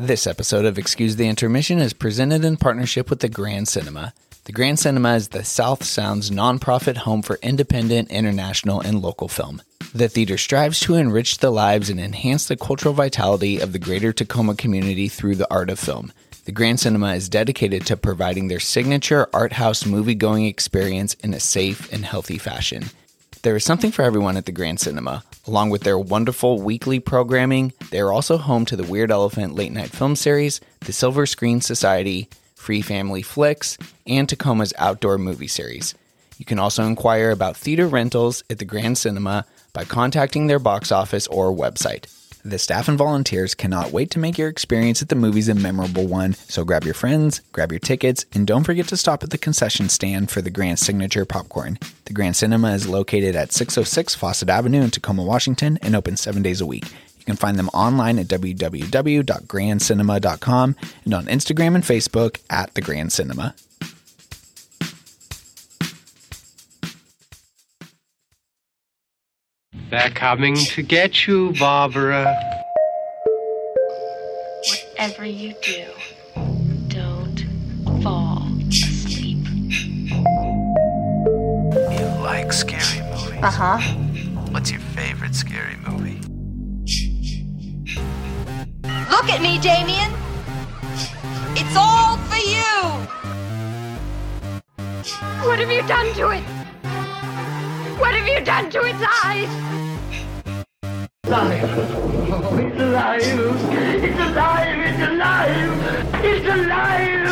This episode of Excuse the Intermission is presented in partnership with the Grand Cinema. The Grand Cinema is the South Sound's nonprofit home for independent, international, and local film. The theater strives to enrich the lives and enhance the cultural vitality of the greater Tacoma community through the art of film. The Grand Cinema is dedicated to providing their signature art house movie going experience in a safe and healthy fashion. There is something for everyone at the Grand Cinema. Along with their wonderful weekly programming, they are also home to the Weird Elephant late night film series, the Silver Screen Society, Free Family Flicks, and Tacoma's outdoor movie series. You can also inquire about theater rentals at the Grand Cinema by contacting their box office or website. The staff and volunteers cannot wait to make your experience at the movies a memorable one, so grab your friends, grab your tickets, and don't forget to stop at the concession stand for the Grand Signature Popcorn. The Grand Cinema is located at 606 Fawcett Avenue in Tacoma, Washington, and open seven days a week. You can find them online at www.grandcinema.com and on Instagram and Facebook at The Grand Cinema. They're coming to get you, Barbara. Whatever you do, don't fall asleep. You like scary movies? Uh huh. What's your favorite scary movie? Look at me, Damien. It's all for you. What have you done to it? What have you done to its eyes? alive. Oh, it's alive. It's alive. It's alive. It's alive.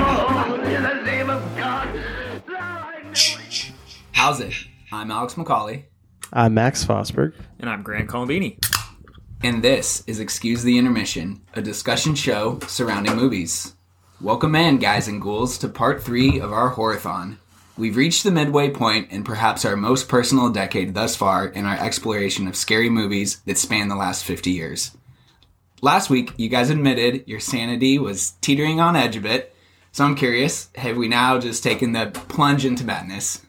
Oh, in the name of God. Now I know it. How's it? I'm Alex McCauley, I'm Max Fosberg. And I'm Grant Colombini. and this is Excuse the Intermission, a discussion show surrounding movies. Welcome in, guys and ghouls, to part three of our horathon. We've reached the midway point in perhaps our most personal decade thus far in our exploration of scary movies that span the last 50 years. Last week, you guys admitted your sanity was teetering on edge a bit, so I'm curious, have we now just taken the plunge into madness?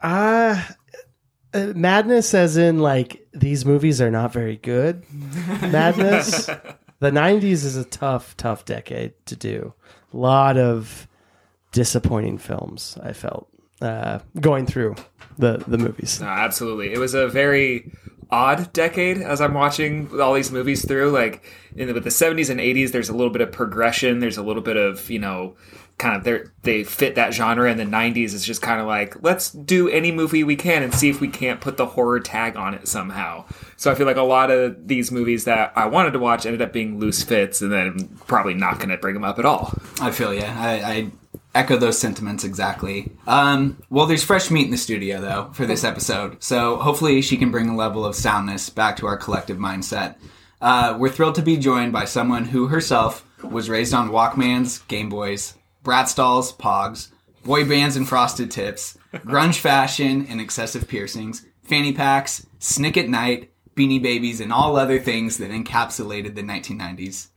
Uh, uh, madness, as in like these movies are not very good. Madness. the '90s is a tough, tough decade to do. A lot of disappointing films. I felt uh, going through the the movies. No, absolutely. It was a very odd decade as I'm watching all these movies through. Like in the, with the 70s and 80s, there's a little bit of progression. There's a little bit of you know, kind of they they fit that genre. And the 90s is just kind of like let's do any movie we can and see if we can't put the horror tag on it somehow. So I feel like a lot of these movies that I wanted to watch ended up being loose fits, and then probably not going to bring them up at all. I feel yeah. I, I echo those sentiments exactly. Um, well, there's fresh meat in the studio though for this episode, so hopefully she can bring a level of soundness back to our collective mindset. Uh, we're thrilled to be joined by someone who herself was raised on Walkmans, Game Boys, Bratz dolls, Pogs, boy bands and frosted tips, grunge fashion and excessive piercings, fanny packs, Snick at Night, Beanie Babies, and all other things that encapsulated the 1990s.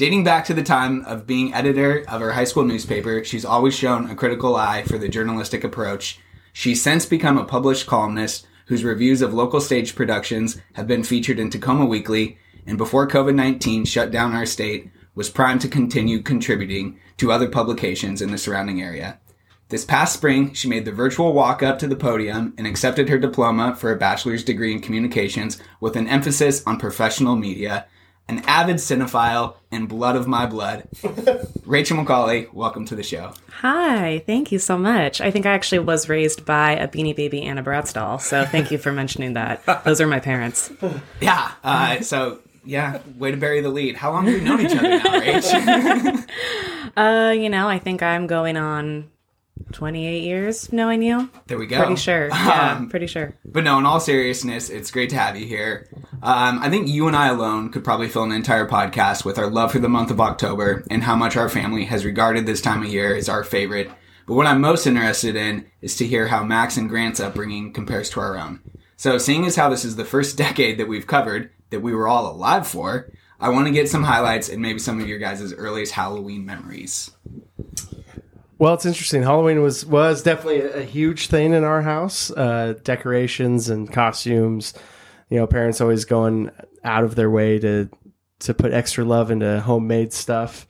Dating back to the time of being editor of her high school newspaper, she's always shown a critical eye for the journalistic approach. She's since become a published columnist whose reviews of local stage productions have been featured in Tacoma Weekly, and before COVID 19 shut down our state, was primed to continue contributing to other publications in the surrounding area. This past spring, she made the virtual walk up to the podium and accepted her diploma for a bachelor's degree in communications with an emphasis on professional media. An avid cinephile and blood of my blood. Rachel McCauley, welcome to the show. Hi, thank you so much. I think I actually was raised by a Beanie Baby and a Bratz doll, so thank you for mentioning that. Those are my parents. Yeah, uh, so yeah, way to bury the lead. How long have we known each other now, Rach? Uh, you know, I think I'm going on 28 years knowing you. there we go. Pretty sure. Yeah, Um, pretty sure. But no, in all seriousness, it's great to have you here. Um, I think you and I alone could probably fill an entire podcast with our love for the month of October and how much our family has regarded this time of year as our favorite. But what I'm most interested in is to hear how Max and Grant's upbringing compares to our own. So, seeing as how this is the first decade that we've covered that we were all alive for, I want to get some highlights and maybe some of your guys' earliest Halloween memories. Well, it's interesting. Halloween was was definitely a, a huge thing in our house. Uh, decorations and costumes. You know, parents always going out of their way to to put extra love into homemade stuff.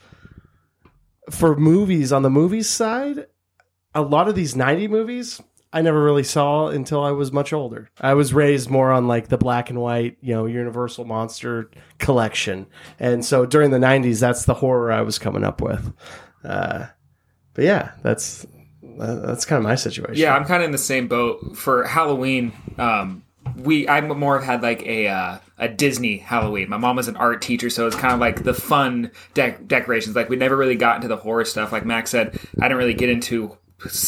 For movies, on the movies side, a lot of these 90 movies I never really saw until I was much older. I was raised more on like the black and white, you know, Universal Monster collection. And so during the 90s, that's the horror I was coming up with. Uh, but yeah, that's that's kind of my situation. Yeah, I'm kind of in the same boat for Halloween. Um, we I more have had like a uh, a Disney Halloween. My mom was an art teacher, so it's kind of like the fun dec- decorations. Like we never really got into the horror stuff. Like Max said, I didn't really get into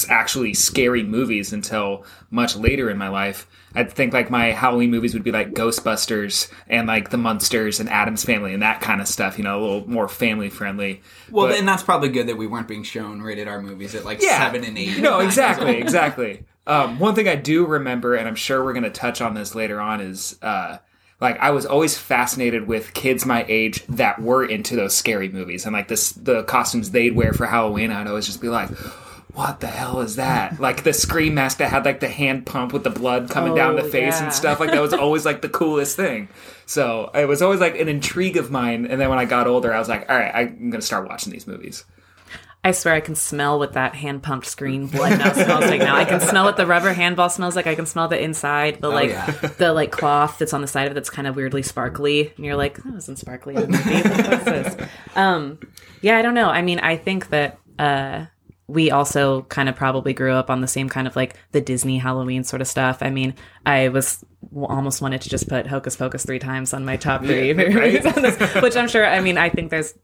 actually scary movies until much later in my life. I'd think like my Halloween movies would be like Ghostbusters and like The Munsters and Adam's Family and that kind of stuff. You know, a little more family friendly. Well, But- and that's probably good that we weren't being shown rated R movies at like yeah. seven and eight. No, exactly, exactly. Um, one thing I do remember, and I'm sure we're going to touch on this later on, is uh, like I was always fascinated with kids my age that were into those scary movies and like this the costumes they'd wear for Halloween. I'd always just be like. What the hell is that? Like the scream mask that had like the hand pump with the blood coming down the Oh, face yeah. and stuff. Like that was always like the coolest thing. So it was always like an intrigue of mine. And then when I got older, I was like, all right, I'm gonna start watching these movies. I swear I can smell what that hand pumped screen blood now smells like now. I can smell what the rubber handball smells like. I can smell the inside, the like yeah. the like cloth that's on the side of it that's kind of weirdly sparkly. And you're like, that wasn't sparkly in the movie. What's this? Um yeah, I don't know. I mean, I think that uh we also kind of probably grew up on the same kind of like the Disney Halloween sort of stuff. I mean, I was almost wanted to just put Hocus Pocus three times on my top three movies on this, which I'm sure. I mean, I think there's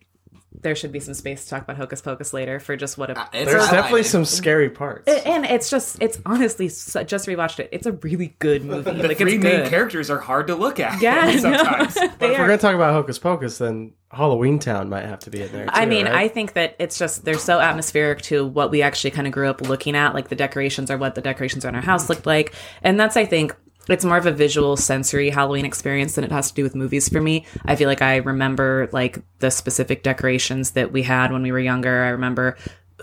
there should be some space to talk about Hocus Pocus later for just what a uh, It's There's highlighted. definitely some scary parts. and it's just it's honestly so- just rewatched it. It's a really good movie. The like three it's main good. characters are hard to look at. Yeah, sometimes. no, But they if we're are. going to talk about Hocus Pocus, then Halloween Town might have to be in there. Too, I mean, right? I think that it's just they're so atmospheric to what we actually kind of grew up looking at. Like the decorations are what the decorations on our house looked like, and that's I think it's more of a visual sensory Halloween experience than it has to do with movies for me. I feel like I remember like the specific decorations that we had when we were younger. I remember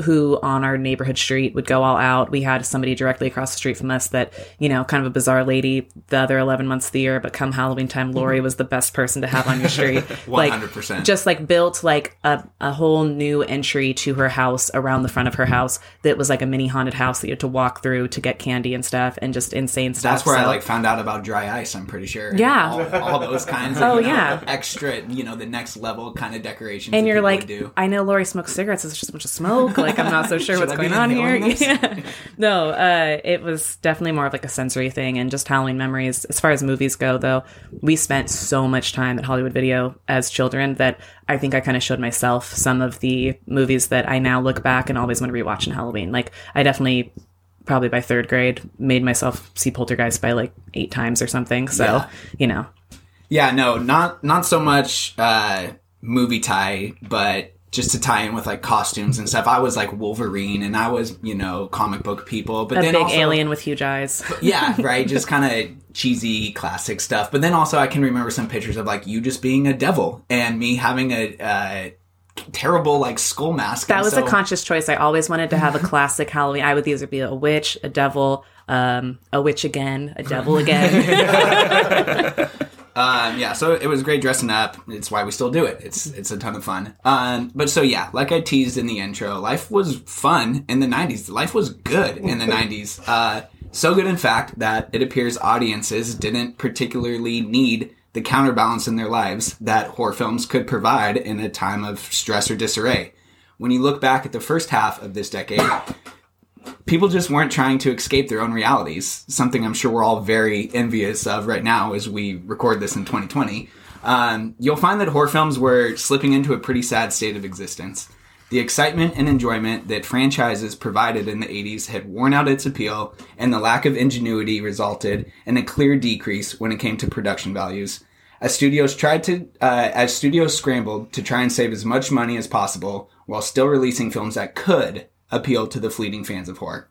who on our neighborhood street would go all out. We had somebody directly across the street from us that, you know, kind of a bizarre lady the other 11 months of the year, but come Halloween time, mm-hmm. Lori was the best person to have on your street. like 100%. just like built like a, a whole new entry to her house around the front of her house that was like a mini haunted house that you had to walk through to get candy and stuff and just insane stuff. That's where I like found out about dry ice. I'm pretty sure. Yeah. all, all those kinds. Of, Oh, you know, yeah. extra. You know, the next level kind of decorations. and you're like. I know Lori smokes cigarettes. It's just a bunch of smoke. Like, I'm not so sure what's going on here. Yeah. No, uh, it was definitely more of like a sensory thing and just Halloween memories. As far as movies go, though, we spent so much time at Hollywood Video as children that I think I kind of showed myself some of the movies that I now look back and always want to rewatch in Halloween. Like, I definitely. Probably by third grade, made myself see Poltergeist by like eight times or something. So, Yeah. you know, Yeah, no, not not so much uh, movie tie, but just to tie in with like costumes and stuff. I was like Wolverine, and I was you know comic book people, but a then big also, alien with huge eyes. Yeah, right. Just kind of cheesy classic stuff. But then also, I can remember some pictures of like you just being a devil and me having a. Uh, terrible like skull mask That was so- a conscious choice. I always wanted to have a classic Halloween. I would either be a witch, a devil, um, a witch again, a devil again. Um, yeah, so it was great dressing up. It's why we still do it. It's it's a ton of fun. Um, but so yeah, like I teased in the intro, life was fun in the '90s. Life was good in the '90s. Uh, so good, in fact, that it appears audiences didn't particularly need the counterbalance in their lives that horror films could provide in a time of stress or disarray. When you look back at the first half of this decade, people just weren't trying to escape their own realities. Something I'm sure we're all very envious of right now as we record this in 2020. Um, you'll find that horror films were slipping into a pretty sad state of existence. The excitement and enjoyment that franchises provided in the 80s had worn out its appeal, and the lack of ingenuity resulted in a clear decrease when it came to production values. As studios tried to, uh, as studios scrambled to try and save as much money as possible while still releasing films that could appeal to the fleeting fans of horror.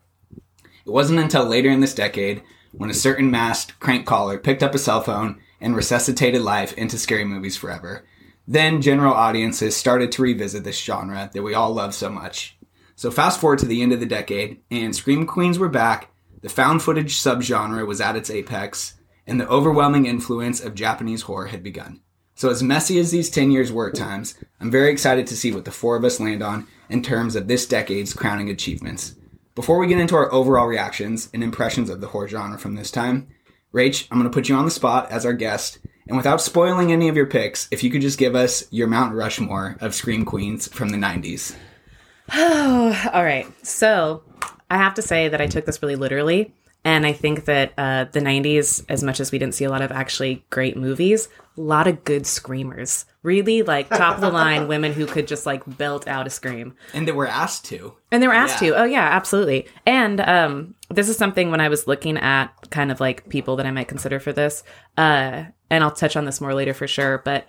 It wasn't until later in this decade when a certain masked crank caller picked up a cell phone and resuscitated life into scary movies forever. Then general audiences started to revisit this genre that we all love so much. So fast forward to the end of the decade, and Scream Queens were back, the found footage subgenre was at its apex, and the overwhelming influence of Japanese horror had begun. So, as messy as these 10 years were at times, I'm very excited to see what the four of us land on in terms of this decade's crowning achievements. Before we get into our overall reactions and impressions of the horror genre from this time, Rach, I'm going to put you on the spot as our guest. And without spoiling any of your picks, if you could just give us your Mount Rushmore of Scream Queens from the 90s. Oh, All right. So I have to say that I took this really literally. And I think that uh, the 90s, as much as we didn't see a lot of actually great movies, a lot of good screamers. Really like top of the line women who could just like belt out a scream. And they we're asked to. And they were asked Yeah. to. Oh yeah, absolutely. And um, this is something when I was looking at kind of like people that I might consider for this. Uh, and I'll touch on this more later for sure. But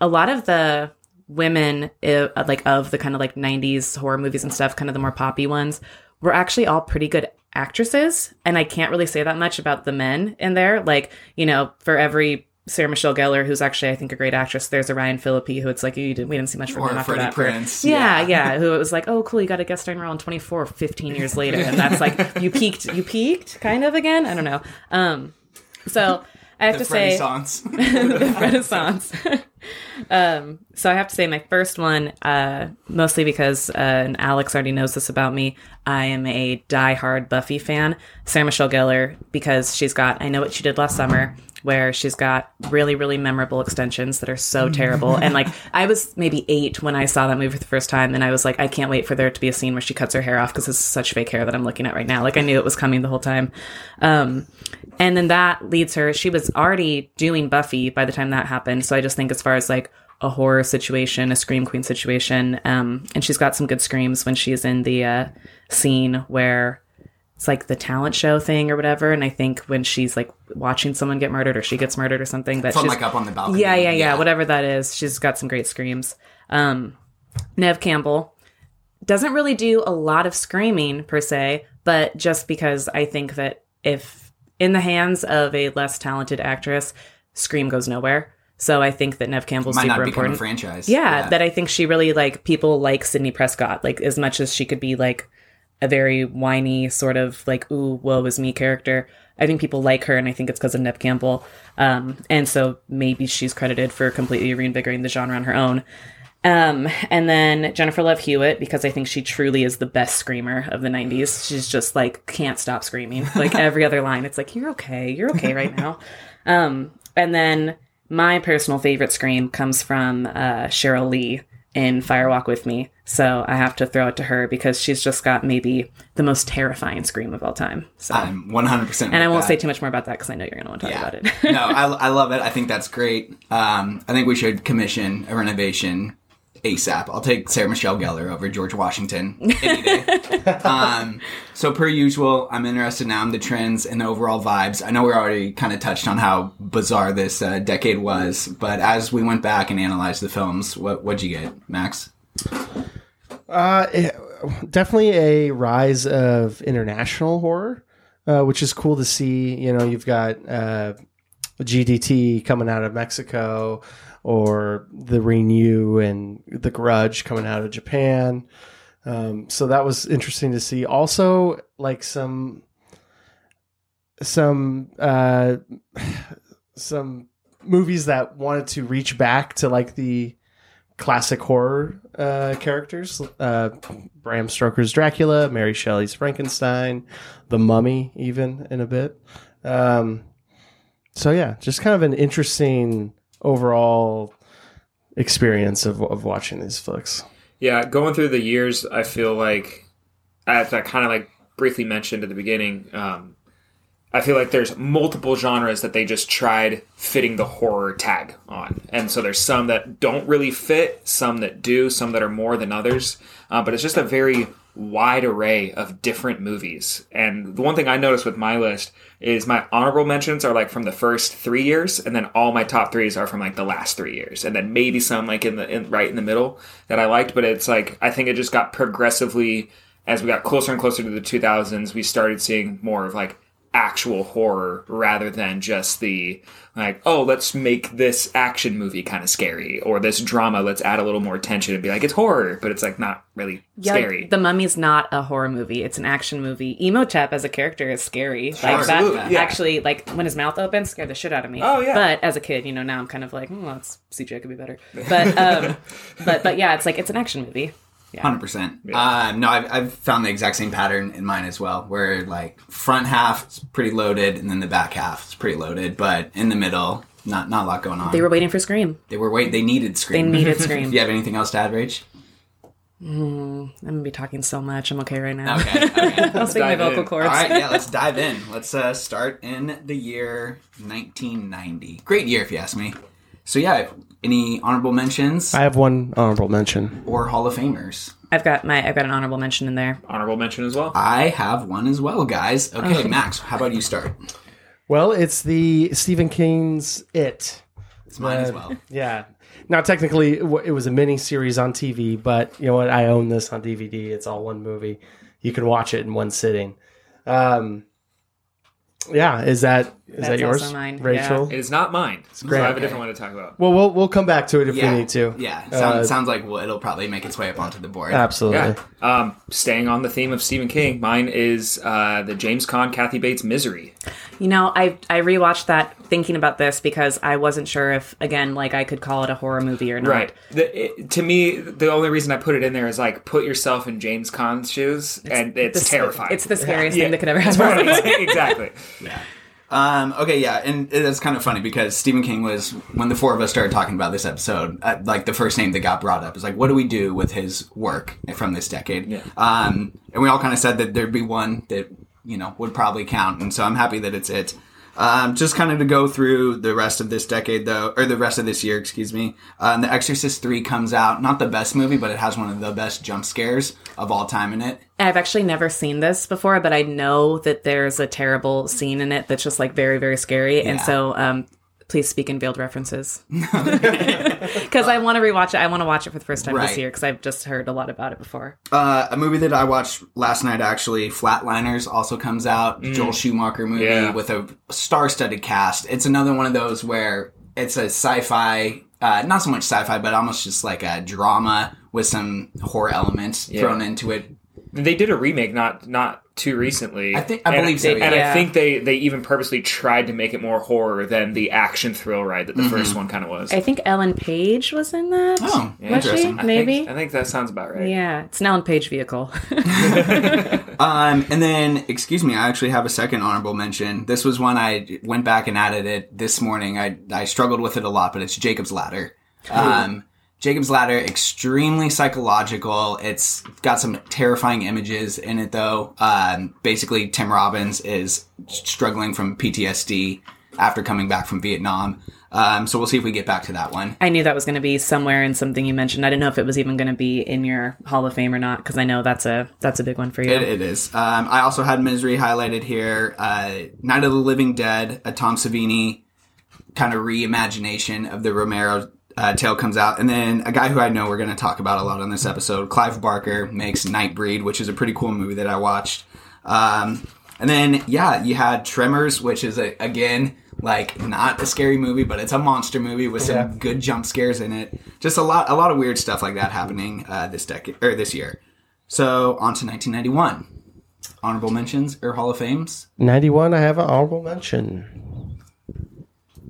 a lot of the women, uh, like of the kind of like '90s horror movies and stuff, kind of the more poppy ones, were actually all pretty good actresses. And I can't really say that much about the men in there. Like you know, for every Sarah Michelle Gellar, who's actually I think a great actress. There's a Ryan Phillippe who it's like you didn't, we didn't see much from Or him after Freddie that. Prinze, yeah, yeah. yeah, Who it was like, oh, cool, you got a guest starring role in 24, 15 years later, and that's like you peaked, you peaked, kind of again. I don't know. Um, so I have The to say, Renaissance. the Renaissance. um, so I have to say, my first one, uh, mostly because, uh, and Alex already knows this about me, I am a die-hard Buffy fan. Sarah Michelle Gellar, because she's got, I know what she did last summer, where she's got really, really memorable extensions that are so terrible. and like, I was maybe eight when I saw that movie for the first time, and I was like, I can't wait for there to be a scene where she cuts her hair off because it's such fake hair that I'm looking at right now. Like, I knew it was coming the whole time. Um, and then that leads her, she was already doing Buffy by the time that happened. So I just think as far as like a horror situation, a scream queen situation, um, and she's got some good screams when she's in the uh, scene where it's like the talent show thing or whatever. And I think when she's like watching someone get murdered or she gets murdered or something, From she's like up on the balcony. yeah, yeah, yeah, whatever that is. She's got some great screams. Um, Neve Campbell doesn't really do a lot of screaming per se, but just because I think that if in the hands of a less talented actress, scream goes nowhere. So I think that Neve Campbell's Might super important. a franchise. Yeah, that I think she really like people like Sidney Prescott, like as much as she could be like a very whiny sort of like ooh woe is me character. I think people like her, and I think it's because of Neve Campbell. Um, and so maybe she's credited for completely reinvigorating the genre on her own. Um, and then Jennifer Love Hewitt, because I think she truly is the best screamer of the 90s. She's just like, can't stop screaming. Like every other line, it's like, you're okay. You're okay right now. Um, and then my personal favorite scream comes from uh, Cheryl Lee in Fire Walk with Me. So I have to throw it to her because she's just got maybe the most terrifying scream of all time. So, I'm 100%. and I won't say too much more about that because I know you're going to want to talk about it. no, I, I love it. I think that's great. Um, I think we should commission a renovation ASAP. I'll take Sarah Michelle Gellar over George Washington any day. um, so, per usual, I'm interested now in the trends and the overall vibes. I know we already kind of touched on how bizarre this uh, decade was, but as we went back and analyzed the films, what what'd you get, Max? Uh, it- definitely a rise of international horror, uh, which is cool to see. You know, you've got uh, GDT coming out of Mexico, or the Renew and the Grudge coming out of Japan. Um, so that was interesting to see. Also, like some some uh, some movies that wanted to reach back to like the classic horror uh, characters. Uh, Bram Stoker's Dracula, Mary Shelley's Frankenstein, The Mummy, even in a bit. Um, so yeah, just kind of an interesting overall experience of, of watching these flicks. Yeah, going through the years, I feel like, as I kind of like briefly mentioned at the beginning, um, I feel like there's multiple genres that they just tried fitting the horror tag on, and so there's some that don't really fit, some that do, some that are more than others. Uh, but it's just a very wide array of different movies. And the one thing I noticed with my list is my honorable mentions are like from the first three years, and then all my top threes are from like the last three years, and then maybe some like in the in, right in the middle that I liked. But it's like I think it just got progressively as we got closer and closer to the 2000s, we started seeing more of like actual horror rather than just the like oh let's make this action movie kind of scary or this drama let's add a little more tension and be like it's horror but it's like not really Yeah, scary The Mummy's not a horror movie; it's an action movie. Imhotep as a character is scary. Like that, yeah. actually, like when his mouth opens, scared the shit out of me. Oh, yeah. But as a kid, you know, now I'm kind of like, hmm, let's CJ could be better. But um, but but yeah, it's like it's an action movie. Hundred percent. Um, no, I've, I've found the exact same pattern in mine as well, where like front half is pretty loaded, and then the back half is pretty loaded, but in the middle, not not a lot going on. They were waiting for Scream. they were wait. They needed Scream. They needed Scream. Do you have anything else to add, Rach? I'm gonna be talking so much. I'm okay right now. Okay. okay. I'll speak my vocal in. cords. All right, yeah, let's dive in. Let's uh, start in the year 1990. Great year, if you ask me. So, yeah, any honorable mentions I have one honorable mention. or Hall of Famers? I've got my I've got an honorable mention in there. honorable mention as well I have one as well, guys. Okay, Max, how about you start? Well, it's the Stephen King's It. It's mine as Uh, well. Yeah. Now, technically, it wa- it was a mini series on TV, but you know what? I own this on DVD. It's all one movie. You can watch it in one sitting. Um, yeah, is that is that yours, also mine, Rachel? it is not mine so great. I have a different one to talk about Well, we'll we'll come back to it if Yeah, we need to. Yeah, sounds, Uh, sounds like well, it'll probably make its way up onto the board. Absolutely. yeah um staying on the theme of Stephen King mine is uh the James Caan Kathy Bates Misery You know, I I rewatched that thinking about this because I wasn't sure if again like I could call it a horror movie or not. Right. The, it, to me, the only reason I put it in there is like put yourself in James Caan's shoes, and it's The- terrifying. It's the scariest Yeah. thing that could ever happen. exactly. Yeah. Um, okay, yeah, and it is kind of funny because Stephen King was when the four of us started talking about this episode. Uh, like the first name that got brought up is like, what do we do with his work from this decade? Yeah. Um, and we all kind of said that there'd be one that you know would probably count, and so I'm happy that it's it. Um, just kind of to go through the rest of this decade, though, or the rest of this year, excuse me. Um, the Exorcist Three comes out, not the best movie, but it has one of the best jump scares of all time in it. I've actually never seen this before, but I know that there's a terrible scene in it that's just like very, very scary. And so, um, please speak in veiled references because I want to rewatch it. I want to watch it for the first time Right. this year because I've just heard a lot about it before. Uh, a movie that I watched last night, actually, Flatliners, also comes out. Joel Schumacher movie Yeah. with a star-studded cast. It's another one of those where it's a sci-fi, uh, not so much sci-fi, but almost just like a drama with some horror elements thrown into it. They did a remake not not too recently. I think- I And- believe so, And yeah. I think they they even purposely tried to make it more horror than the action thrill ride that the first one kind of was. I think Ellen Page was in that. Oh, was she? interesting. I Maybe. think, I think that sounds about right. yeah, it's an Ellen Page vehicle. Um, and then, excuse me, I actually have a second honorable mention. This was one I went back and added it this morning. I, I struggled with it a lot, but it's Jacob's Ladder. Um, Jacob's Ladder, extremely psychological. It's got some terrifying images in it, though. Um, basically, Tim Robbins is struggling from PTSD after coming back from Vietnam. Um, so we'll see if we get back to that one. I knew that was going to be somewhere in something you mentioned. I didn't know if it was even going to be in your Hall of Fame or not because I know that's a that's a big one for you. It, it is. Um, I also had Misery highlighted here. Uh, Night of the Living Dead, a Tom Savini kind of reimagination of the Romero uh, tale comes out. And then a guy who I know we're going to talk about a lot on this episode, Clive Barker, makes Nightbreed, which is a pretty cool movie that I watched. Um, and then, yeah, you had Tremors, which is, a, again, like not a scary movie, but it's a monster movie with some Yeah. good jump scares in it. Just a lot, a lot of weird stuff like that happening uh, this decade or this year. So on to 1991. Honorable mentions or Hall of Fames. 91, I have an honorable mention.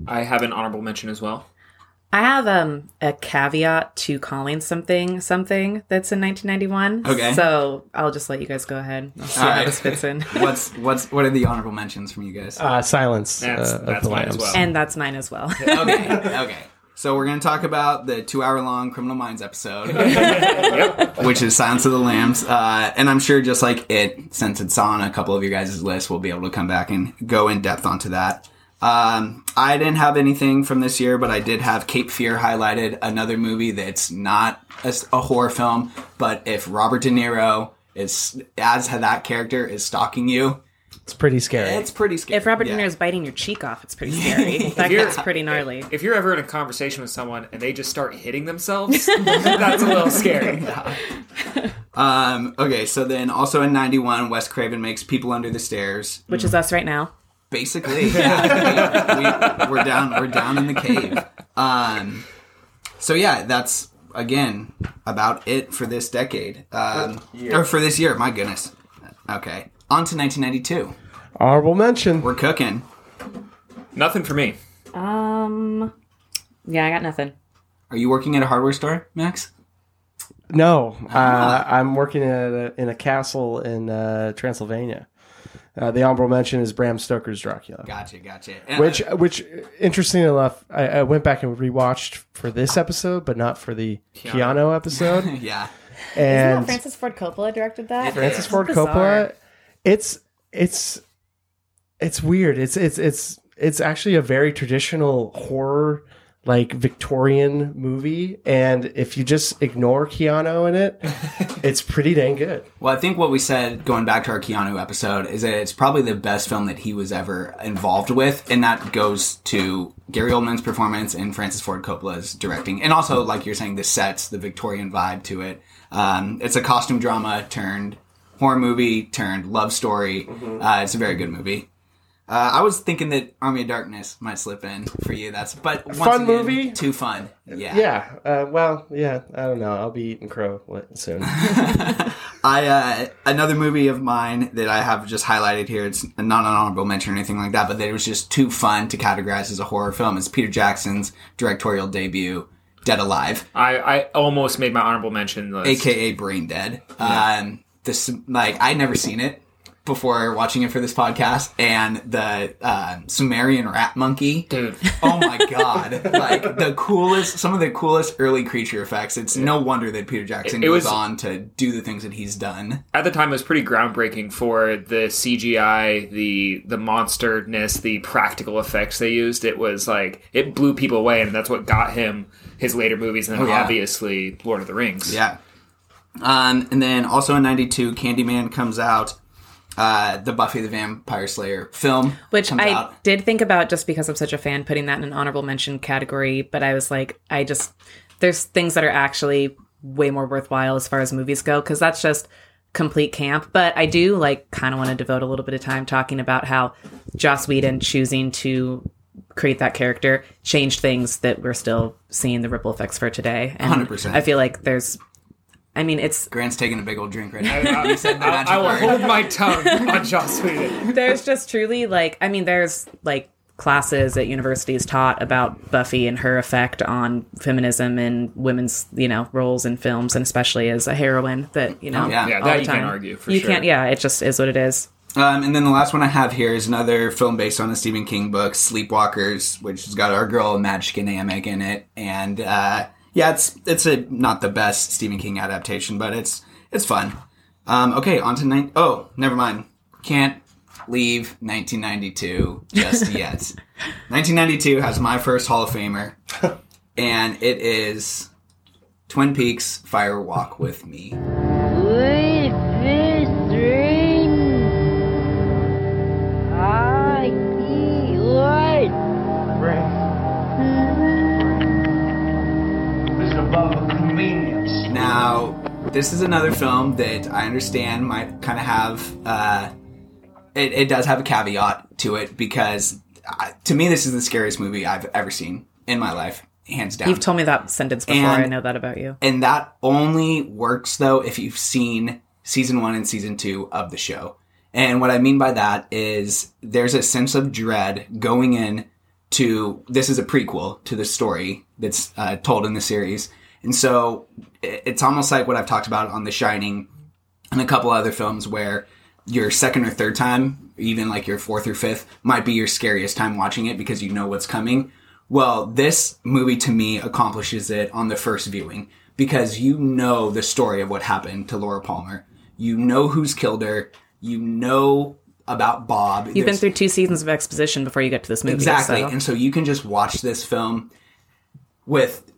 I have an honorable mention as well. I have um a caveat to calling something something that's in 1991. Okay. So I'll just let you guys go ahead. I'll see All how right. this fits in. What's what's what are the honorable mentions from you guys? Uh, Silence That's- uh, of that's the mine as well. and that's mine as well. okay, okay. So we're gonna talk about the two-hour-long Criminal Minds episode, which is Silence of the Lambs, uh, and I'm sure just like it, since it's on a couple of your guys' lists, we'll be able to come back and go in depth onto that. Um, I didn't have anything from this year, but I did have Cape Fear highlighted, another movie that's not a, a horror film, but if Robert De Niro is as that character is stalking you, It's pretty scary. it's pretty scary. if Robert Yeah. De Niro's biting your cheek off, it's pretty scary. that gets pretty gnarly. If you're ever in a conversation with someone and they just start hitting themselves, that's a little scary. Um, okay, so then also in '91, Wes Craven makes People Under the Stairs. Which is us right now. Basically, yeah, we, we, we're down. We're down in the cave. Um, so yeah, that's again about it for this decade, um, or for this year. My goodness. Okay, on to 1992. Honorable mention. We're cooking. Nothing for me. Um, yeah, I got nothing. Are you working at a hardware store, Max? No, uh, I'm working at a, in a castle in uh, Transylvania. Uh, the honorable mention is Bram Stoker's Dracula. Gotcha, gotcha. And Which, which, interesting enough, I, I went back and rewatched for this episode, but not for the Keanu, episode. yeah, And Francis Ford Coppola directed that? Francis Ford bizarre. Coppola. It's it's it's weird. It's it's it's it's actually a very traditional horror like Victorian movie and if you just ignore Keanu in it, it's pretty dang good. Well, I think what we said going back to our Keanu episode is that it's probably the best film that he was ever involved with, and that goes to Gary Oldman's performance and Francis Ford Coppola's directing, and also like you're saying, the sets, the Victorian vibe to it. Um, it's a costume drama turned horror movie turned love story. Uh, it's a very good movie. Uh, I was thinking that Army of Darkness might slip in for you. That's but once Fun again, movie? too fun. Yeah, Yeah. Uh, well, yeah, I don't know. I'll be eating crow soon. I uh, another movie of mine that I have just highlighted here. It's not an honorable mention or anything like that, but that it was just too fun to categorize as a horror film. It's Peter Jackson's directorial debut, Dead Alive, I, I almost made my honorable mention list. aka Brain Dead. Um, this like I'd never seen it before watching it for this podcast, and the uh, Sumerian rat monkey, Dude. Oh my god! like the coolest, some of the coolest early creature effects. It's no wonder that Peter Jackson It goes was- on to do the things that he's done. at the time it was pretty groundbreaking for the CGI, the the monsterness, the practical effects they used. It was like it blew people away, and that's what got him his later movies, and then Oh, yeah. obviously Lord of the Rings. Yeah. Um, and then also in '92, Candyman comes out. Uh, the Buffy the Vampire Slayer film, Which I out. did think about just because I'm such a fan, putting that in an honorable mention category. But I was like, I just there's things that are actually way more worthwhile as far as movies go because that's just complete camp. But I do like kind of want to devote a little bit of time talking about how Joss Whedon choosing to create that character changed things that we're still seeing the ripple effects for today. And 100%. I feel like there's, I mean, it's Grant's taking a big old drink right now. I, You said the I- magic I will word. hold my tongue on Joss Whedon. there's just truly like I mean there's like classes at universities taught about Buffy and her effect on feminism and women's you know roles in films and especially as a heroine that you know yeah. Yeah, that you can't argue, for you sure. can't yeah it just is what it is Um, and then the last one I have here is another film based on the Stephen King book, Sleepwalkers, which has got our girl Mädchen Amick in it. And uh, yeah, it's it's a not the best Stephen King adaptation, but it's it's fun. Um, okay, on to nine oh never mind. Can't leave 1992 just yet. 1992 has my first Hall of Famer, and it is Twin Peaks Fire Walk with Me. Now, this is another film that I understand might kind of have. Uh, it, it does have a caveat to it because, uh, to me, this is the scariest movie I've ever seen in my life, hands down. you've told me that sentence before And- I know that about you and that only works though if you've seen season one and season two of the show. And what I mean by that is there's a sense of dread going in to this is a prequel to the story that's uh, told in the series. And so it's almost like what I've talked about on The Shining and a couple other films where your second or third time, even like your fourth or fifth, might be your scariest time watching it because you know what's coming. Well, this movie to me accomplishes it on the first viewing because you know the story of what happened to Laura Palmer. You know who's killed her. You know about Bob. you've been through two seasons of exposition before you get to this movie Exactly. so. And so you can just watch this film with,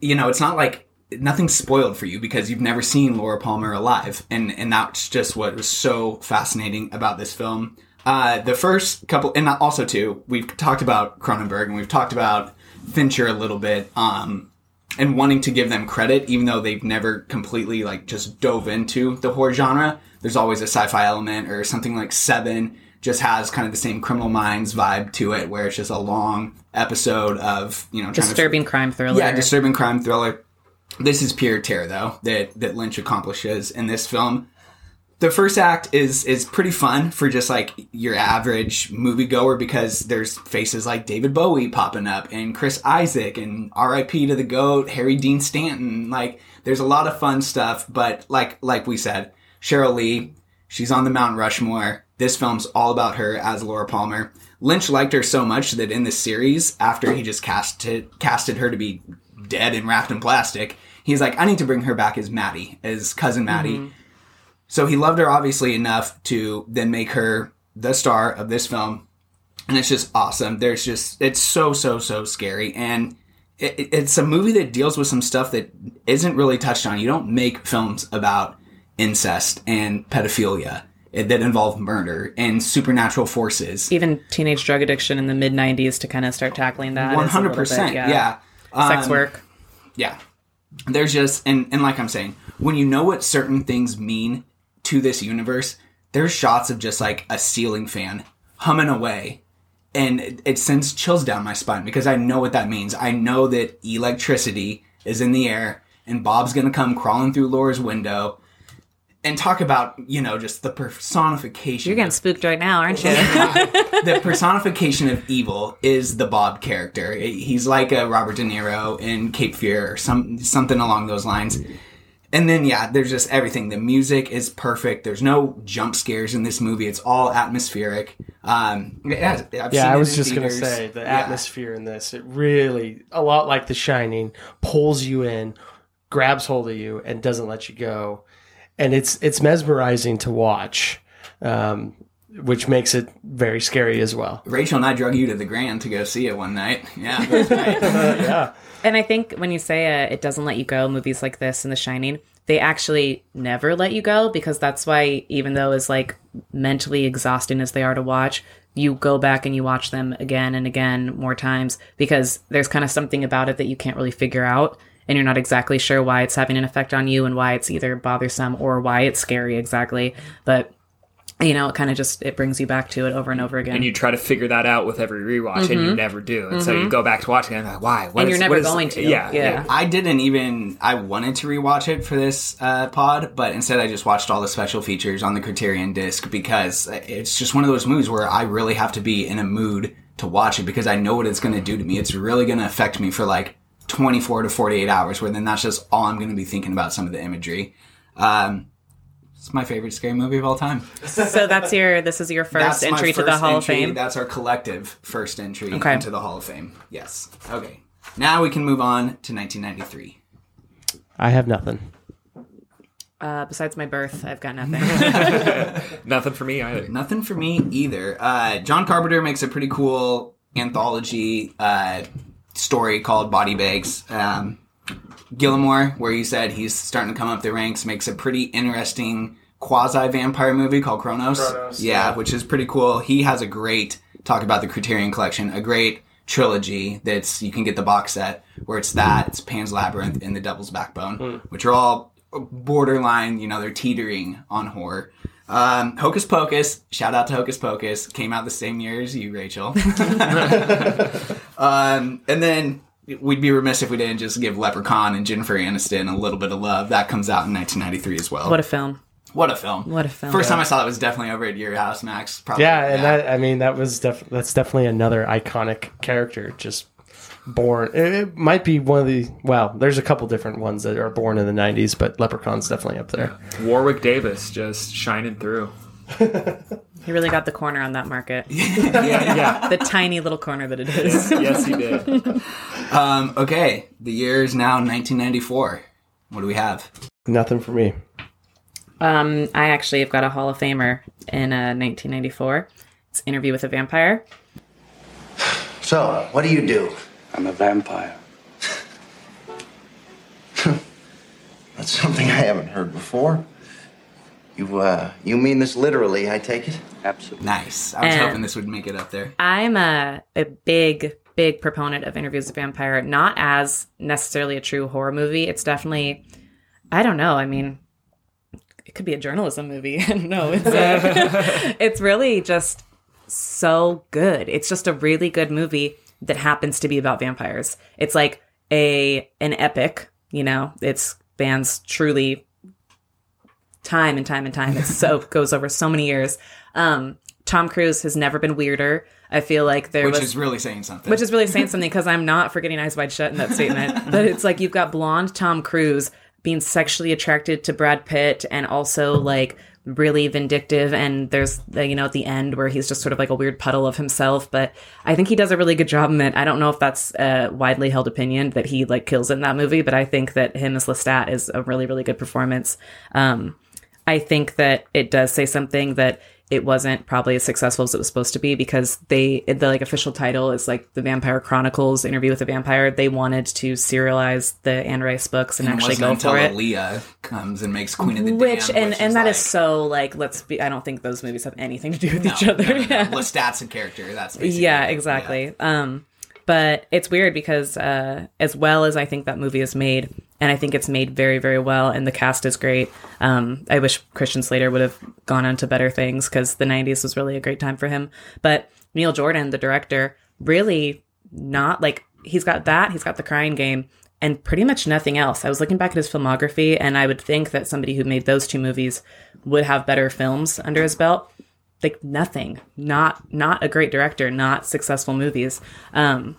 you know, it's not like nothing's spoiled for you because you've never seen Laura Palmer alive. And, and that's just what was so fascinating about this film. Uh, the first couple, and also too, we've talked about Cronenberg and we've talked about Fincher a little bit, um, and wanting to give them credit, even though they've never completely like just dove into the horror genre. There's always a sci-fi element or something like Seven just has kind of the same Criminal Minds vibe to it, where it's just a long episode of you know trying to Disturbing crime thriller. yeah, disturbing crime thriller. This is pure terror, though that that Lynch accomplishes in this film. The first act is is pretty fun for just like your average moviegoer because there's faces like David Bowie popping up and Chris Isaak and R.I.P. to the goat Harry Dean Stanton. Like there's a lot of fun stuff, but like like we said, Cheryl Lee, she's on the Mount Rushmore. This film's all about her as Laura Palmer. Lynch liked her so much that in the series, after he just casted casted her to be dead and wrapped in plastic, he's like, I need to bring her back as Maddie, as cousin Maddie. Mm-hmm. So he loved her obviously enough to then make her the star of this film. And it's just awesome. There's just, it's so, so, so scary. And it, it- it's a movie that deals with some stuff that isn't really touched on. You don't make films about incest and pedophilia that involve murder and supernatural forces. Even teenage drug addiction in the mid 90s to kind of start tackling that. a One little hundred bit, percent, yeah. Sex Um, work. Yeah. There's just and and like I'm saying, when you know what certain things mean to this universe, there's shots of just like a ceiling fan humming away. And it, it sends chills down my spine because I know what that means. I know that electricity is in the air and Bob's gonna come crawling through Laura's window and talk about, you know, just the personification You're getting of spooked right now, aren't you? the personification of evil is the Bob character. He's like a Robert De Niro in Cape Fear or some something along those lines. And then yeah, there's just everything. The music is perfect. There's no jump scares in this movie. It's all atmospheric. Um, yeah, I've Yeah, I was in just gonna say the Yeah. atmosphere in this. It really, a lot like The Shining, pulls you in, grabs hold of you, and doesn't let you go. And it's it's mesmerizing to watch, um, which makes it very scary as well. Rachel and I drug you to the Grand to go see it one night. Yeah, that's right. yeah, And I think when you say uh, it doesn't let you go, movies like this and The Shining, they actually never let you go because that's why, even though as like mentally exhausting as they are to watch, you go back and you watch them again and again more times because there's kind of something about it that you can't really figure out. And you're not exactly sure why it's having an effect on you and why it's either bothersome or why it's scary exactly. But you know, it kind of just it brings you back to it over and over again. and you try to figure that out with every rewatch, and you never do. And so you go back to watching it, and like, why? What Mm-hmm. And you're never what is- going to. Yeah, Yeah. I didn't even. I wanted to rewatch it for this uh, pod, but instead I just watched all the special features on the Criterion disc because it's just one of those movies where I really have to be in a mood to watch it because I know what it's going to do to me. It's really going to affect me for like 24 to 48 hours, where then that's just all I'm going to be thinking about some of the imagery. Um, it's my favorite scary movie of all time. so that's your this is your first That's my entry to the first Hall of. Fame. That's our collective first entry Okay. into the Hall of Fame. Yes. Okay. Now we can move on to 1993. I have nothing. Uh, besides my birth, I've got nothing. nothing for me either. Nothing for me either. Uh, John Carpenter makes a pretty cool anthology uh, story called Body Bags. Um, Guillermo, where he said he's starting to come up the ranks, makes a pretty interesting quasi vampire movie called Cronos. Cronos, yeah, yeah. which is pretty cool. He has a great talk about the Criterion Collection, a great trilogy that's you can get the box set where it's that it's Pan's Labyrinth and The Devil's Backbone, which are all borderline. You know, they're teetering on horror. Um, Hocus Pocus, shout out to Hocus Pocus, came out the same year as you, Rachel. um, and then we'd be remiss if we didn't just give Leprechaun and Jennifer Aniston a little bit of love. That comes out in 1993 as well. what a film! What a film! What a film. First time I saw it was definitely over at your house, Max. Probably. Yeah, and that I mean that was def- that's definitely another iconic character. Just born. It, it might be one of the well. There's a couple different ones that are born in the '90s, but Leprechaun's definitely up there. Warwick Davis just shining through. He really got the corner on that market. yeah, yeah. the tiny little corner that it is. yes, he did. Um, okay, the year is now 1994. What do we have? Nothing for me. Um, I actually have got a Hall of Famer in uh, 1994. It's Interview with a Vampire. So, what do you do? I'm a vampire. That's something I haven't heard before. You, uh, you mean this literally, I take it? Absolutely. Nice. I was And- hoping this would make it up there. I'm a, a big, big proponent of Interviews with a Vampire, not as necessarily a true horror movie. It's definitely, I don't know. I mean, it could be a journalism movie. I don't know. It's, uh, it's really just so good. It's just a really good movie that happens to be about vampires. It's like a an epic, you know. It spans truly time and time and time. It so goes over so many years. Um, Tom Cruise has never been weirder. I feel like there which was is really saying something. which is really saying something because I'm not forgetting Eyes Wide Shut in that statement. but it's like you've got blonde Tom Cruise being sexually attracted to Brad Pitt and also like really vindictive. And there's, the, you know, at the end where he's just sort of like a weird puddle of himself. But I think he does a really good job in it. I don't know if that's a widely held opinion that he like kills in that movie, but I think that him as Lestat is a really, really good performance. Um, I think that it does say something that it wasn't probably as successful as it was supposed to be because they the like official title is like the Vampire Chronicles Interview with a Vampire. They wanted to serialize the Anne Rice books and, And actually go until for it. Aaliyah comes and makes Queen of the Which Damned, and which and is that is like, so like let's be. I don't think those movies have anything to do with no, each other. no, no. Yeah. Lestat's a character. That's basically Yeah, exactly. Um, but it's weird because uh, as well as I think that movie is made, and I think it's made very, very well, and the cast is great. Um, I wish Christian Slater would have gone on to better things because the '90s was really a great time for him. But Neil Jordan, the director, really not like he's got that. He's got the Crying Game. And pretty much nothing else. I was looking back at his filmography, and I would think that somebody who made those two movies would have better films under his belt like nothing. Not not a great director not successful movies. Um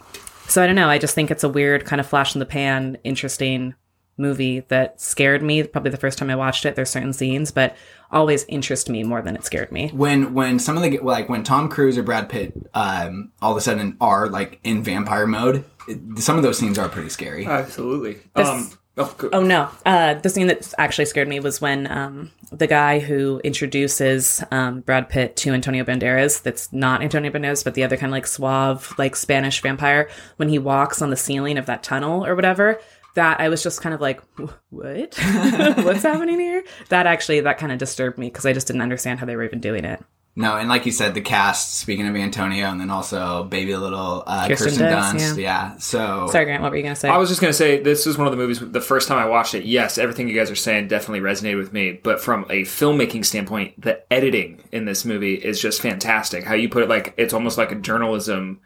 so i don't know. I just think it's a weird kind of flash in the pan interesting movie that scared me probably the first time i watched it. There's certain scenes but always interest me more than it scared me. When when some of the like when Tom Cruise or Brad Pitt um all of a sudden are like in vampire mode, it, some of those scenes are pretty scary. Absolutely. This- um, oh, Oh no! Uh, the scene that actually scared me was when um, the guy who introduces um, Brad Pitt to Antonio Banderas. That's not Antonio Banderas, but the other kind of like suave, like Spanish vampire. When he walks on the ceiling of that tunnel or whatever, that I was just kind of like, what? What's happening here? That actually that kind of disturbed me because I just didn't understand how they were even doing it. No, and like you said, the cast. Speaking of Antonio, and then also Baby Little uh, Kirsten Kirsten, Dunst, Dunst. yeah. Yeah. So Sorry, Grant. What were you gonna say? I was just gonna say this is one of the movies. The first time I watched it, yes, everything you guys are saying definitely resonated with me. But from a filmmaking standpoint, the editing in this movie is just fantastic. How you put it, like it's almost like a journalism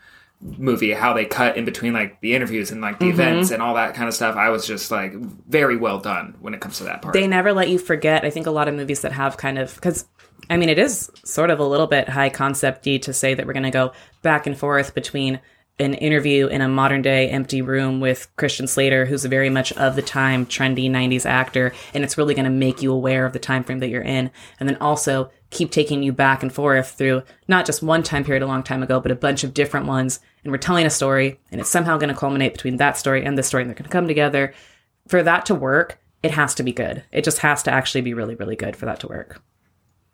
movie. How they cut in between like the interviews and like the Mm-hmm. events and all that kind of stuff. I was just like very well done when it comes to that part. they never let you forget. I think a lot of movies that have kind of because I mean it is sort of a little bit high concepty to say that we're going to go back and forth between an interview in a modern day empty room with Christian Slater, who's very much of the time trendy '90s actor, and it's really going to make you aware of the time frame that you're in, and then also keep taking you back and forth through not just one time period a long time ago, but a bunch of different ones, and we're telling a story, and it's somehow going to culminate between that story and this story, and they're going to come together. For that to work, it has to be good. It just has to actually be really, really good for that to work.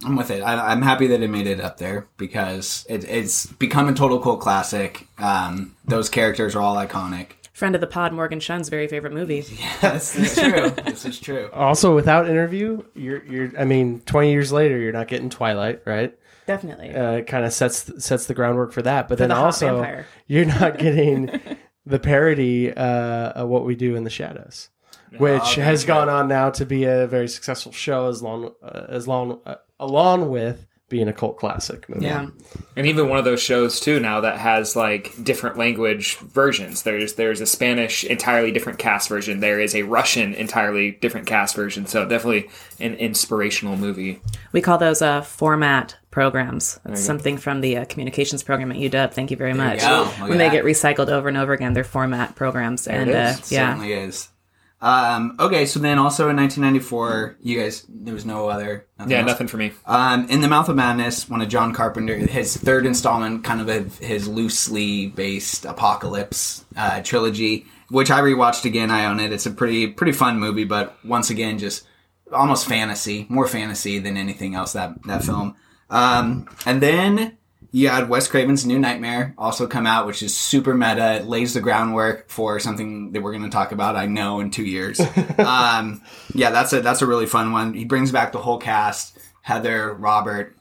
I'm with it. I, I'm happy that it made it up there because it, it's become a total cult classic. Um, those characters are all iconic. Friend of the pod, Morgan Shun's very favorite movie. This is true. this is true. Also, without interview, you're you're. I mean, twenty years later, you're not getting Twilight, right? Definitely. Uh, kind of sets sets the groundwork for that. But then the also, you're not getting the parody uh, of what we do in the shadows, which okay, has gone on now to be a very successful show, as long uh, as long uh, along with being a cult classic movie. yeah. and even one of those shows too now that has like different language versions there's there's a spanish entirely different cast version there is a russian entirely different cast version so definitely an inspirational movie We call those uh, format programs. That's something from the uh, communications program at UW. Thank you very much. go. Look When they that. get recycled over and over again, they're format programs. and it uh, is. Yeah. certainly is. Um, okay, so then also in 1994, you guys, there was no other. Nothing yeah else? nothing for me Um, in the Mouth of Madness, one of John Carpenter, his third installment, kind of of his loosely based apocalypse uh, trilogy, which I rewatched again. I own it. It's a pretty pretty fun movie, but once again, just almost fantasy, more fantasy than anything else that that film. Um, and then you had Wes Craven's New Nightmare also come out, which is super meta. It lays the groundwork for something that we're going to talk about. I know in two years. um, yeah, that's a that's a really fun one. He brings back the whole cast: Heather, Robert,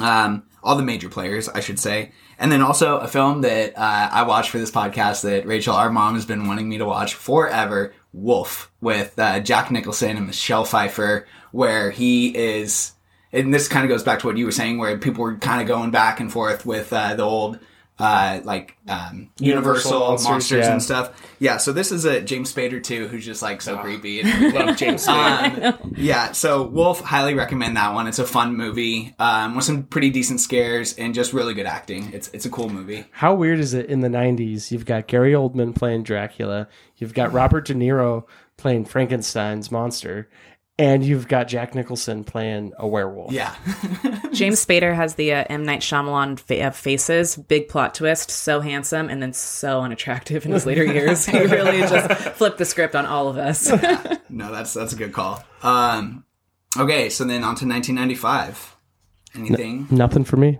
Um, all the major players, I should say. And then also a film that uh, I watched for this podcast that Rachel, our mom, has been wanting me to watch forever Wolf with uh, Jack Nicholson and Michelle Pfeiffer, where he is. And this kind of goes back to what you were saying, where people were kind of going back and forth with uh, the old, uh, like um, Universal, Universal monsters, monsters, yeah. and stuff. Yeah, so this is a James Spader too, who's just like so creepy. And, Love James Spader. um, yeah, so Wolf, highly recommend that one. It's a fun movie um, with some pretty decent scares and just really good acting. It's it's a cool movie. How weird is it in the 90s? You've got Gary Oldman playing Dracula, you've got Robert De Niro playing Frankenstein's monster, and you've got Jack Nicholson playing a werewolf. Yeah, James Spader has the uh, M Night Shyamalan fa- uh, faces, big plot twist, so handsome and then so unattractive in his later years. He really just flipped the script on all of us. no, that's that's a good call. Um, okay, so then on to 1995. Anything? Nothing for me.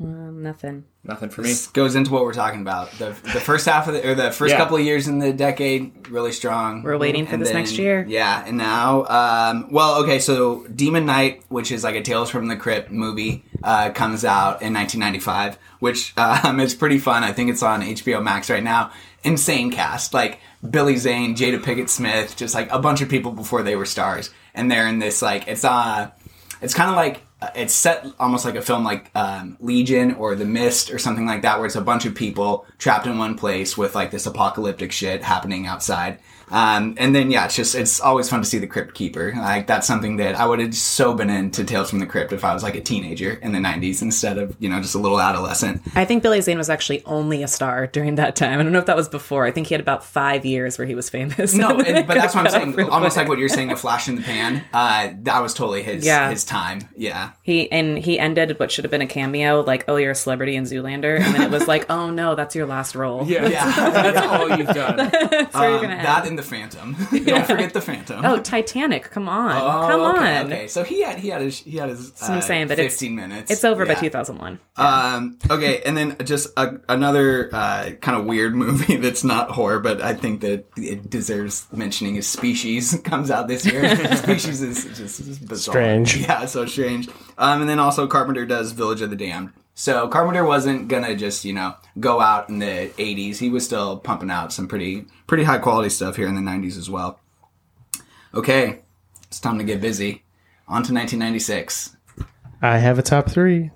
um, nothing. Nothing for me. Goes into what we're talking about. The the first half of the or the first Yeah. couple of years in the decade really strong. We're waiting for And this next year. Yeah, and now um well, okay, so Demon Knight, which is like a Tales from the Crypt movie, uh comes out in 1995, which um is pretty fun. I think it's on HBO Max right now. Insane cast. Like Billy Zane, Jada Pinkett Smith, just like a bunch of people before they were stars. And they're in this like it's uh it's kind of like it's set almost like a film like um, Legion or The Mist or something like that, where it's a bunch of people trapped in one place with like this apocalyptic shit happening outside. Um, and then yeah, it's just it's always fun to see the Crypt Keeper. Like that's something that I would have so been into Tales from the Crypt if I was like a teenager in the '90s instead of you know just a little adolescent. I think Billy Zane was actually only a star during that time. I don't know if that was before. I think he had about five years where he was famous. No, and, but that's what I'm saying. Almost quick. like what you're saying, a flash in the pan. Uh, that was totally his Yeah. his time. Yeah. He and he ended what should have been a cameo, like "Oh, you're a celebrity in Zoolander," and then it was like, "Oh no, that's your last role." Yeah, that's all you've done. That's where you're Um, gonna end. that and the Phantom. Don't forget the Phantom. Oh, Titanic! Come on, Oh, come okay, on. Okay, so he had he had his he had his. what I'm uh, saying, but it's- 15 minutes. It's over by Yeah. 2001. Um. Okay, and then just a, another uh, kind of weird movie that's not horror, but I think that it deserves mentioning is Species comes out this year. Species is just is bizarre. Strange. Yeah, so strange. Um, and then also Carpenter does Village of the Damned. So Carpenter wasn't gonna just you know go out in the '80s. He was still pumping out some pretty pretty high quality stuff here in the '90s as well. Okay, it's time to get busy. On to 1996. I have a top three.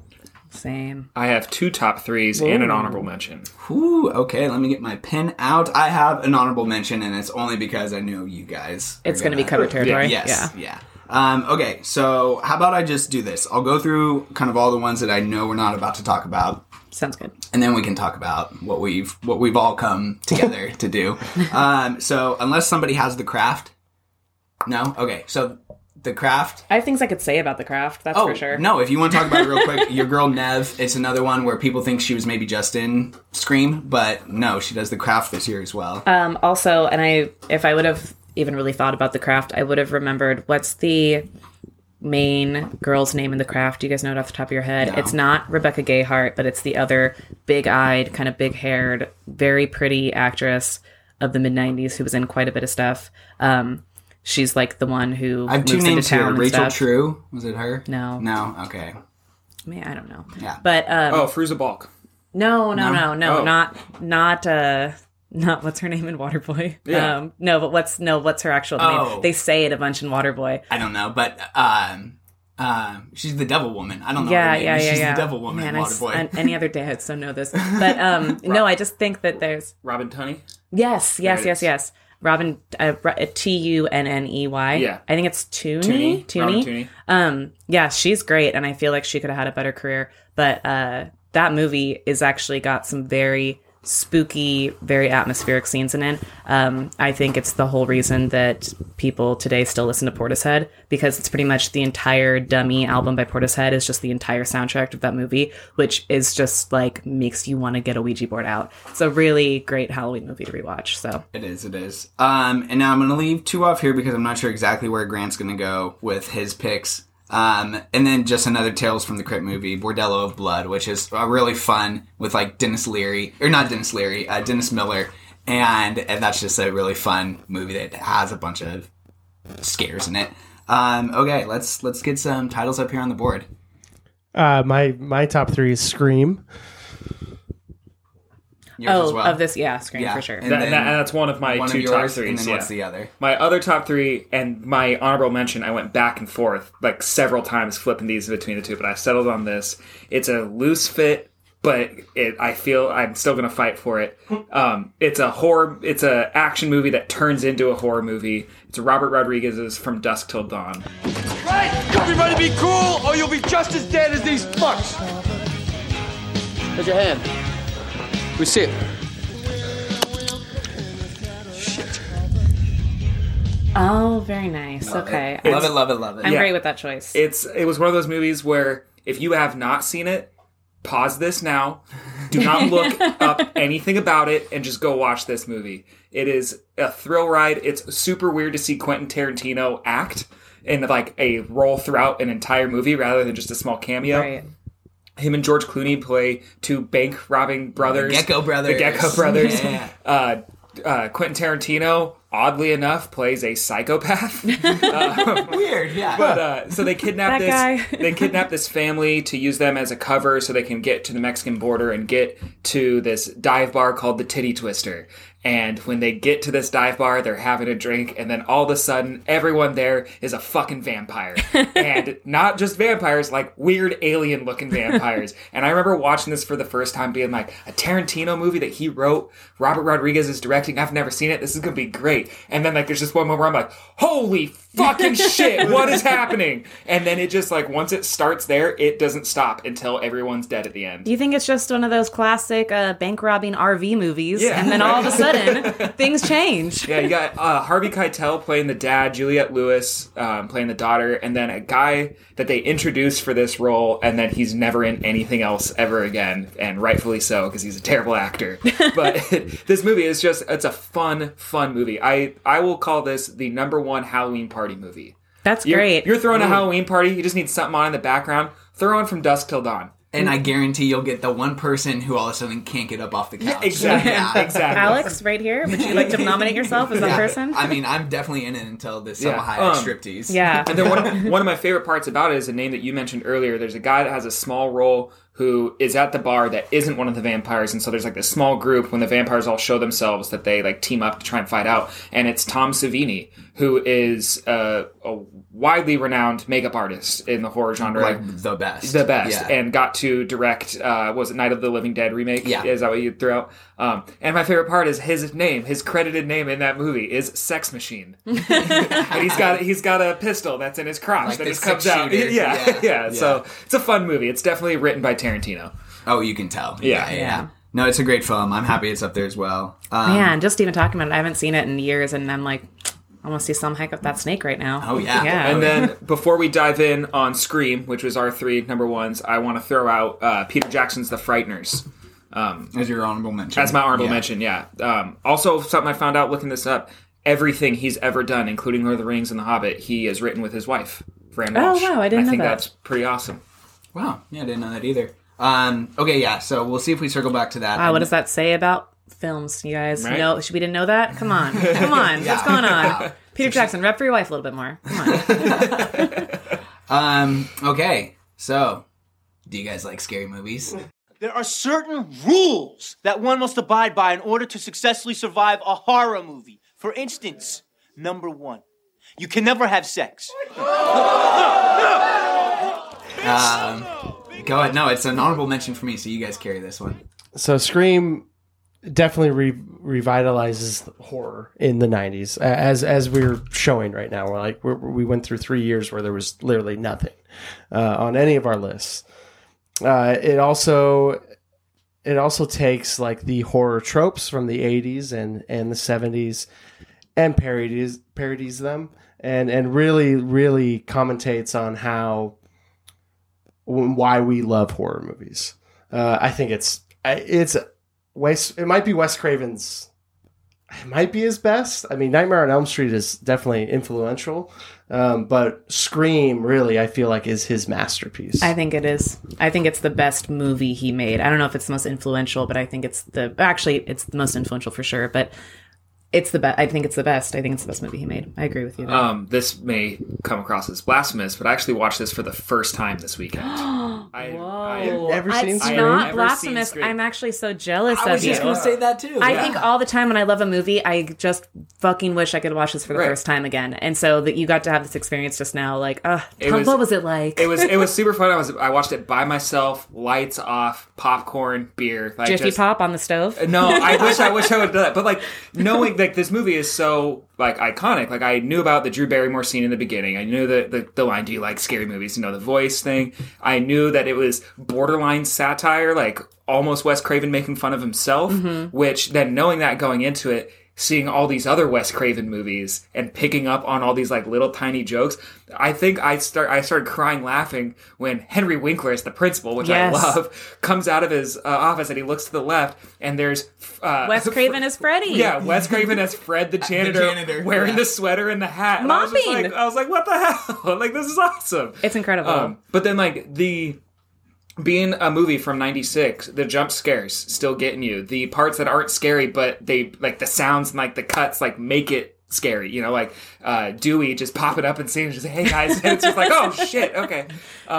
Same. I have two top threes and an honorable mention. Ooh, okay, let me get my pen out. I have an honorable mention, and it's only because I know you guys. It's going to be covered territory. Yes, Yeah. yeah. Um, okay, so how about I just do this? I'll go through kind of all the ones that I know we're not about to talk about, Sounds good. and then we can talk about what we've what we've all come together to do. Um, so unless somebody has the craft, no. Okay, so the craft. I have things I could say about the craft. That's Oh for sure. no! If you want to talk about it real quick, your girl Neve. It's another one where people think she was maybe just in Scream, but no, she does the craft this year as well. Um, also, and I, if I would have even really thought about the craft, I would have remembered what's the main girl's name in the craft. Do you guys know it off the top of your head? No. It's not Rebecca Gayheart, but it's the other big-eyed, kind of big-haired, very pretty actress of the mid '90s who was in quite a bit of stuff. Um, she's like the one who I have two moves into names town here. Rachel stuff. True. Was it her? No. No. Okay. I mean, I don't know. Yeah. But um, Oh, Fairuza Balk. No, no, No? no, no, Oh. not not uh not what's her name in Waterboy. Yeah. Um no, but what's no, what's her actual Oh. name? They say it a bunch in Waterboy. I don't know, but um, um, she's the Devil Woman. I don't know. Yeah, her name. yeah, yeah, She's yeah. the Devil Woman. Man, in Waterboy. an- any other day I'd so know this. But um no, I just think that there's Robin Tunney. yes, yes, yes, yes. Robin uh, T U N N E Y. Yeah. I think it's. Tooney. Tooney. Um, yeah, she's great, and I feel like she could have had a better career. But uh, that movie is actually got some very spooky, very atmospheric scenes in it. Um, I think it's the whole reason that people today still listen to Portishead because it's pretty much the entire Dummy album by Portishead is just the entire soundtrack of that movie, which is just like makes you want to get a Ouija board out. It's a really great Halloween movie to rewatch. So It is, it is. Um, and now I'm going to leave two off here because I'm not sure exactly where Grant's going to go with his picks. Um, and then just another Tales from the Crypt movie, Bordello of Blood, which is really fun with like Denis Leary, or not Denis Leary, uh, Dennis Miller. And, and that's just a really fun movie that has a bunch of scares in it. Um, okay, let's let's get some titles up here on the board. Uh, my my top three is Scream. Yours oh, as well. of this, yeah, screen Yeah. for sure. And That- then that- that's one of my one two of top yours, threes, And then yeah. what's the other? My other top three and my honorable mention, I went back and forth like several times flipping these between the two, but I settled on this. It's a loose fit, but it I feel I'm still gonna fight for it. Um, it's a horror, it's a action movie that turns into a horror movie. It's Robert Rodriguez's From Dusk Till Dawn. Right? Everybody be cool, or you'll be just as dead as these fucks. Raise your hand. We see it. Oh, very nice. okay. Love it, love it, love it. I'm Yeah. great with that choice. It's it was one of those movies where if you have not seen it, pause this now. Do not look up anything about it and just go watch this movie. It is a thrill ride. It's super weird to see Quentin Tarantino act in like a role throughout an entire movie rather than just a small cameo. right. Him and George Clooney play two bank robbing brothers. Gecko Brothers. The Gecko Brothers. Yeah. Uh, uh, Quentin Tarantino, oddly enough, plays a psychopath. Weird, yeah. But uh, so they kidnap this. guy. they kidnap this family to use them as a cover, so they can get to the Mexican border and get to this dive bar called the Titty Twister. And when they get to this dive bar, they're having a drink, and then all of a sudden, everyone there is a fucking vampire, and not just vampires, like weird alien-looking vampires. and I remember watching this for the first time, being like, a Tarantino movie that he wrote, Robert Rodriguez is directing. I've never seen it. This is gonna be great. And then like, there's just one moment where I'm like, holy fucking shit, what is happening? And then it just like once it starts there, it doesn't stop until everyone's dead at the end. Do you think it's just one of those classic uh, bank robbing RV movies, Yeah. and then all of a sudden things change? Yeah, you got uh, Harvey Keitel playing the dad, Juliette Lewis um, playing the daughter, and then a guy that they introduced for this role, and then he's never in anything else ever again, and rightfully so because he's a terrible actor. but this movie is just—it's a fun, fun movie. I I will call this the number one Halloween party movie. That's You're, great. You're throwing a Halloween party. You just need something on in the background. Throw on from dusk till dawn. and I guarantee you'll get the one person who all of a sudden can't get up off the couch. Exactly. Yeah. Exactly. Alex, right here. Would you like to nominate yourself as that Yeah. person? I mean, I'm definitely in it until this Yeah, Salma Hayek um, striptease. yeah. And then one of, one of my favorite parts about it is a name that you mentioned earlier. There's a guy that has a small role who is at the bar that isn't one of the vampires, and so there's like this small group when the vampires all show themselves that they like team up to try and fight out, and it's Tom Savini, who is uh, a widely renowned makeup artist in the horror genre. like the best. the best, Yeah. and got to direct. Uh, was it Night of the Living Dead remake? Yeah. is that what you threw out? Um, and my favorite part is his name. His credited name in that movie is Sex Machine. and he's got he's got a pistol that's in his crotch Like that just comes out. Yeah, Yeah. yeah, Yeah. So it's a fun movie. It's definitely written by Tarantino. oh, you can tell. Yeah. yeah, Yeah. No, it's a great film. I'm happy it's up there as well. Um, Man, just even talking about it, I haven't seen it in years, and I'm like, I want to see some heck of that snake right now. Oh, yeah. yeah. And then before we dive in on Scream, which was our three number ones, I want to throw out uh, Peter Jackson's The Frighteners. as your honorable mention. As my honorable Yeah. mention, yeah. Um, also, something I found out looking this up: everything he's ever done, including Lord of the Rings and The Hobbit, he has written with his wife, Fran Walsh. Oh, wow, I didn't know think that. that's pretty awesome. Wow. Yeah, I didn't know that either. Um, okay, yeah. So we'll see if we circle back to that. Wow, what does that say about films, you guys? Right? No, should we didn't know that? Come on, come on, what's going on? Peter Jackson, rep for your wife a little bit more. Come on. Um. Okay. So, do you guys like scary movies? There are certain rules that one must abide by in order to successfully survive a horror movie. For instance, number one, you can never have sex. Um. Go ahead. No, it's an honorable mention for me. So you guys carry this one. So Scream definitely re- revitalizes horror in the 90s as as we're showing right now. We're like we're, we went through three years where there was literally nothing uh, on any of our lists. Uh, it also it also takes like the horror tropes from the 80s and and the 70s and parodies parodies them and and really really commentates on how why we love horror movies. Uh, i think it's it's Wes. It might be Wes Craven's. It might be his best. I mean, Nightmare on Elm Street is definitely influential, um, but Scream really, I feel like, is his masterpiece. I think it is. I think it's the best movie he made. I don't know if it's the most influential, but I think it's the actually it's the most influential for sure. But It's the best. I think it's the best. I think it's the best movie he made. I agree with you. there. Um, this may come across as blasphemous, but I actually watched this for the first time this weekend. I, Whoa. never seen it's Scream? not Never blasphemous. seen Scream. I'm actually so jealous I of was you. just going to say that too. I Yeah. think all the time when I love a movie, I just fucking wish I could watch this for the Right. first time again. And so that you got to have this experience just now, like, uh, It was- what was it like? it was it was super fun. I was I watched it by myself, lights off, popcorn, beer. Like Jiffy just- Pop on the stove. No, I wish I wish I would have done that. But like knowing like this movie is so like iconic. Like I knew about the Drew Barrymore scene in the beginning. I knew the the, the line, "Do you like scary movies?" You know the voice thing. I knew that it was borderline satire, like almost Wes Craven making fun of himself. Mm-hmm. Which then knowing that going into it. Seeing all these other Wes Craven movies and picking up on all these like little tiny jokes, I think I start I started crying laughing when Henry Winkler is the principal, which Yes. I love, comes out of his uh, office and he looks to the left and there's uh, Wes Craven is Freddy. yeah, Wes Craven as Fred the janitor, janitor, wearing yeah. the sweater and the hat. And I was just Mopping. like, I was like, what the hell? like, this is awesome. It's incredible. Um, but then, like the being a movie from '96, the jump scares still getting you. The parts that aren't scary, but they like the sounds and like the cuts, like make it scary. You know, like uh, Dewey just popping up and saying, just "Hey guys," and it's just like, "Oh shit, okay."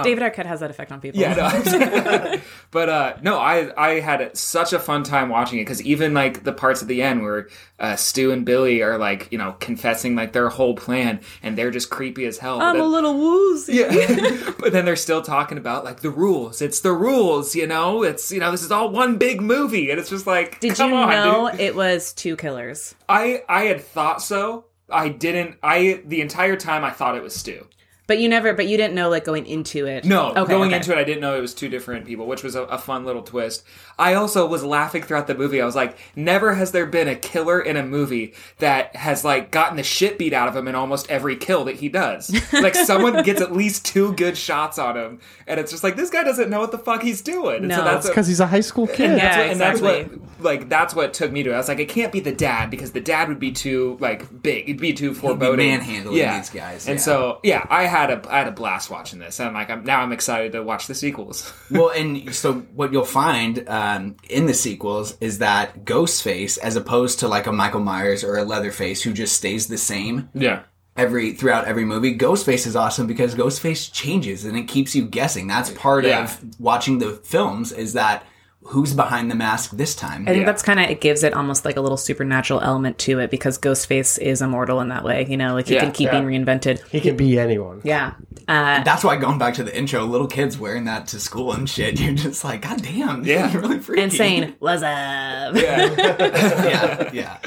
David Arquette has that effect on people. Yeah, no. but uh, no, I I had such a fun time watching it because even like the parts at the end where uh, Stu and Billy are like you know confessing like their whole plan and they're just creepy as hell. I'm But a little woozy. yeah. but then they're still talking about like the rules. It's the rules, you know. It's you know this is all one big movie, and it's just like Did come you on, know dude. it was two killers? I I had thought so. I didn't. I the entire time I thought it was Stu. But you never. But you didn't know like going into it. No, Okay, going okay. into it, I didn't know it was two different people, which was a, a fun little twist. I also was laughing throughout the movie. I was like, never has there been a killer in a movie that has like gotten the shit beat out of him in almost every kill that he does. like someone gets at least two good shots on him, and it's just like this guy doesn't know what the fuck he's doing. And so No. that's what- because he's a high school kid. and that's, Yeah, what, and that's what like that's what took me to it. I was like, it can't be the dad because the dad would be too like big. It'd be too foreboding. manhandling these guys, And yeah. so yeah, I had a I had a blast watching this, and I'm like, I'm now I'm excited to watch the sequels. well, and so what you'll find um, in the sequels is that Ghostface, as opposed to like a Michael Myers or a Leatherface who just stays the same yeah. every throughout every movie, Ghostface is awesome because Ghostface changes and it keeps you guessing. That's part Yeah. of watching the films is that who's behind the mask this time. I think Yeah. that's kind of it gives it almost like a little supernatural element to it because Ghostface is immortal in that way. You know, like he Yeah, can keep yeah. being reinvented. He can be anyone. Yeah. Uh, That's why going back to the intro, little kids wearing that to school and shit, you're just like, God damn, Yeah. really freaky. and saying "What's up?" yeah, yeah.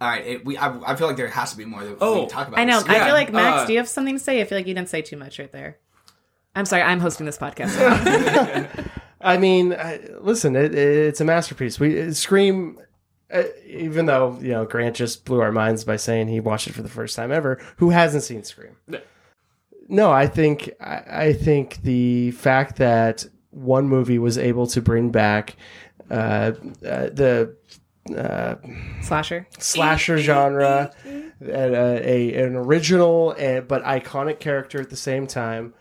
All right, it, we. I, I feel like there has to be more that we Oh, can talk about. I know. this. I Yeah, feel like Max. uh, do you have something to say? I feel like you didn't say too much right there. I'm sorry. I'm hosting this podcast. I mean, I, listen, it, it's a masterpiece. We Scream, uh, even though you know Grant just blew our minds by saying he watched it for the first time ever. Who hasn't seen Scream? No, I think I, I think the fact that one movie was able to bring back uh, uh, the uh, Slasher. slasher genre, and, uh, a an original and but iconic character at the same time.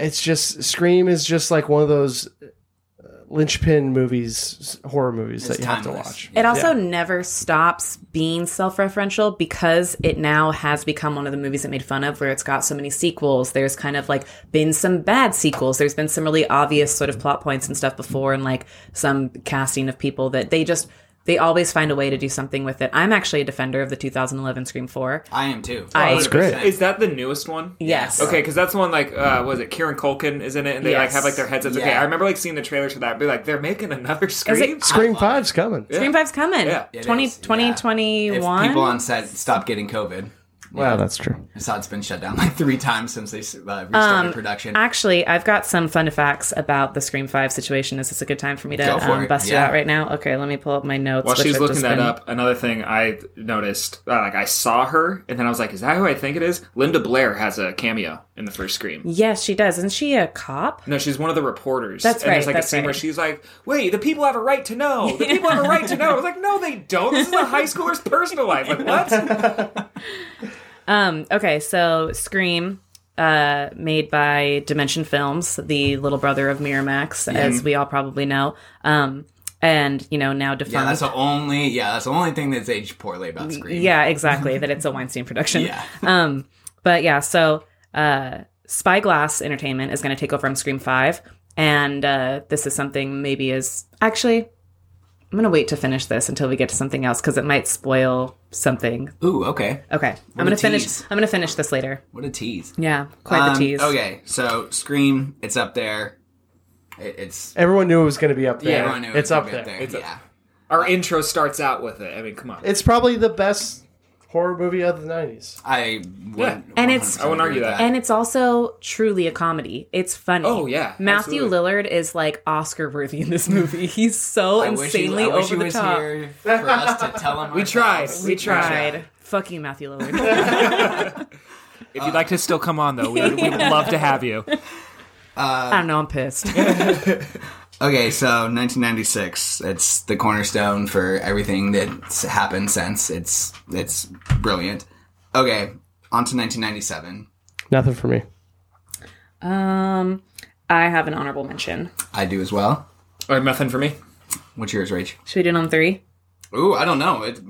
It's just Scream is just like one of those uh, linchpin movies, horror movies It's that you have to watch. It also Yeah. never stops being self-referential because it now has become one of the movies that made fun of where it's got so many sequels. There's kind of like been some bad sequels. There's been some really obvious sort of plot points and stuff before and like some casting of people that they just they always find a way to do something with it. I'm actually a defender of the 2011 Scream 4. I am too. I- that's great. Is that the newest one? Yes. Okay, because that's the one like uh was it Kieran Culkin is in it, and they like have like their headsets. Okay, Yeah. I remember like seeing the trailers for that. Be like, they're making another Scream. Scream Five's coming. Scream Five's coming. Yeah. It 20, is, yeah. 2021. People on set stop getting COVID, Wow, that's true. I saw it's been shut down like three times since they uh, restarted Um, production. Actually, I've got some fun facts about the Scream 5 situation. Is this a good time for me to for um, it, bust yeah. it out right now? Okay, let me pull up my notes. While she's I've looking that been- up, another thing I noticed, uh, like I saw her, and then I was like, "Is that who I think it is?" Linda Blair has a cameo in the first Scream. Yes, she does. Isn't she a cop? No, she's one of the reporters. That's and There's right, like a scene right. where she's like, "Wait, the people have a right to know. The people have a right to know." I was like, "No, they don't. This is a high schooler's personal life. Like what?" Um, okay, so Scream, uh, made by Dimension Films, the little brother of Miramax, as we all probably know. Um, and you know now defunct. Yeah, that's the only. Yeah, that's the only thing that's aged poorly about Scream. Yeah, exactly. that it's a Weinstein production. Yeah. Um, but yeah, so uh, Spyglass Entertainment is going to take over from Scream Five, and uh, this is something maybe is actually. I'm gonna wait to finish this until we get to something else because it might spoil something. Ooh, okay. Okay, I'm gonna finish. tease. I'm gonna finish this later. What a tease. Yeah, quite Um, the tease. Okay, so Scream, it's up there. It, it's Everyone knew it was going to be up there. yeah, everyone knew it it's was up gonna there. be It's yeah. Our intro starts out with it. I mean, come on. It's probably the best horror movie of the '90s. I would Yeah. And it's- I wouldn't argue that. And it's also truly a comedy. It's funny. Oh, yeah, Matthew absolutely. Lillard is like Oscar worthy in this movie. He's so I wish he- insanely I wish over he the was top. here for us to tell him. We tried. ourselves. We Tried. Fuck you, Matthew Lillard. If you'd like to still come on, though, we would, we would love to have you. I don't know. I'm pissed. Okay, so 1996. It's the cornerstone for everything that's happened since. It's it's brilliant. Okay, on to 1997. Nothing for me. um, I have an honorable mention. I do as well. All right, nothing for me. What's yours, Rach? Should we do it on three? Ooh, I don't know. It,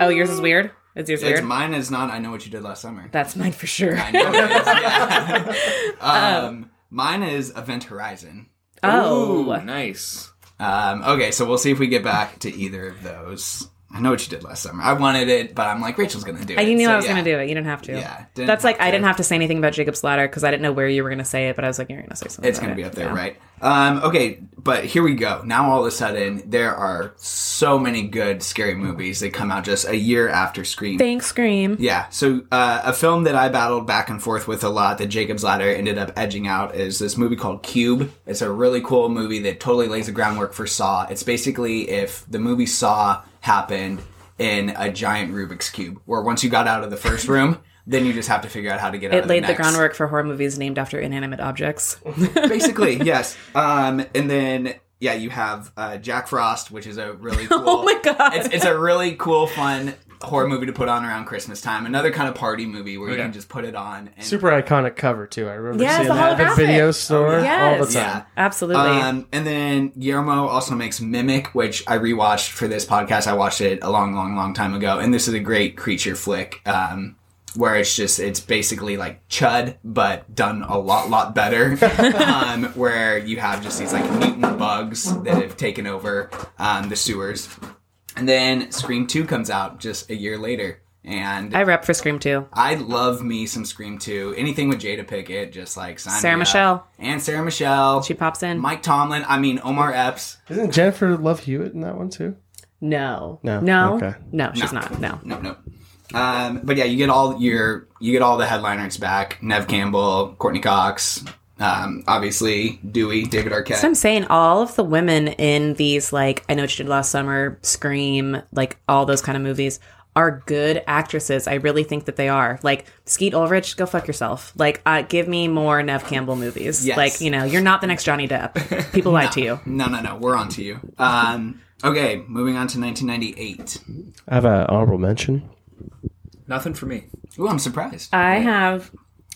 Oh, yours is weird. Is yours it's weird? mine is not. I know what you did last summer. That's mine for sure. I know it is. Yeah. um, mine is Event Horizon. Oh, Ooh, nice. Um, okay, so we'll see if we get back to either of those. I know what you did last summer. I wanted it, but I'm like Rachel's gonna do it. I knew so I was yeah. to do it. You didn't have to. Yeah, That's like have I didn't have to say anything about Jacob's Ladder because I didn't know where you were to say it, but I was like, you're to say something. It's to it. be up there, Yeah. right? Um, okay, but here we go. Now all of a sudden, there are so many good scary movies that come out just a year after Scream. Thanks, Scream. Yeah, so uh, a film that I battled back and forth with a lot that Jacob's Ladder ended up edging out is this movie called Cube. It's a really cool movie that totally lays the groundwork for Saw. It's basically if the movie Saw happened in a giant Rubik's Cube, where once you got out of the first room, then you just have to figure out how to get out It laid the the groundwork for horror movies named after inanimate objects. Basically, yes. Um, and then yeah, you have uh, Jack Frost, which is a really cool. Oh my God. It's, it's a really cool, fun horror movie to put on around Christmas time. Another kind of party movie where you can just put it on. And, Super iconic cover too. I remember Yes, seeing the that at the video store all the Yes. time. Yeah. Absolutely. Um, and then Guillermo also makes Mimic, which I rewatched for this podcast. I watched it a long, long, long time ago, and this is a great creature flick. Um, where it's just it's basically like Chud, but done a lot, lot better. um, where you have just these like mutant bugs that have taken over um, the sewers, and then Scream Two comes out just a year later, and I rep for Scream too. I love me some Scream 2. Anything with Jada Pinkett, just like sign Sarah me up. Michelle. And Sarah Michelle. She pops in. Mike Tomlin. I mean, Omar Epps. Isn't Jennifer Love Hewitt in that one too? No. No. No. Okay. No, she's No. not. No. No, no. Um, but yeah, you get all your you get all the headliners back. Neve Campbell, Courteney Cox, um, obviously Dewey, David Arquette. So I'm saying all of the women in these, like, I know what you did last summer, Scream, like all those kind of movies are good actresses. I really think that they are. Like Skeet Ulrich, go fuck yourself. Like, uh, give me more Neve Campbell movies. Yes. Like, you know, you're not the next Johnny Depp. People lied to you. no, no, no. We're on to you. Um, okay, moving on to 1998. I have an honorable mention. Nothing for me. Ooh, I'm surprised. I have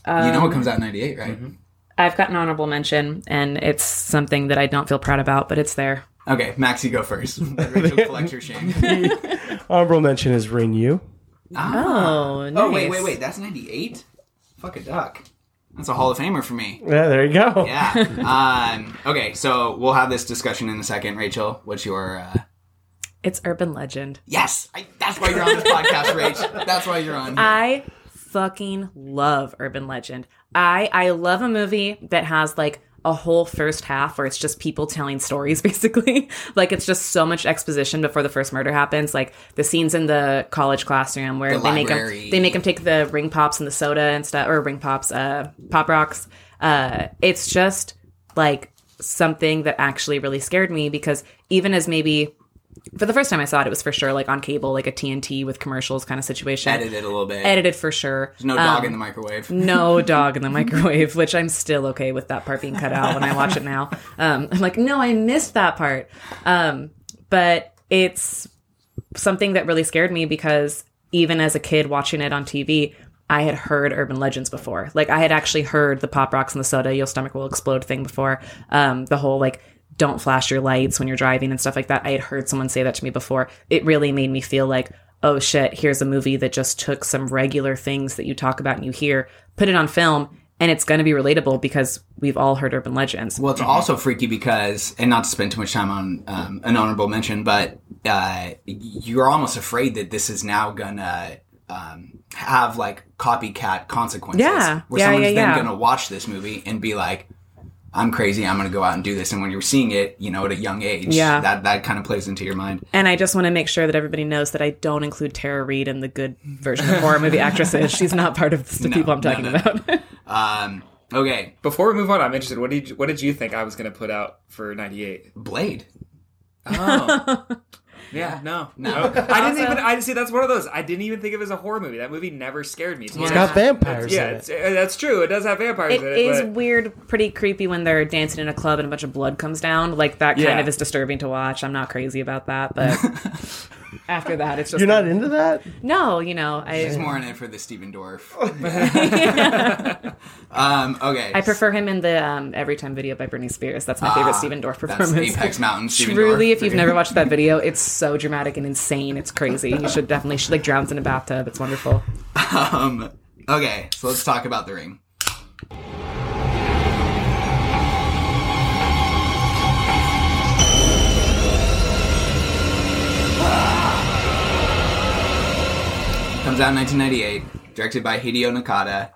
you know what comes out in 98, right? I've got an honorable mention, and it's something that I don't feel proud about, but it's there. Okay, Max, you go first. Let Rachel collect your shame. Honorable mention is Ringu. Oh, nice. Oh, wait, wait, wait. That's 98? Fuck a duck. That's a Hall of Famer for me. Yeah, there you go. Yeah. um, okay, so we'll have this discussion in a second. Rachel, what's your. Uh... It's urban legend. Yes! I, that's why you're on this podcast, Rach. That's why you're on. I fucking love urban legend. I I love a movie that has like a whole first half where it's just people telling stories basically. like it's just so much exposition before the first murder happens. Like the scenes in the college classroom where The they make them they make them take the ring pops and the soda and stuff or ring pops uh pop rocks. Uh it's just like something that actually really scared me because even as maybe for the first time I saw it, it was for sure like on cable, like a TNT with commercials kind of situation. Edited a little bit. Edited for sure. There's no dog Um, in the microwave. no dog in the microwave, which I'm still okay with that part being cut out when I watch it now. Um, I'm like, no, I missed that part. Um, but it's something that really scared me because even as a kid watching it on TV, I had heard urban legends before. Like I had actually heard the pop rocks and the soda, your stomach will explode thing before. Um, the whole like don't flash your lights when you're driving and stuff like that. I had heard someone say that to me before. It really made me feel like, oh shit, here's a movie that just took some regular things that you talk about and you hear, put it on film, and it's going to be relatable because we've all heard urban legends. Well, it's also freaky because, and not to spend too much time on um, an honorable mention, but uh, you're almost afraid that this is now gonna um, have like copycat consequences. Yeah. where Yeah, someone's yeah, then yeah. gonna watch this movie and be like, "I'm crazy. I'm gonna go out and do this." And when you're seeing it, you know, at a young age, Yeah. that that kind of plays into your mind. And I just want to make sure that everybody knows that I don't include Tara Reid in the good version of horror movie actresses. She's not part of the No, people I'm no, talking no. about. Um, okay, Before we move on, I'm interested. What did you, what did you think I was going to put out for '98? Blade. Oh. Yeah, no, No. I didn't even. I see. That's one of those. I didn't even think of it as a horror movie. That movie never scared me. It's got vampires Yeah, in uh, that's true. It does have vampires It in it. is but- weird, pretty creepy when they're dancing in a club and a bunch of blood comes down. Like that kind Yeah. of is disturbing to watch. I'm not crazy about that, but after that, it's just You're not into that? No, you know, She's I more in it for the Stephen Dorff. um, okay, I prefer him in the um, Every Time video by Britney Spears. That's my favorite Steven Stephen Dorff that's performance. Apex Mountain, Stephen Truly, Dorff. if you've never watched that video, it's so dramatic and insane. It's crazy. You should definitely. She like drowns in a bathtub. It's wonderful. Um, okay, so let's talk about the ring. Comes out in 1998, directed by Hideo Nakata.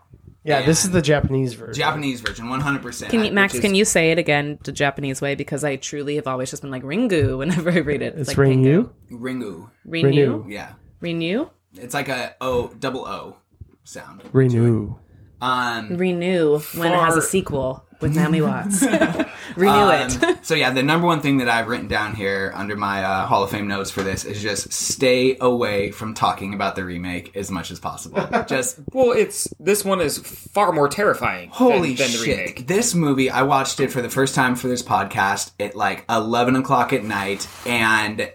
Yeah, this is the Japanese version. Japanese version, 100%. Can you, Max? which is- Can you say it again the Japanese way? Because I truly have always just been like Ringu whenever I read it. It's like Ringu. Ringu. Renew. Yeah. Renew. It's like a O, double O sound. Renew. Um, Renew when it has a sequel with Naomi Watts. Renew Um, it. so yeah, the number one thing that I've written down here under my uh, Hall of Fame notes for this is just stay away from talking about the remake as much as possible. Just Well, it's this one is far more terrifying. holy than, than the shit! remake. This movie, I watched it for the first time for this podcast at like eleven o'clock at night, and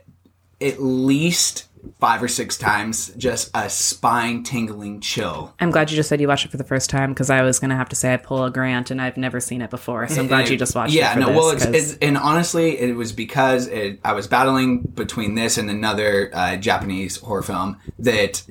at least five or six times, just a spine tingling chill. I'm glad you just said you watched it for the first time because I was going to have to say I pull a Grant and I've never seen it before. So I'm glad you just watched yeah, it. for no, this, well, it's, it's and honestly, it was because it, I was battling between this and another uh, Japanese horror film that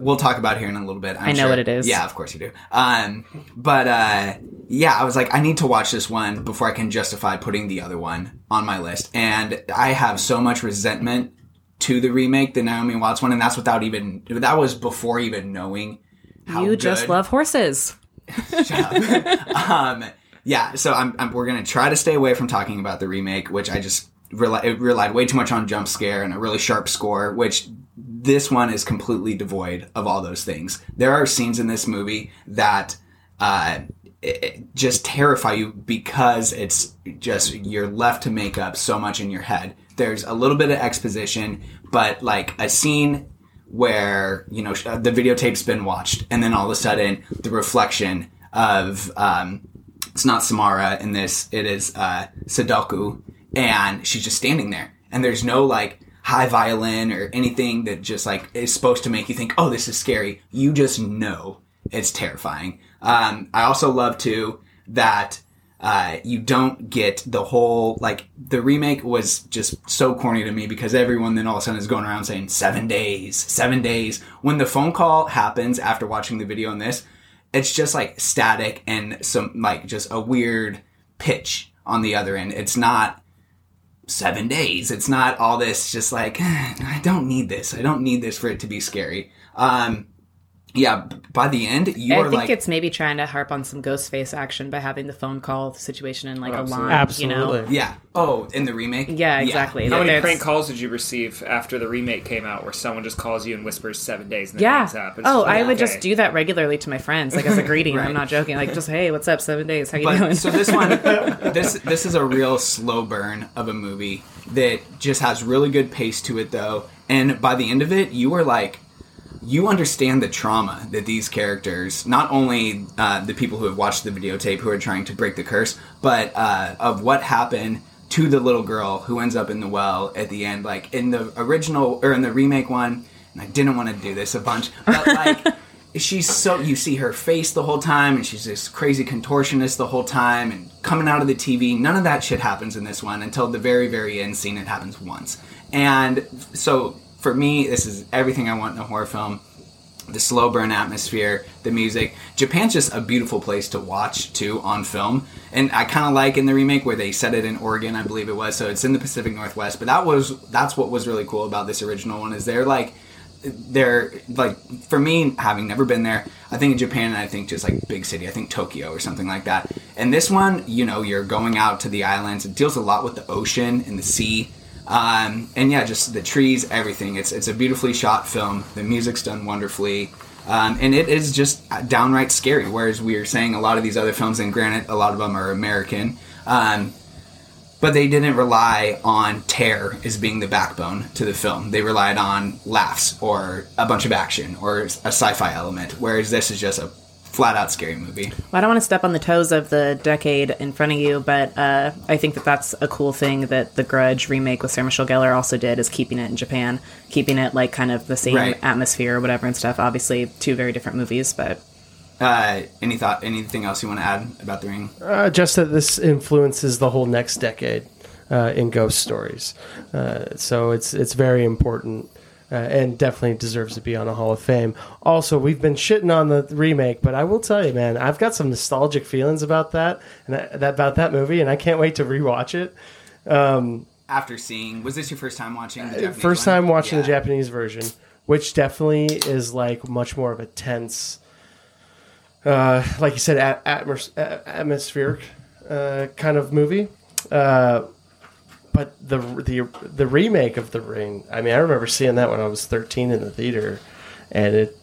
we'll talk about here in a little bit. I'm I know sure. what it is. Yeah, of course you do. Um, but uh, yeah, I was like, I need to watch this one before I can justify putting the other one on my list, and I have so much resentment to the remake, the Naomi Watts one, and that's without even that was before even knowing. How you just good- love horses. um, yeah, so I'm, I'm, we're gonna try to stay away from talking about the remake, which I just relied way too much on jump scare and a really sharp score, which this one is completely devoid of all those things. There are scenes in this movie that uh, it- it just terrify you because it's just you're left to make up so much in your head. There's a little bit of exposition, but like a scene where you know the videotape's been watched and then all of a sudden the reflection of um, it's not Samara in this it is uh, Sadako and she's just standing there. And there's no like high violin or anything that just like is supposed to make you think oh this is scary. You just know it's terrifying. Um, I also love too that uh, you don't get the whole like the remake was just so corny to me because everyone then all of a sudden is going around saying seven days, seven days. When the phone call happens after watching the video on this, it's just like static and some like just a weird pitch on the other end. It's not seven days. It's not all this just like I don't need this. I don't need this for it to be scary. Um, yeah, by the end you were like I are think like it's maybe trying to harp on some ghost face action by having the phone call situation in like a oh, line. Absolutely. You know? yeah. Oh, in the remake. Yeah, exactly. How That many prank calls did you receive after the remake came out, where someone just calls you and whispers seven days and then Yeah. hangs up? It's Oh, just like, I would okay. just do that regularly to my friends, like as a greeting. Right. I'm not joking. Like, just hey, what's up? Seven days. How you But doing? so this one, this this is a real slow burn of a movie that just has really good pace to it, though. And by the end of it, you are like, you understand the trauma that these characters, not only uh, the people who have watched the videotape who are trying to break the curse, but uh, of what happened to the little girl who ends up in the well at the end. Like in the original or in the remake one, and I didn't want to do this a bunch, but like. she's so you see her face the whole time and she's this crazy contortionist the whole time and coming out of the tv none of that shit happens in this one until the very very end scene it happens once and so for me this is everything i want in a horror film the slow burn atmosphere, the music. Japan's just a beautiful place to watch too on film, and I kind of like in the remake where they set it in Oregon, I believe it was. So it's in the Pacific Northwest. But that was that's what was really cool about this original one is they're like they're like for me having never been there i think in japan i think just like big city i think tokyo or something like that and this one you know you're going out to the islands it deals a lot with the ocean and the sea um, and yeah just the trees everything. It's it's a beautifully shot film. The music's done wonderfully. Um, and it is just downright scary whereas we are saying a lot of these other films and granted a lot of them are american um, but they didn't rely on terror as being the backbone to the film. They relied on laughs or a bunch of action or a sci-fi element, whereas this is just a flat-out scary movie. Well, I don't want to step on the toes of the decade in front of you, but uh, I think that that's a cool thing that the Grudge remake with Sarah Michelle Gellar also did is keeping it in Japan, keeping it like kind of the same Right. atmosphere or whatever and stuff. Obviously, two very different movies, but Uh, any thought? Anything else you want to add about the ring? Uh, just that this influences the whole next decade uh, in ghost stories. Uh, so it's it's very important uh, and definitely deserves to be on a Hall of Fame. Also, we've been shitting on the remake, but I will tell you, man, I've got some nostalgic feelings about that and I, that about that movie, and I can't wait to rewatch it. Um, After seeing, was this your first time watching? The Japanese first one? time watching the Japanese version, which definitely is like much more of a tense, uh, like you said, at- atmos- atmospheric uh, kind of movie. Uh, but the the the remake of The Ring, I mean, I remember seeing that when I was thirteen in the theater, and it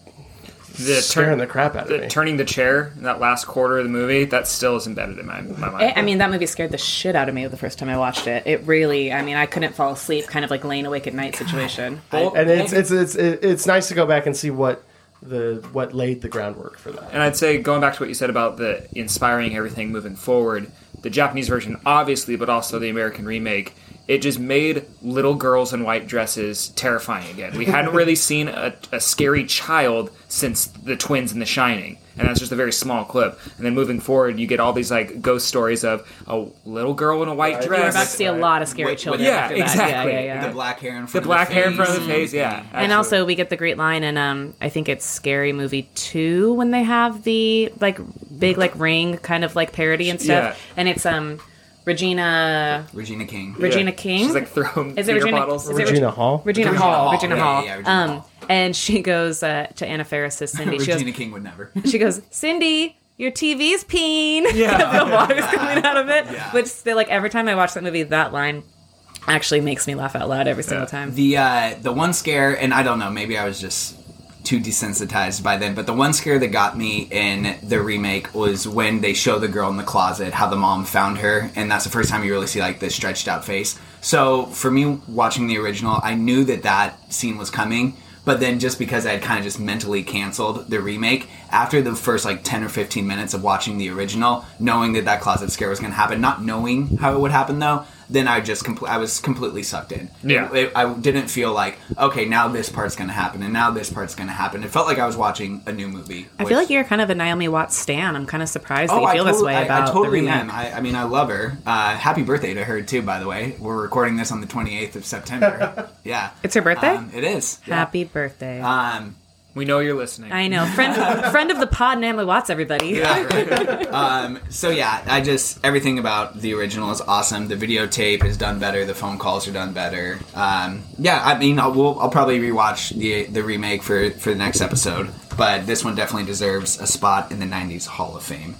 The scaring the crap out of the, me. Turning the chair in that last quarter of the movie, that still is embedded in my, my mind. I, I mean, that movie scared the shit out of me the first time I watched it. It really, I mean, I couldn't fall asleep, kind of like laying awake at night situation. and it's it's it's it's nice to go back and see what the what laid the groundwork for that. And I'd say going back to what you said about the inspiring everything moving forward, the Japanese version obviously, but also the American remake, it just made little girls in white dresses terrifying again. We hadn't really seen a, a scary child since the twins in The Shining. And that's just a very small clip. And then moving forward, you get all these like ghost stories of a little girl in a white dress. You're dress. about to see a lot of scary children. yeah, after that. exactly. Yeah, yeah, yeah. The black hair in The front. black of the hair in front of the face. face, yeah. And also, we get the great line, and um, I think it's Scary Movie two when they have the like big like ring kind of like parody and stuff, Yeah. and it's um Regina Regina King. Regina King. She's like throwing Is it beer Regina? bottles. Is it Regina Hall? Regina, Regina Hall. Hall. Regina Yeah, Hall. yeah, Regina um, and she goes uh, to Anna Faris as Cindy. She Regina goes, King would never. she goes, Cindy, your TV's peeing. Yeah. the water's coming out of it. Yeah. Which still, like every time I watch that movie, that line actually makes me laugh out loud every single time. The uh, the one scare, and I don't know, maybe I was just too desensitized by then, but the one scare that got me in the remake was when they show the girl in the closet, how the mom found her, and that's the first time you really see like the stretched out face. So for me, watching the original, I knew that that scene was coming. But then, just because I had kind of just mentally canceled the remake, after the first like 10 or 15 minutes of watching the original, knowing that that closet scare was going to happen, not knowing how it would happen though, then I just compl- I was completely sucked in. Yeah. It- I didn't feel like okay, now this part's going to happen, and now this part's going to happen. It felt like I was watching a new movie. I feel like you're kind of a Naomi Watts stan. I'm kind of surprised that Oh, you I feel this totally- way I- about I, totally the remake. am. I, I mean, I love her. Uh, happy birthday to her too, by the way. We're recording this on the 28th of September. yeah, It's her birthday? Um, it is. Yeah. Happy birthday. Um, we know you're listening. I know. Friend friend of the pod, Naomi Watts, everybody. Yeah, right. um, so yeah, I just everything about the original is awesome. The videotape is done better. The phone calls are done better. Um, yeah, I mean, I'll, we'll, I'll probably rewatch the the remake for for the next episode, but this one definitely deserves a spot in the '90s Hall of Fame.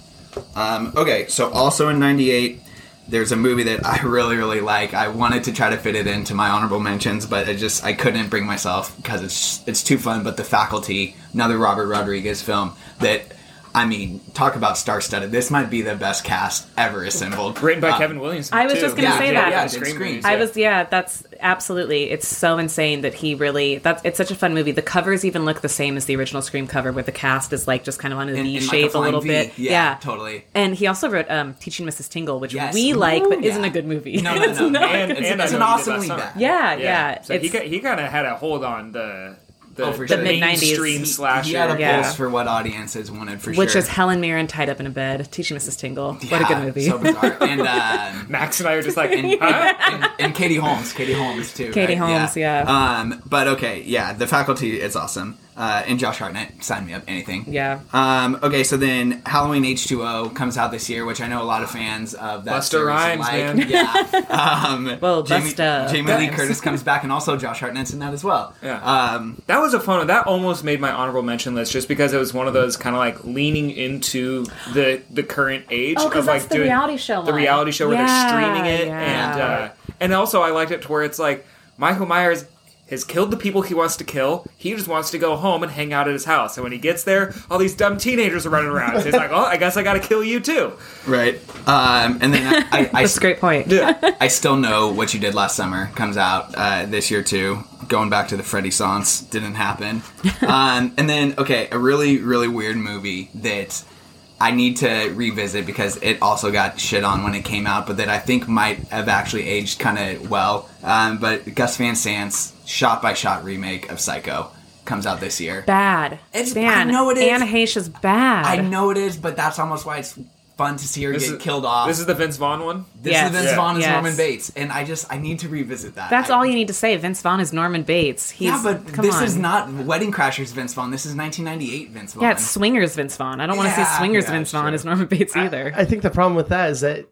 Um, okay, so also in '98. There's a movie that I really, really like. I wanted to try to fit it into my honorable mentions, but I just I couldn't bring myself because it's it's too fun. But The Faculty, another Robert Rodriguez film that I mean, talk about star-studded. This might be the best cast ever assembled. Written by Uh, Kevin Williamson. I was too. just gonna Yeah, say yeah, that. yeah, The it's Scream Scream. movies, I was yeah, that's absolutely. It's so insane that he really that's it's such a fun movie. The covers even look the same as the original Scream cover where the cast is like just kind of on a In- V in like a shape a, little V. bit. Yeah, totally. And he also wrote um, Teaching Mrs. Tingle, which Yes. we like but Ooh, isn't a good movie. No, no, It's no. not And, good. and it's an Know You Did awesomely Last Summer. bad. yeah, yeah. So he it's- he kind of had a hold on the the, Oh, for the sure. mainstream He- slasher. He had a Yeah. pulse for what audiences wanted for Which sure. is Helen Mirren tied up in a bed, teaching Mrs. Tingle. what a good movie. So bizarre. And um, Max and I are just like, and, huh? and, and Katie Holmes, Katie Holmes too. Katie right? Holmes, yeah. Um, but okay, yeah, the faculty is awesome. Uh, and Josh Hartnett, sign me up, anything. yeah. Um, okay, so then Halloween H2O comes out this year, which I know a lot of fans of that Busta Rhymes, like. man. Yeah. Um, Well, Jamie, Busta Jamie Lee Rhymes. Curtis comes back, and also Josh Hartnett's in that as well. Yeah. Um, That was a fun one. That almost made my honorable mention list just because it was one of those kind of like leaning into the the current age Oh, 'cause of like the doing reality show the one. reality show where Yeah, they're streaming it yeah. and uh, and also I liked it to where it's like Michael Myers has killed the people he wants to kill. He just wants to go home and hang out at his house. And when he gets there, all these dumb teenagers are running around. So he's like, "Oh, I guess I got to kill you too." right. Um, and then I, I, I, That's a great point. Yeah. I still know what you did last summer comes out uh, this year too. Going back to the Freddy Sans didn't happen. um, and then okay, a really really weird movie that I need to revisit because it also got shit on when it came out, but that I think might have actually aged kind of well. Um, but Gus Van Sant's shot by shot remake of Psycho comes out this year. Bad. It's- Man, I know it is. Anne Heche is bad. I know it is, but that's almost why it's fun to see her This get is- killed off. This is the Vince Vaughn one. This Yes. is Vince Yeah. Vaughn as Yes. Norman Bates, and I just I need to revisit that. That's I- all you need to say. Vince Vaughn is Norman Bates. He's, yeah, but come this on. is not Wedding Crashers Vince Vaughn. This is 1998 Vince Vaughn. Yeah, it's Swingers Vince Vaughn. I don't want to Yeah, see Swingers yeah, Vince Vaughn sure. as Norman Bates either. I think the problem with that is that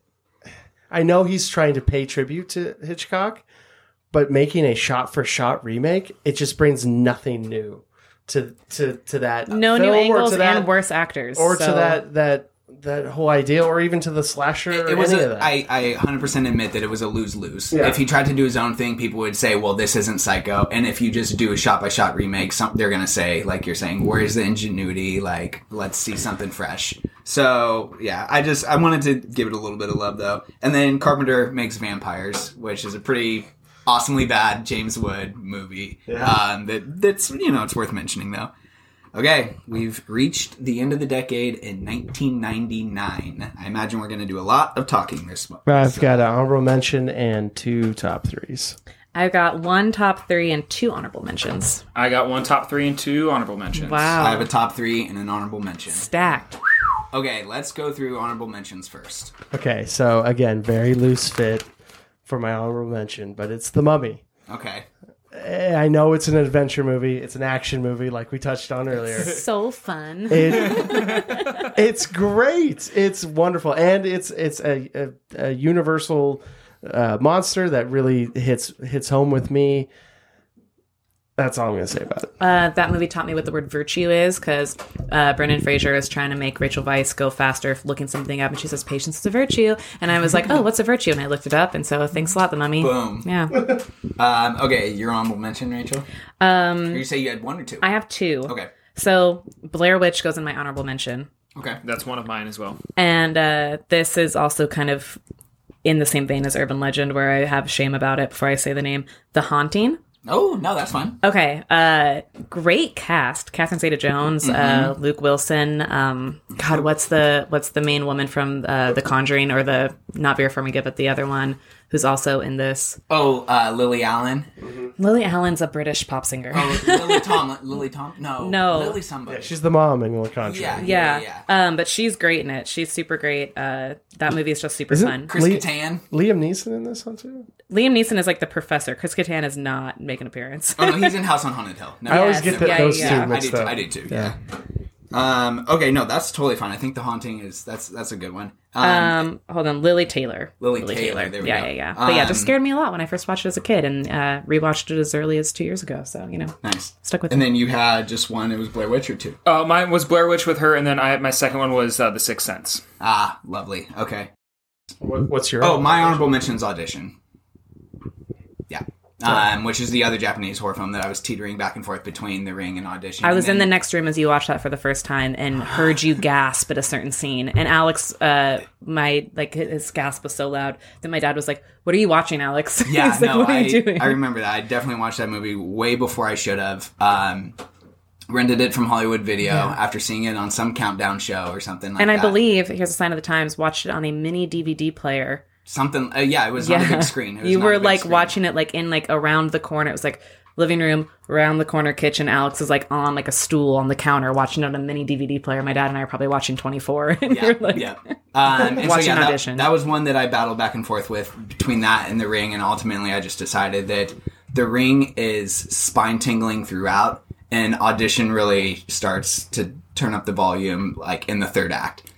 I know he's trying to pay tribute to Hitchcock, but making a shot for shot remake, it just brings nothing new to to to that no film new angles to that, and worse actors. or to that that that whole idea, or even to the slasher. It, it was any a, of that. I, I 100% admit that it was a lose lose. Yeah. If he tried to do his own thing, people would say, "Well, this isn't Psycho." And if you just do a shot by shot remake, some, they're gonna say, like you're saying, "Where's the ingenuity?" Like, let's see something fresh. So yeah, I just I wanted to give it a little bit of love though. And then Carpenter makes Vampires, which is a pretty awesomely bad James Wood movie. Um, that that's you know it's worth mentioning though. Okay, we've reached the end of the decade in 1999. I imagine we're going to do a lot of talking this month. I've got an honorable mention and two top threes. I've got one top three and two honorable mentions. I got one top three and two honorable mentions. Wow. I have a top three and an honorable mention. Stacked. Okay, let's go through honorable mentions first. Okay, so again, very loose fit for my honorable mention, but it's The Mummy. Okay. Eh, I know it's an adventure movie, it's an action movie, like we touched on earlier. So fun. It, it's great. It's wonderful, and it's it's a, a, a universal uh, monster that really hits hits home with me. That's all I'm gonna say about it. Uh, that movie taught me what the word virtue is because uh, Brendan Fraser is trying to make Rachel Weisz go faster, looking something up, and she says patience is a virtue. And I was like, oh, what's a virtue? And I looked it up, and so thanks a lot, the mummy. Boom. Yeah. Um, okay, your honorable mention, Rachel? Um, Or you say you had one or two? I have two. Okay. So Blair Witch goes in my honorable mention. Okay. That's one of mine as well. And uh, this is also kind of in the same vein as Urban Legend, where I have shame about it before I say the name. The Haunting. Oh, no, that's fine. Okay, uh, great cast: Catherine Zeta-Jones, uh, Mhm. Luke Wilson. Um, God, what's the what's the main woman from uh, The Conjuring, or the not Vera Farmiga, but the other one who's also in this? Oh, uh, Lily Allen. Lily Allen's a British pop singer. Oh, Lily Tom. Lily Tom. No. No. Lily somebody. She's the mom in The Conjuring. Yeah. yeah, Um, but she's great in it. She's super great. Uh, that movie is just super Isn't fun. Chris Lee- Kattan. Liam Neeson in this one too. Liam Neeson is like the professor. Chris Kattan is not make an appearance. Oh no, he's in House on Haunted Hill. No, I always Yes, get the, yeah, those yeah. two I mixed do. up. I do too. Yeah. Um. Okay. No, that's totally fine. I think the haunting is that's that's a good one. Um. Um, hold on, Lili Taylor. Lili Taylor, there we yeah, go. yeah, yeah. Yeah. But yeah, just Um, scared me a lot when I first watched it as a kid, and uh, rewatched it as early as two years ago. So you know, nice. stuck with it. And it. then you had just one. It was Blair Witch or two. Uh, mine was Blair Witch with her, and then I my second one was uh, The Sixth Sense. Ah, lovely. Okay. What, what's your? Oh, my honorable mentions audition. Um, which is the other Japanese horror film that I was teetering back and forth between The Ring and Audition. I was And in the next room as you watched that for the first time and heard you gasp at a certain scene. And Alex, uh, my like his gasp was so loud that my dad was like, "What are you watching, Alex?" Yeah, like, no, "What are I, you doing?" I remember that. I definitely watched that movie way before I should have. Um, rented it from Hollywood Video Yeah. after seeing it on some countdown show or something like and I that. believe here's a sign of the times. Watched it on a mini DVD player. Something. Uh, yeah, it was on a big screen. You were like screen. watching it like in like around the corner. It was like living room, around the corner kitchen. Alex is like on like a stool on the counter watching it on a mini DVD player. My dad and I are probably watching 24. And Yeah, like, yeah. Um, and so, Watching yeah, that- audition. That, was one that I battled back and forth with between that and The Ring, and ultimately I just decided that The Ring is spine tingling throughout, and audition really starts to turn up the volume like in the third act.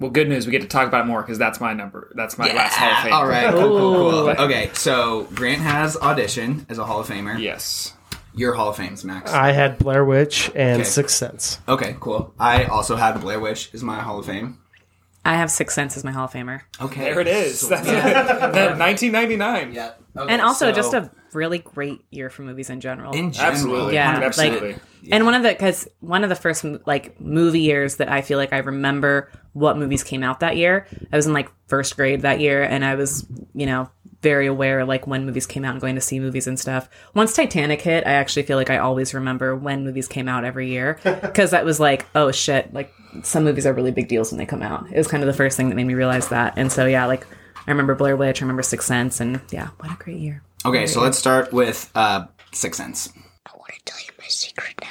Well, good news. We get to talk about it more because that's my number. That's my last Hall of Fame. All right, cool, cool, cool. Okay, so Grant has audition as a Hall of Famer. Yes. Your Hall of Fames, Max. I had Blair Witch and Okay. Sixth Sense. Okay, cool. I also had Blair Witch as my Hall of Fame. I have Six Sense as my Hall of Famer. Okay, There it is. That's Yeah. 1999. Yeah. and also so- just a really great year for movies in general. In general, Absolutely. yeah, Absolutely. like, and one of the because one of the first like movie years that I feel like I remember what movies came out that year. I was in like first grade that year, and I was you know very aware like when movies came out and going to see movies and stuff. Once Titanic hit, I actually feel like I always remember when movies came out every year because that was like oh shit, like some movies are really big deals when they come out. It was kind of the first thing that made me realize that, and so yeah, like. I remember Blair Witch. I remember Sixth Sense, and yeah, what a great year. Okay, so let's start with uh, Sixth Sense. I want to tell you my secret now.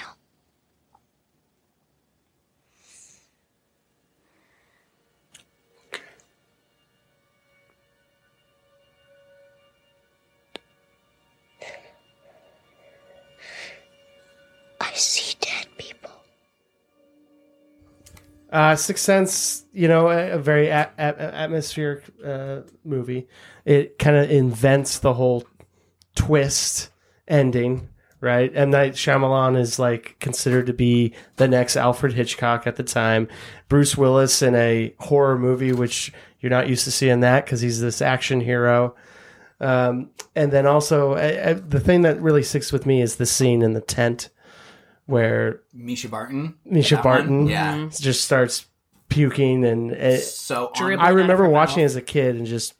I see Uh, Sixth Sense, you know, a, a very a- a- atmospheric uh, movie. It kind of invents the whole twist ending, right? M Night Shyamalan is like considered to be the next Alfred Hitchcock at the time. Bruce Willis in a horror movie, which you're not used to seeing that because he's this action hero. Um, and then also, I, I, the thing that really sticks with me is the scene in the tent where Mischa Barton. Mischa That one? Barton Yeah. just starts puking and it, So I remember watching as a kid and just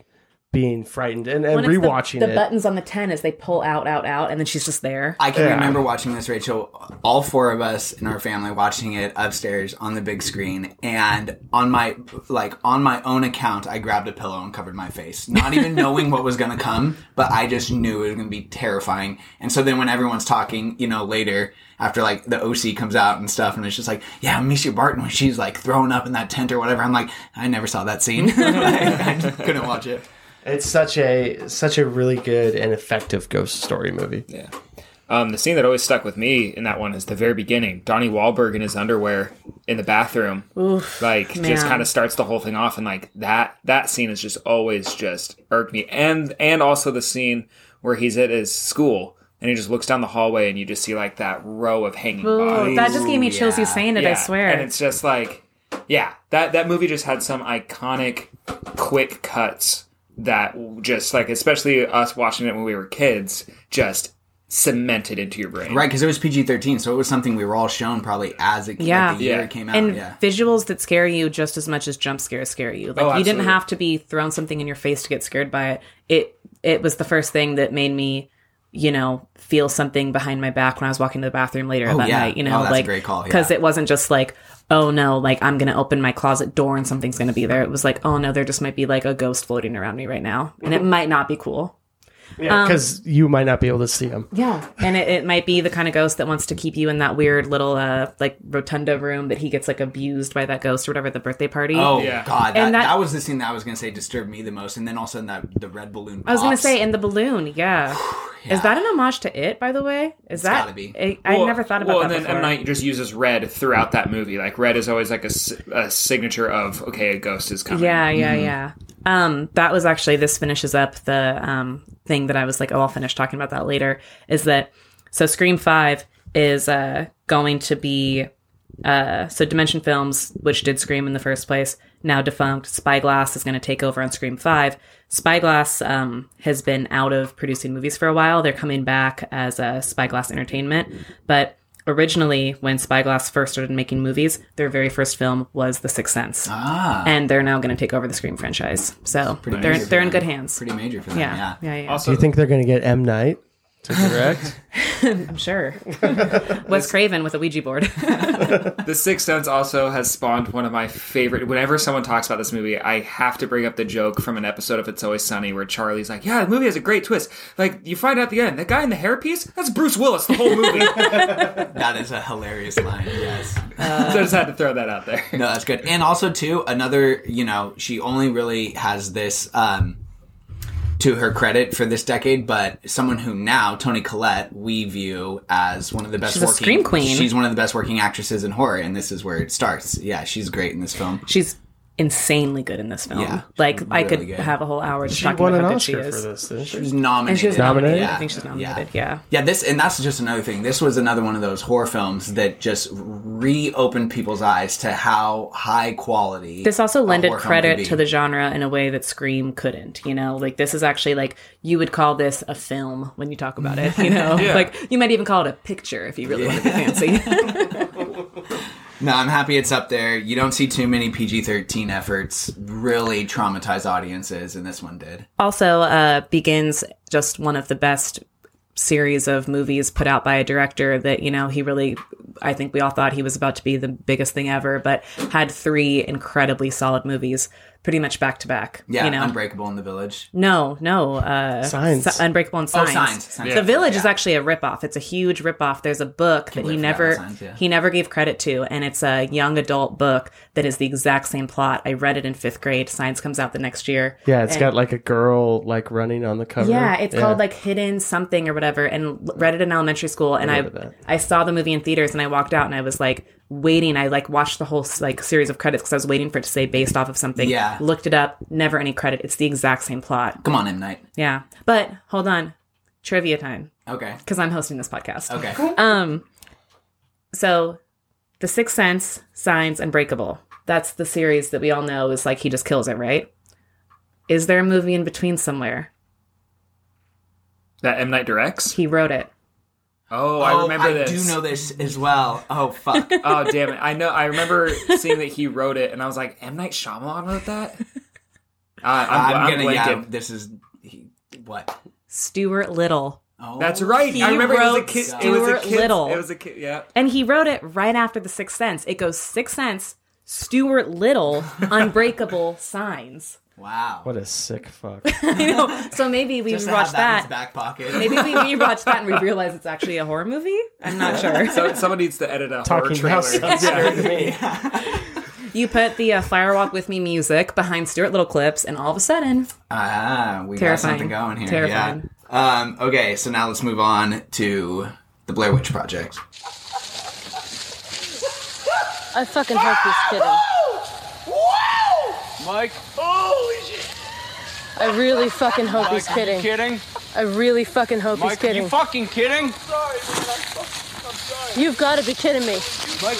being frightened and, and When it's the- rewatching the, it. buttons on the ten as they pull out, out, out, and then she's just there. I can Yeah. remember watching this, Rachel, all four of us in our family watching it upstairs on the big screen. And on my, like, on my own account, I grabbed a pillow and covered my face, not even knowing what was going to come, but I just knew it was going to be terrifying. And so then when everyone's talking, you know, later, after like the OC comes out and stuff, and it's just like, yeah, Mischa Barton, when she's like throwing up in that tent or whatever, I'm like, I never saw that scene. I, I couldn't watch it. It's such a such a really good and effective ghost story movie. Yeah. Um, the scene that always stuck with me in that one is the very beginning. Donnie Wahlberg in his underwear in the bathroom, Oof, like man. just kind of starts the whole thing off, and like that that scene is just always just irked me. And and also the scene where he's at his school and he just looks down the hallway and you just see like that row of hanging Ooh, bodies. that just gave me chills. You saying it, I swear. And it's just like, yeah, that that movie just had some iconic, quick cuts that just like, especially us watching it when we were kids, just cemented into your brain. Right, because it was PG 13, so it was something we were all shown probably as it, Yeah. like, the year Yeah. it came out. and yeah. visuals that scare you just as much as jump scares scare you. Like Oh, you didn't have to be thrown something in your face to get scared by it. It it was the first thing that made me, you know, feel something behind my back when I was walking to the bathroom later Oh, that yeah. night. You Oh, know, a like because yeah. it wasn't just like. Oh no, like I'm gonna open my closet door and something's gonna be there. It was like, oh no, there just might be like a ghost floating around me right now. And it might not be cool. Yeah, because you might not be able to see them. Yeah. And it, it might be the kind of ghost that wants to keep you in that weird little uh like rotunda room that he gets like abused by that ghost or whatever at the birthday party. Oh Yeah. god, And that, that- was the scene that I was gonna say disturbed me the most, and then all of a sudden that the red balloon. I was gonna say in the balloon, yeah. Is that an homage to it, by the way? Is that gotta be. I, I Well- never thought about well, that and then before. M Night just uses red throughout that movie. Like red is always like a signature of okay, a ghost is coming. Yeah, yeah, Mm-hmm. yeah. Um, that was actually this finishes up the um thing that I was like, oh, I'll finish talking about that later. Is that so? Scream Five is uh going to be uh so Dimension Films, which did Scream in the first place, now defunct. Spyglass is going to take over on Scream Five. Spyglass um has been out of producing movies for a while. They're coming back as a Spyglass Entertainment, but originally when Spyglass first started making movies, their very first film was The Sixth Sense Ah, and they're now going to take over the Scream franchise. So they're they're in good hands. pretty major for them. yeah, Yeah. yeah, yeah. Also, Do you think they're going to get M Night? To direct. I'm sure. Wes Craven with a Ouija board. The Sixth Sense also has spawned one of my favorite. Whenever someone talks about this movie, I have to bring up the joke from an episode of It's Always Sunny where Charlie's like, "Yeah, the movie has a great twist. Like, you find out at the end, that guy in the hairpiece, that's Bruce Willis the whole movie." That is a hilarious line. Yes. so I just had to throw that out there. No, that's good. And also too, another, you know, she only really has this um to her credit for this decade, but someone who now, Toni Collette, we view as one of the best She's a scream queen. She's one of the best working actresses in horror, and this is where it starts. Yeah, she's great in this film. She's insanely good in this film. Yeah, like I could good. have a whole hour just She talking about an how good she is. for this, she? She was nominated. And she was Nominated? nominated. I think she's nominated. Yeah. Yeah, this and that's just another thing. This was another one of those horror films that just reopened people's eyes to how high quality. This also a lended horror film can credit to the genre in a way that Scream couldn't. You know, like this is actually like you would call this a film when you talk about it. You know, Yeah. like you might even call it a picture if you really want to be fancy. No, I'm happy it's up there. You don't see too many PG-13 efforts really traumatize audiences, and this one did. also, uh, begins just one of the best series of movies put out by a director that you know he really i think we all thought he was about to be the biggest thing ever but had three incredibly solid movies pretty much back to back Yeah, you know Unbreakable in the Village. No, no. Uh, Signs. Si- Unbreakable and Oh, Signs. Signs. Signs. The Yeah. Village is actually a ripoff. It's a huge ripoff. There's a book that he never Signs, yeah. he never gave credit to, and it's a young adult book that is the exact same plot. I read it in fifth grade. Signs comes out the next year. Yeah, it's And- got like a girl like running on the cover. yeah, it's called like Hidden Something or whatever, and read it in elementary school. And I, remember that. I saw the movie in theaters, and I walked out, and I was like waiting. I like watched the whole like series of credits because I was waiting for it to say based off of something. Yeah. looked it up, never any credit. It's the exact same plot. Come on, M Night. Yeah, but hold on, trivia time Okay. because I'm hosting this podcast. Okay. Um, so The Sixth Sense, Signs, Unbreakable. That's the series that we all know is like he just kills it, right? Is there a movie in between somewhere? That M Night directs. He wrote it. Oh, I remember I this. I do know this as well. Oh fuck. oh damn it! I know. I remember seeing that he wrote it, and I was like, M Night Shyamalan wrote that. Uh, I'm, I'm, I'm, gonna. Yeah, this is he, what. Stuart Little. Oh, That's right. He I remember it was a wrote kid. It was a Stuart kid. Little. It was a kid. Yeah. And he wrote it right after The Sixth Sense. It goes Sixth Sense, Stuart Little, Unbreakable, Signs. Wow. What a sick fuck. I know. So maybe we Just to have watch that in his back pocket. Maybe we, we watch that and we realize it's actually a horror movie. I'm not sure. So someone needs to edit a horror Talking about trailer. sounds scary to me. You put the uh, Fire Walk with Me music behind Stuart Little clips, and all of a sudden, Ah, we Terrifying. got something going here. Terrifying. Yeah. Um, okay, so now let's move on to the Blair Witch Project. I fucking hope he's kidding. Mike? Holy shit! I really fucking hope he's Mike, are you kidding. kidding? I really fucking hope he's Mike, are kidding. you fucking kidding? Sorry, I'm sorry. You've got to be kidding me.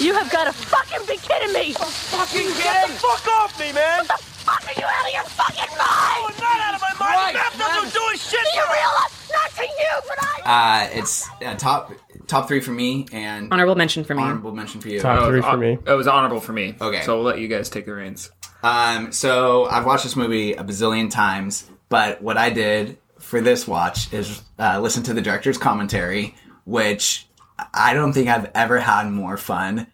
You have got to fucking be kidding me. Fucking kidding. Get the fuck off me, man! What the fuck are you out of your fucking mind? I'm not out of my mind. Right, the map doesn't do a shit. Do you realize? Not to you, but I. Uh, it's uh, top top three for me and honorable mention for me. honorable mention for you. Top three for Uh, me. It was honorable for me. Okay. So we'll let you guys take the reins. Um, so I've watched this movie a bazillion times, but what I did for this watch is uh, listen to the director's commentary, which I don't think I've ever had more fun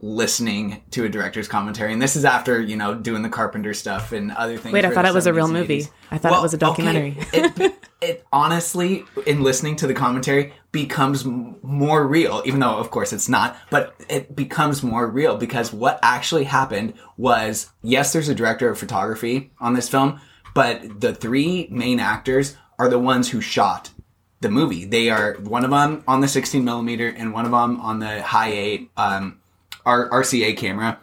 listening to a director's commentary. And this is after you know doing the Carpenter stuff and other things. Wait, I thought it was a real movie. 80s. I thought it was a documentary. it, it honestly, in listening to the commentary, becomes more real, even though, of course, it's not, but it becomes more real because what actually happened was yes, there's a director of photography on this film, but the three main actors are the ones who shot the movie. They are one of them on the 16 millimeter and one of them on the high eight um, R- RCA camera,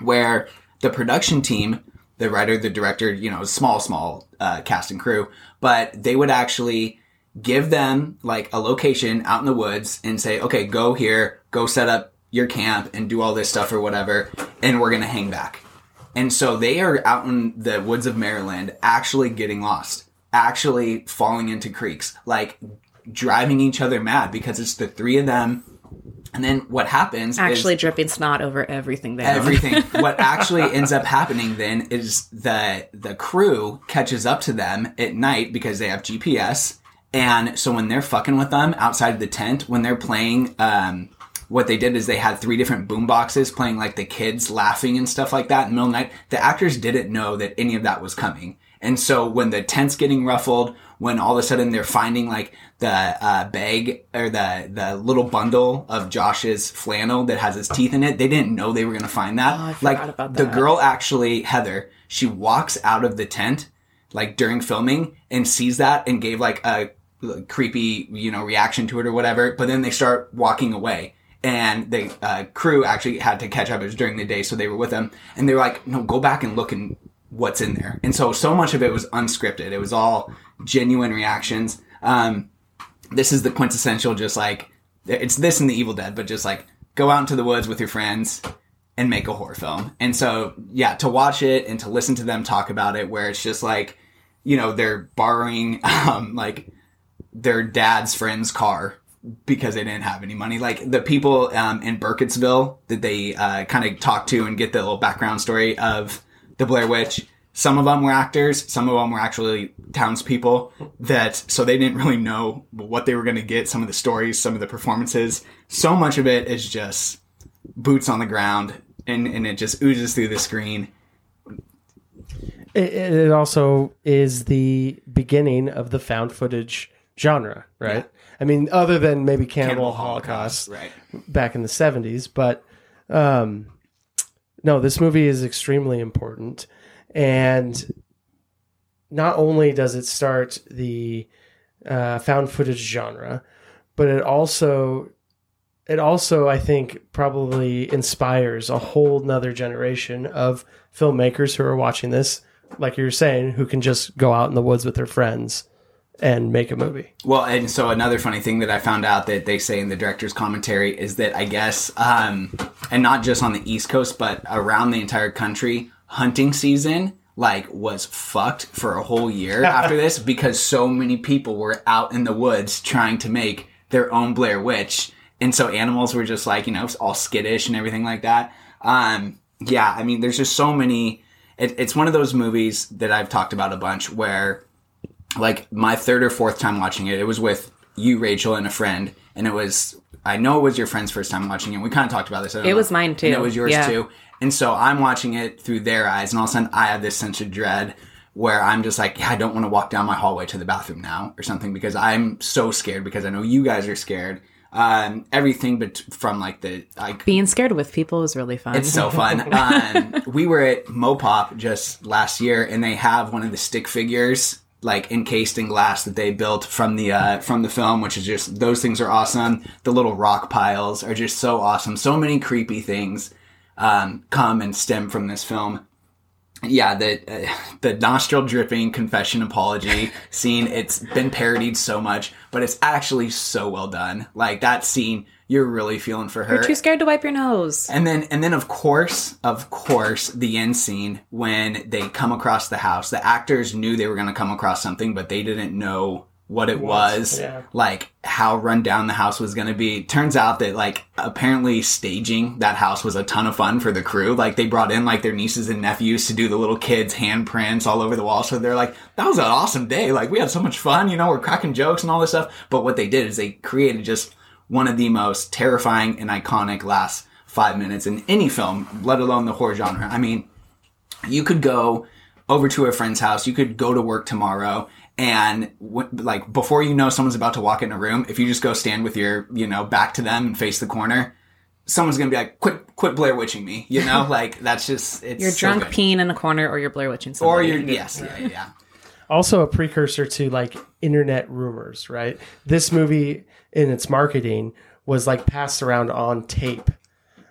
where the production team, the writer, the director, you know, small, small uh, cast and crew, but they would actually give them like a location out in the woods and say, okay, go here, go set up your camp and do all this stuff or whatever, and we're gonna hang back. And so they are out in the woods of Maryland actually getting lost, actually falling into creeks, like driving each other mad because it's the three of them. And then what happens Actually, dripping snot over everything they everything. what actually ends up happening then is the the crew catches up to them at night because they have GPS And so when they're fucking with them outside of the tent, when they're playing, um, what they did is they had three different boom boxes playing like the kids laughing and stuff like that in the middle of the night. The actors didn't know that any of that was coming. And so when the tent's getting ruffled, when all of a sudden they're finding like the uh, bag or the the little bundle of Josh's flannel that has his teeth in it, they didn't know they were going to find that. Oh, like about the girl actually Heather, she walks out of the tent like during filming and sees that and gave like a creepy you know reaction to it or whatever. But then they start walking away. And the uh, crew actually had to catch up. It was during the day, so they were with them. And they were like, "No, go back and look and what's in there. And so, so much of it was unscripted. It was all genuine reactions. Um, this is the quintessential, just like, it's this and the Evil Dead, but just like, go out into the woods with your friends and make a horror film. And so, yeah, to watch it and to listen to them talk about it, where it's just like, you know, they're borrowing, um, like, their dad's friend's car because they didn't have any money. Like the people um, in Burkittsville that they uh, kind of talk to and get the little background story of the Blair Witch. Some of them were actors. Some of them were actually townspeople that, so they didn't really know what they were going to get. Some of the stories, some of the performances. So much of it is just boots on the ground and, and it just oozes through the screen. It, it also is the beginning of the found footage genre, right? I mean, other than maybe Cannibal, Cannibal Holocaust, Holocaust, right. back in the 70s. But um, no, this movie is extremely important. And not only does it start the uh, found footage genre, but it also it also I think probably inspires a whole nother generation of filmmakers who are watching this, like you're saying, who can just go out in the woods with their friends and make a movie. Well, and so another funny thing that I found out that they say in the director's commentary is that I guess, um, and not just on the East Coast, but around the entire country, hunting season like was fucked for a whole year after this because so many people were out in the woods trying to make their own Blair Witch, and so animals were just like you know all skittish and everything like that. Um, yeah, I mean, there's just so many. It, it's one of those movies that I've talked about a bunch where like my third or fourth time watching it, it was with you, Rachel, and a friend, and it was I know it was your friend's first time watching it. We kind of talked about this. It know. was mine, too. And it was yours Yeah. too. And so I'm watching it through their eyes, and all of a sudden I have this sense of dread where I'm just like, yeah, I don't want to walk down my hallway to the bathroom now or something because I'm so scared because I know you guys are scared. Um, everything but from like the like Being scared with people is really fun. it's so fun. um, we were at Mopop just last year, and they have one of the stick figures like encased in glass that they built from the uh, from the film, which is just those things are awesome. The little rock piles are just so awesome. So many creepy things um, come and stem from this film. Yeah, the uh, the nostril dripping confession apology scene. It's been parodied so much, but it's actually so well done. Like that scene, you're really feeling for her. You're too scared to wipe your nose. And then, and then, of course, of course, the end scene when they come across the house. The actors knew they were going to come across something, but they didn't know what it was. yeah. Like how run down the house was going to be. Turns out that like apparently staging that house was a ton of fun for the crew. Like they brought in like their nieces and nephews to do the little kids' handprints all over the wall. So they're like, that was an awesome day. Like we had so much fun. You know, we're cracking jokes and all this stuff. But what they did is they created just one of the most terrifying and iconic last five minutes in any film, let alone the horror genre. I mean, you could go over to a friend's house, you could go to work tomorrow, and w- like before you know someone's about to walk in a room, if you just go stand with your, you know, back to them and face the corner, someone's gonna be like, "Quit, quit Blair Witching me," you know, like that's just it's You're so drunk good. peeing in the corner or you're Blair Witching or somebody. you're yes, yeah, yeah. also a precursor to like internet rumors, right? This movie in its marketing was like passed around on tape.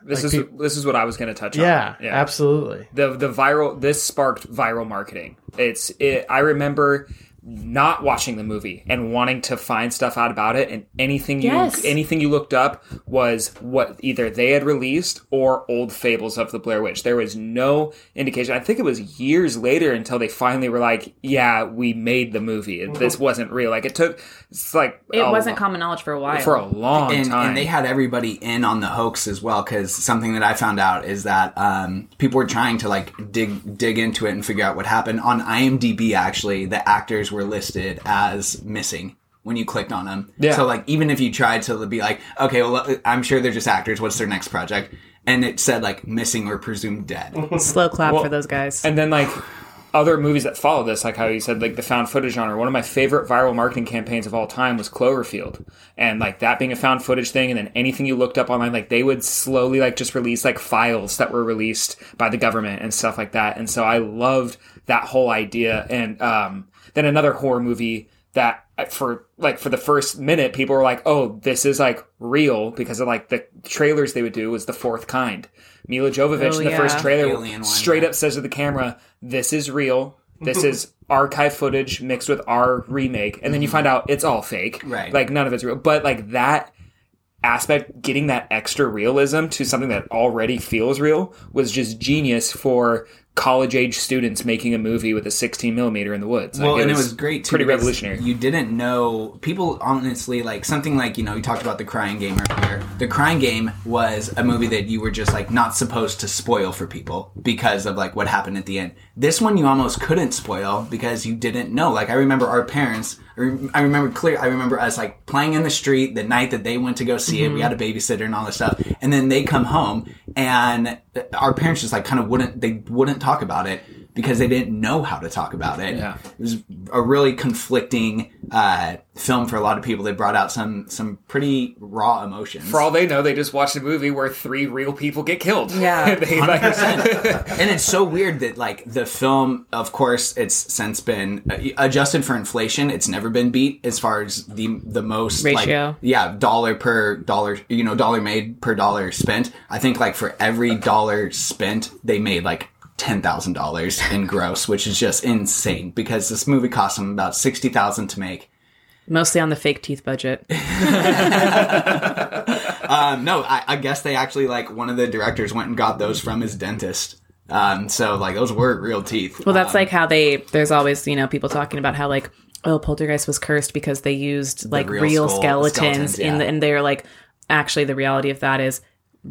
This Like is peop- this is what I was going to touch Yeah, on. Yeah, absolutely. The the viral this sparked viral marketing. It's it, I remember not watching the movie and wanting to find stuff out about it and anything you Yes. anything you looked up was what either they had released or old fables of the Blair Witch. There was no indication. I think it was years later until they finally were like, "Yeah, we made the movie. This wasn't real." Like it took it's like It wasn't lo- common knowledge for a while. for a long and, time. and they had everybody in on the hoax as well because something that i found out is that um, people were trying to like dig dig into it and figure out what happened on imdb actually the actors were listed as missing when you clicked on them. Yeah. So like even if you tried to be like, okay, well I'm sure they're just actors. What's their next project? And it said like missing or presumed dead. Slow clap Well, for those guys. And then like other movies that follow this, like how you said, like the found footage genre. One of my favorite viral marketing campaigns of all time was Cloverfield, and like that being a found footage thing. And then anything you looked up online, like they would slowly like just release like files that were released by the government and stuff like that. And so I loved that whole idea. And um, then another horror movie that uh, for like for the first minute people were like oh this is like real because of like the trailers they would do was the fourth kind. Milla Jovovich Oh, in the first yeah. trailer Alien one, straight up says to the camera this is real. This is archive footage mixed with our remake. And then you find out it's all fake. Right. like none of it's real. But like that aspect getting that extra realism to something that already feels real was just genius for college age students making a movie with a 16 millimeter in the woods Like, well, and it was great too. pretty revolutionary You didn't know people honestly like something like you know you talked about the Crying Game earlier. The Crying Game was a movie that you were just like not supposed to spoil for people because of like what happened at the end. This one you almost couldn't spoil because you didn't know. Like I remember our parents. I rem- I remember clear. I remember us like playing in the street the night that they went to go see it. We mm-hmm. had a babysitter and all this stuff, and then they come home and uh, our parents just like kind of wouldn't. They wouldn't talk about it because they didn't know how to talk about it. Yeah. It was a really conflicting uh, film for a lot of people. They brought out some some pretty raw emotions. For all they know, they just watched a movie where three real people get killed. Yeah. They, like- and it's so weird that like the film, of course, it's since been uh, adjusted for inflation. It's never been beat as far as the the most like, Ratio. yeah, dollar per dollar, you know, dollar made per dollar spent. I think like for every dollar spent, they made like ten thousand dollars in gross, which is just insane because this movie cost them about sixty thousand to make. Mostly on the fake teeth budget. Um, no, I, I guess they actually like one of the directors went and got those from his dentist. Um, so like those were real teeth. Well, that's Um, like how they. There's always you know people talking about how like oh Poltergeist was cursed because they used like real real, skull- skeletons, skeletons, in the yeah. and they're like actually the reality of that is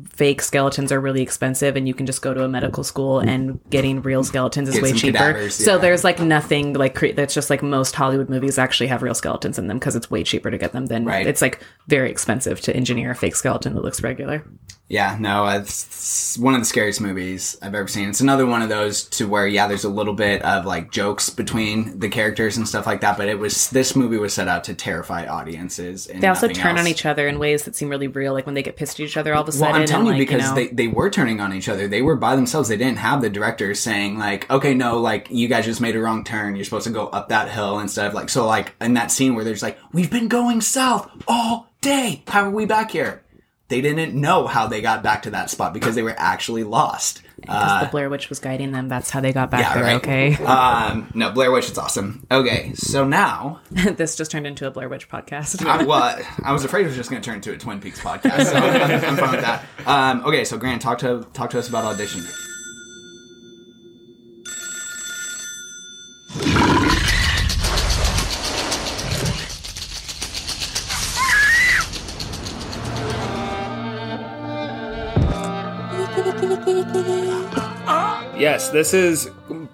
fake skeletons are really expensive and you can just go to a medical school and getting real skeletons is Get way cheaper. cadavers, So there's like nothing like cre- that's just like most Hollywood movies actually have real skeletons in them because it's way cheaper to get them than Right. it's like very expensive to engineer a fake skeleton that looks regular. Yeah, no, it's, one of the scariest movies I've ever seen. It's another one of those to where, yeah, there's a little bit of like jokes between the characters and stuff like that, but it was, this movie was set out to terrify audiences. And They also turn on each other in ways that seem really real, like when they get pissed at each other all of a sudden. Well. I'm telling and, you like, because know, they, they were turning on each other. They were by themselves. They didn't have the director saying like, okay, no, like you guys just made a wrong turn. You're supposed to go up that hill instead of like, so like in that scene where there's like, we've been going south all day. How are we back here? They didn't know how they got back to that spot because they were actually lost. because the Blair Witch was guiding them. That's how they got back Uh, Yeah, there. right. Okay, Um, no, Blair Witch is awesome. Okay, so now, this just turned into a Blair Witch podcast. I, well, I was afraid it was just going to turn into a Twin Peaks podcast. So I'm, I'm, I'm fine with that. Um, okay, so Grant, talk to talk to us about audition. Yes, this is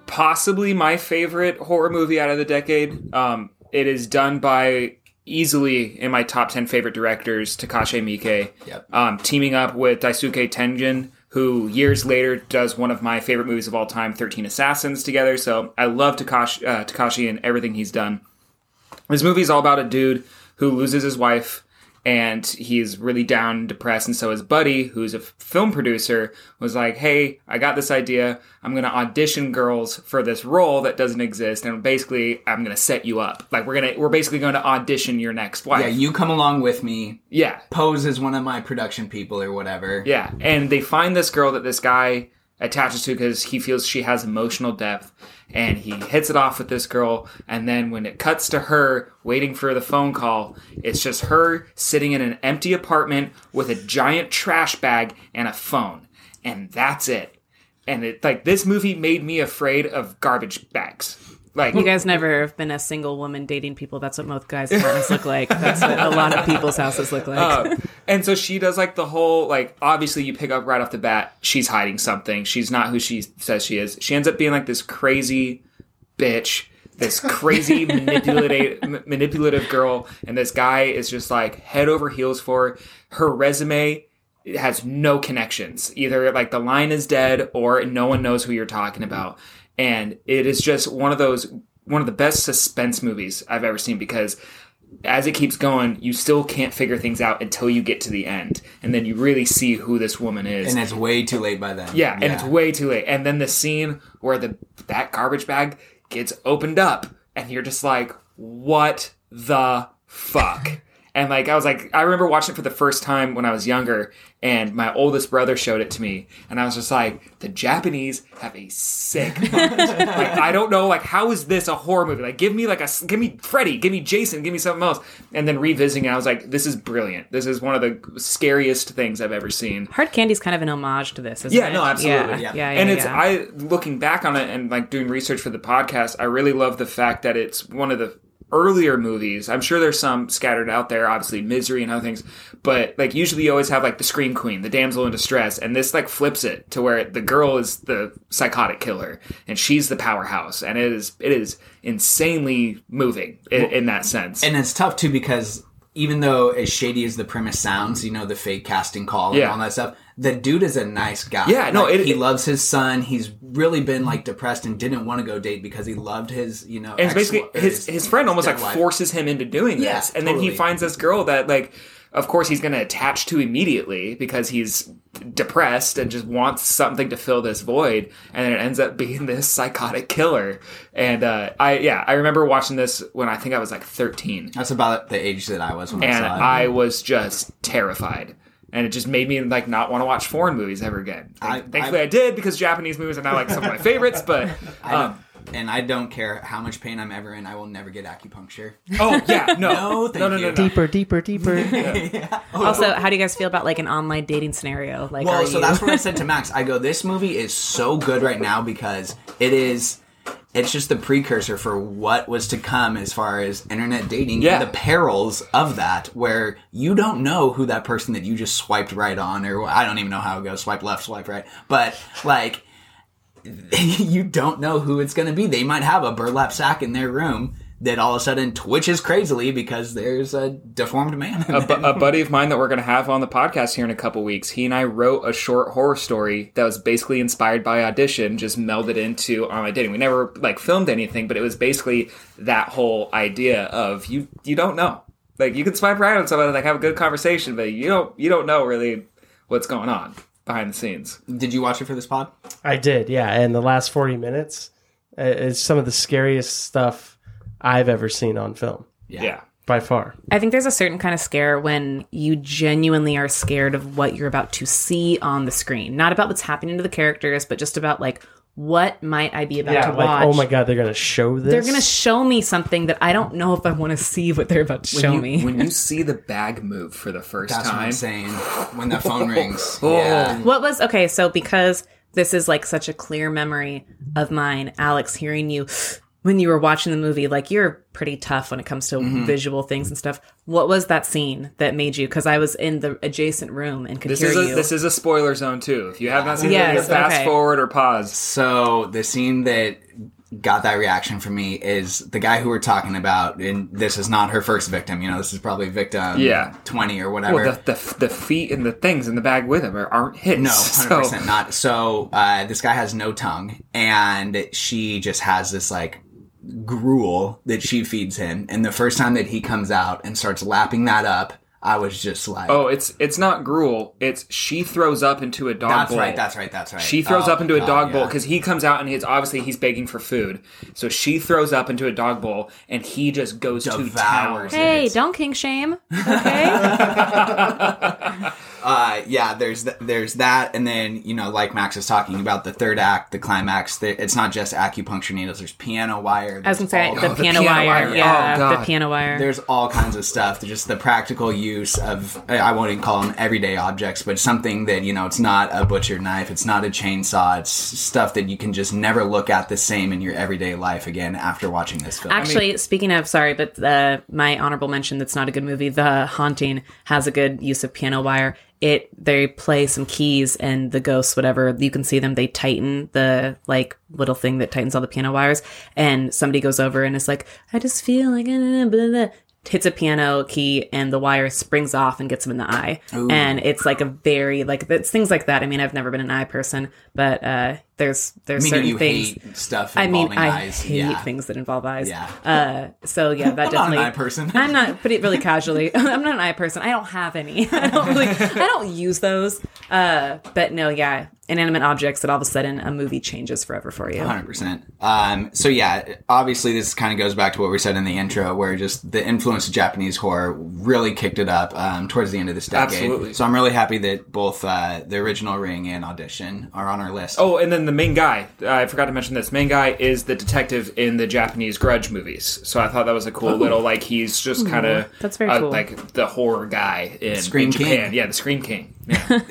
possibly my favorite horror movie out of the decade. Um, it is done by easily in my top 10 favorite directors, Takashi Miike. Yep. Um, teaming up with Daisuke Tengan, who years later does one of my favorite movies of all time, 13 Assassins, together. So I love Takashi, uh, Takashi and everything he's done. This movie is all about a dude who loses his wife and he's really down and depressed. And so his buddy, who's a f- film producer, was like, Hey, I got this idea. I'm going to audition girls for this role that doesn't exist. And basically, I'm going to set you up. Like, we're going to, we're basically going to audition your next wife. Yeah, you come along with me. Yeah. Pose as one of my production people or whatever. Yeah, and they find this girl that this guy attaches to because he feels she has emotional depth, and he hits it off with this girl. And then when it cuts to her waiting for the phone call, it's just her sitting in an empty apartment with a giant trash bag and a phone, and that's it. And it like this movie made me afraid of garbage bags. Like You guys never have been a single woman dating people. That's what most guys' apartments look like. That's what a lot of people's houses look like. Uh, and so she does like the whole like obviously you pick up right off the bat she's hiding something she's not who she says she is she ends up being like this crazy bitch this crazy manipulative m- manipulative girl, and this guy is just like head over heels for her. her resume. It has no connections. Either like the line is dead or no one knows who you're talking about. And it is just one of those one of the best suspense movies I've ever seen because as it keeps going, you still can't figure things out until you get to the end. And then you really see who this woman is. And it's way too late by then. Yeah, and it's way too late. And then the scene where the that garbage bag gets opened up, and you're just like, "What the fuck?" And like I was like, I remember watching it for the first time when I was younger, and my oldest brother showed it to me, and I was just like, "The Japanese have a sick like I don't know, like how is this a horror movie? Like give me like a give me Freddy, give me Jason, give me something else. And then revisiting, it, I was like, "This is brilliant. This is one of the scariest things I've ever seen." Hard Candy's kind of an homage to this, isn't yeah, it? no, absolutely. Yeah, yeah, yeah. and it's yeah. I looking back on it and like doing research for the podcast, I really love the fact that it's one of the earlier movies. I'm sure there's some scattered out there, obviously Misery and other things, but like usually you always have like the scream queen, the damsel in distress, and this like flips it to where the girl is the psychotic killer and she's the powerhouse, and it is it is insanely moving in, in that sense. And it's tough too because even though as shady as the premise sounds, you know, the fake casting call and Yeah. all that stuff, the dude is a nice guy. Yeah, no, Like, it- he it- loves his son. He's really been like depressed and didn't want to go date because he loved his, you know, and ex- basically his his friend almost like wife. forces him into doing Yeah, this, and then he finds this girl that like, of course, he's going to attach to immediately because he's depressed and just wants something to fill this void, and then it ends up being this psychotic killer. And uh, I yeah, I remember watching this when I think I was like thirteen, That's about the age that I was when I and saw it. I was just terrified. And it just made me like not want to watch foreign movies ever again. I- Thankfully, I, did because Japanese movies are now like some of my favorites. But I um, and I don't care how much pain I'm ever in. I will never get acupuncture. oh yeah, no, No, thank no, no, you. no, no. Deeper, deeper, deeper. also, how do you guys feel about like an online dating scenario? Like, Well, so you... that's what I said to Max. I go, this movie is so good right now because it is. It's just the precursor for what was to come as far as internet dating Yeah. and the perils of that, where you don't know who that person that you just swiped right on, or I don't even know how it goes, swipe left, swipe right, but like you don't know who it's going to be. They might have a burlap sack in their room that all of a sudden twitches crazily because there's a deformed man. a, bu- a buddy of mine that we're going to have on the podcast here in a couple weeks. He and I wrote a short horror story that was basically inspired by audition, just melded into online dating. We never like filmed anything, but it was basically that whole idea of you you don't know. Like you can swipe right on somebody, like have a good conversation, but you don't you don't know really what's going on behind the scenes. Did you watch it for this pod? I did, yeah. And the last 40 minutes uh, is some of the scariest stuff I've ever seen on film, Yeah. by far. I think there's a certain kind of scare when you genuinely are scared of what you're about to see on the screen. Not about what's happening to the characters, but just about like what might I be about Yeah, to like, watch. oh my god, they're going to show this. They're gonna show me something that I don't know if I want to see what they're about to show you, me. when you see the bag move for the first That's what time. I'm saying. When the phone rings. Oh. Yeah. What was okay? So because this is like such a clear memory of mine, Alex, hearing you when you were watching the movie, like you're pretty tough when it comes to Mm-hmm. visual things and stuff. What was that scene that made you? Because I was in the adjacent room and could This hear is a, you. this is a spoiler zone too. If you have not seen Yes, it, either fast okay. forward or pause. So the scene that got that reaction from me is the guy who we're talking about, and this is not her first victim. You know, this is probably victim Yeah. twenty or whatever. Well, the, the the feet and the things in the bag with him are, aren't hits. no, hundred percent not. So uh, this guy has no tongue, and she just has this like gruel that she feeds him. And the first time that he comes out and starts lapping that up, I was just like, Oh, it's it's not gruel. It's she throws up into a dog that's bowl. That's right, that's right, that's right. She throws Oh, up into a God, dog bowl yeah. because he comes out and he's obviously he's begging for food. So she throws up into a dog bowl and he just goes to town. Devours hey, don't king shame. Okay. uh yeah there's th- there's that and then you know like max is talking about the third act the climax there, it's not just acupuncture needles there's piano wire I was gonna say there's the, all- piano, piano wire. wire. Yeah, Oh, God. the piano wire. there's all kinds of stuff just the practical use of i I won't even call them everyday objects but something that you know it's not a butcher knife it's not a chainsaw it's stuff that you can just never look at the same in your everyday life again after watching this film Actually, speaking of, sorry, but uh, my honorable mention that's not a good movie, The Haunting, has a good use of piano wire. It they play some keys and the ghosts whatever you can see them they tighten the like little thing that tightens all the piano wires. And somebody goes over and is like i just feel like blah, blah, blah, hits a piano key and the wire springs off and gets him in the eye. Ooh. and it's like a very like it's things like that. I mean i've never been an eye person but uh there's there's Meaning certain you things hate stuff i mean i eyes. hate Yeah. things that involve eyes Yeah. uh so yeah that I'm not an definitely eye person. i'm not put it really casually i'm not an eye person i don't have any i don't really i don't use those uh but no yeah inanimate objects that all of a sudden a movie changes forever for you 100%. Um, so yeah, obviously this kind of goes back to what we said in the intro, where just the influence of Japanese horror really kicked it up um, towards the end of this decade. Absolutely. So I'm really happy that both uh, the original Ring and Audition are on our list. Oh, and then the main guy. I forgot to mention this. Main guy is the detective in the Japanese Grudge movies. So I thought that was a cool Ooh. little like he's just kind of that's very cool. like the horror guy in, Scream in Japan. King. Yeah, the Scream King.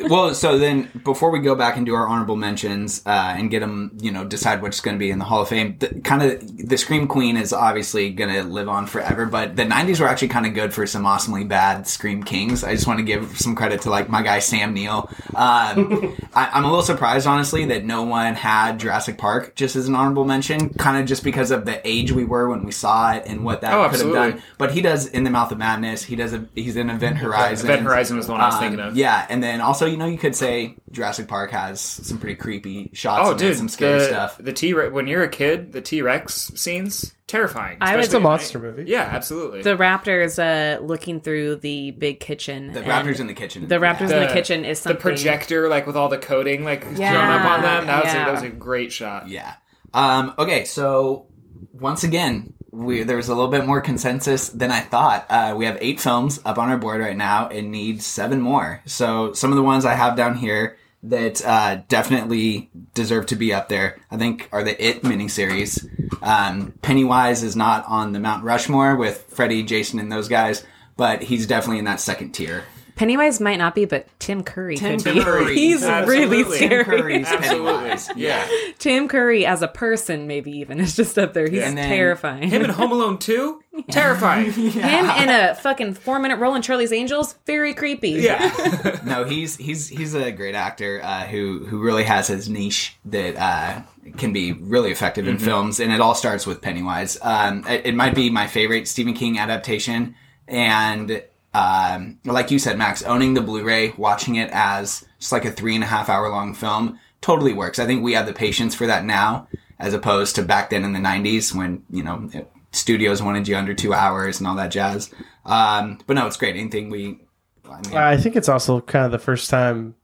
Well, so then before we go back and do our honorable mentions uh, and get them, you know, decide what's going to be in the Hall of Fame, the, kind of the Scream Queen is obviously going to live on forever. But the '90s were actually kind of good for some awesomely bad Scream Kings. I just want to give some credit to like my guy Sam Neill. Um, I, I'm a little surprised, honestly, that no one had Jurassic Park just as an honorable mention, kind of just because of the age we were when we saw it and what that Oh, could have done. But he does in the Mouth of Madness. He does. A, he's in Event Horizon. Event Horizon was the one I was Um, thinking of. Yeah, and then also, you know, you could say Jurassic Park has some pretty creepy shots. Oh, in dude, some scary the, stuff. The T when you're a kid, the T Rex scenes terrifying. I would- especially It's a monster night. movie. Yeah, absolutely. the raptors uh looking through the big kitchen The raptors in the kitchen. the raptors in the kitchen is something. the projector, like with all the coating, like thrown up on them. That was, a, that was a great shot. Yeah. Um, okay, so once again, we, there was a little bit more consensus than I thought. Uh, we have eight films up on our board right now and need seven more. So some of the ones I have down here that uh, definitely deserve to be up there, I think, are the It miniseries. Um, Pennywise is not on the Mount Rushmore with Freddy, Jason, and those guys, but he's definitely in that second tier. Pennywise might not be, but Tim Curry Tim could be. Curry. He's really scary. Tim Absolutely. Pennywise. Yeah. Tim Curry as a person, maybe even is just up there. He's And then- terrifying. Him in Home Alone 2? Terrifying. Him in a fucking four minute role in Charlie's Angels, very creepy. Yeah. no, he's he's he's a great actor uh, who who really has his niche that uh, can be really effective in films, and it all starts with Pennywise. Um, it, it might be my favorite Stephen King adaptation, and um, like you said, Max, owning the Blu-ray, watching it as just like a three and a half hour long film totally works. I think we have the patience for that now, as opposed to back then in the '90s when you know. Studios wanted you under two hours and all that jazz, um, but no, it's great. Anything we, I mean, I think it's also kind of the first time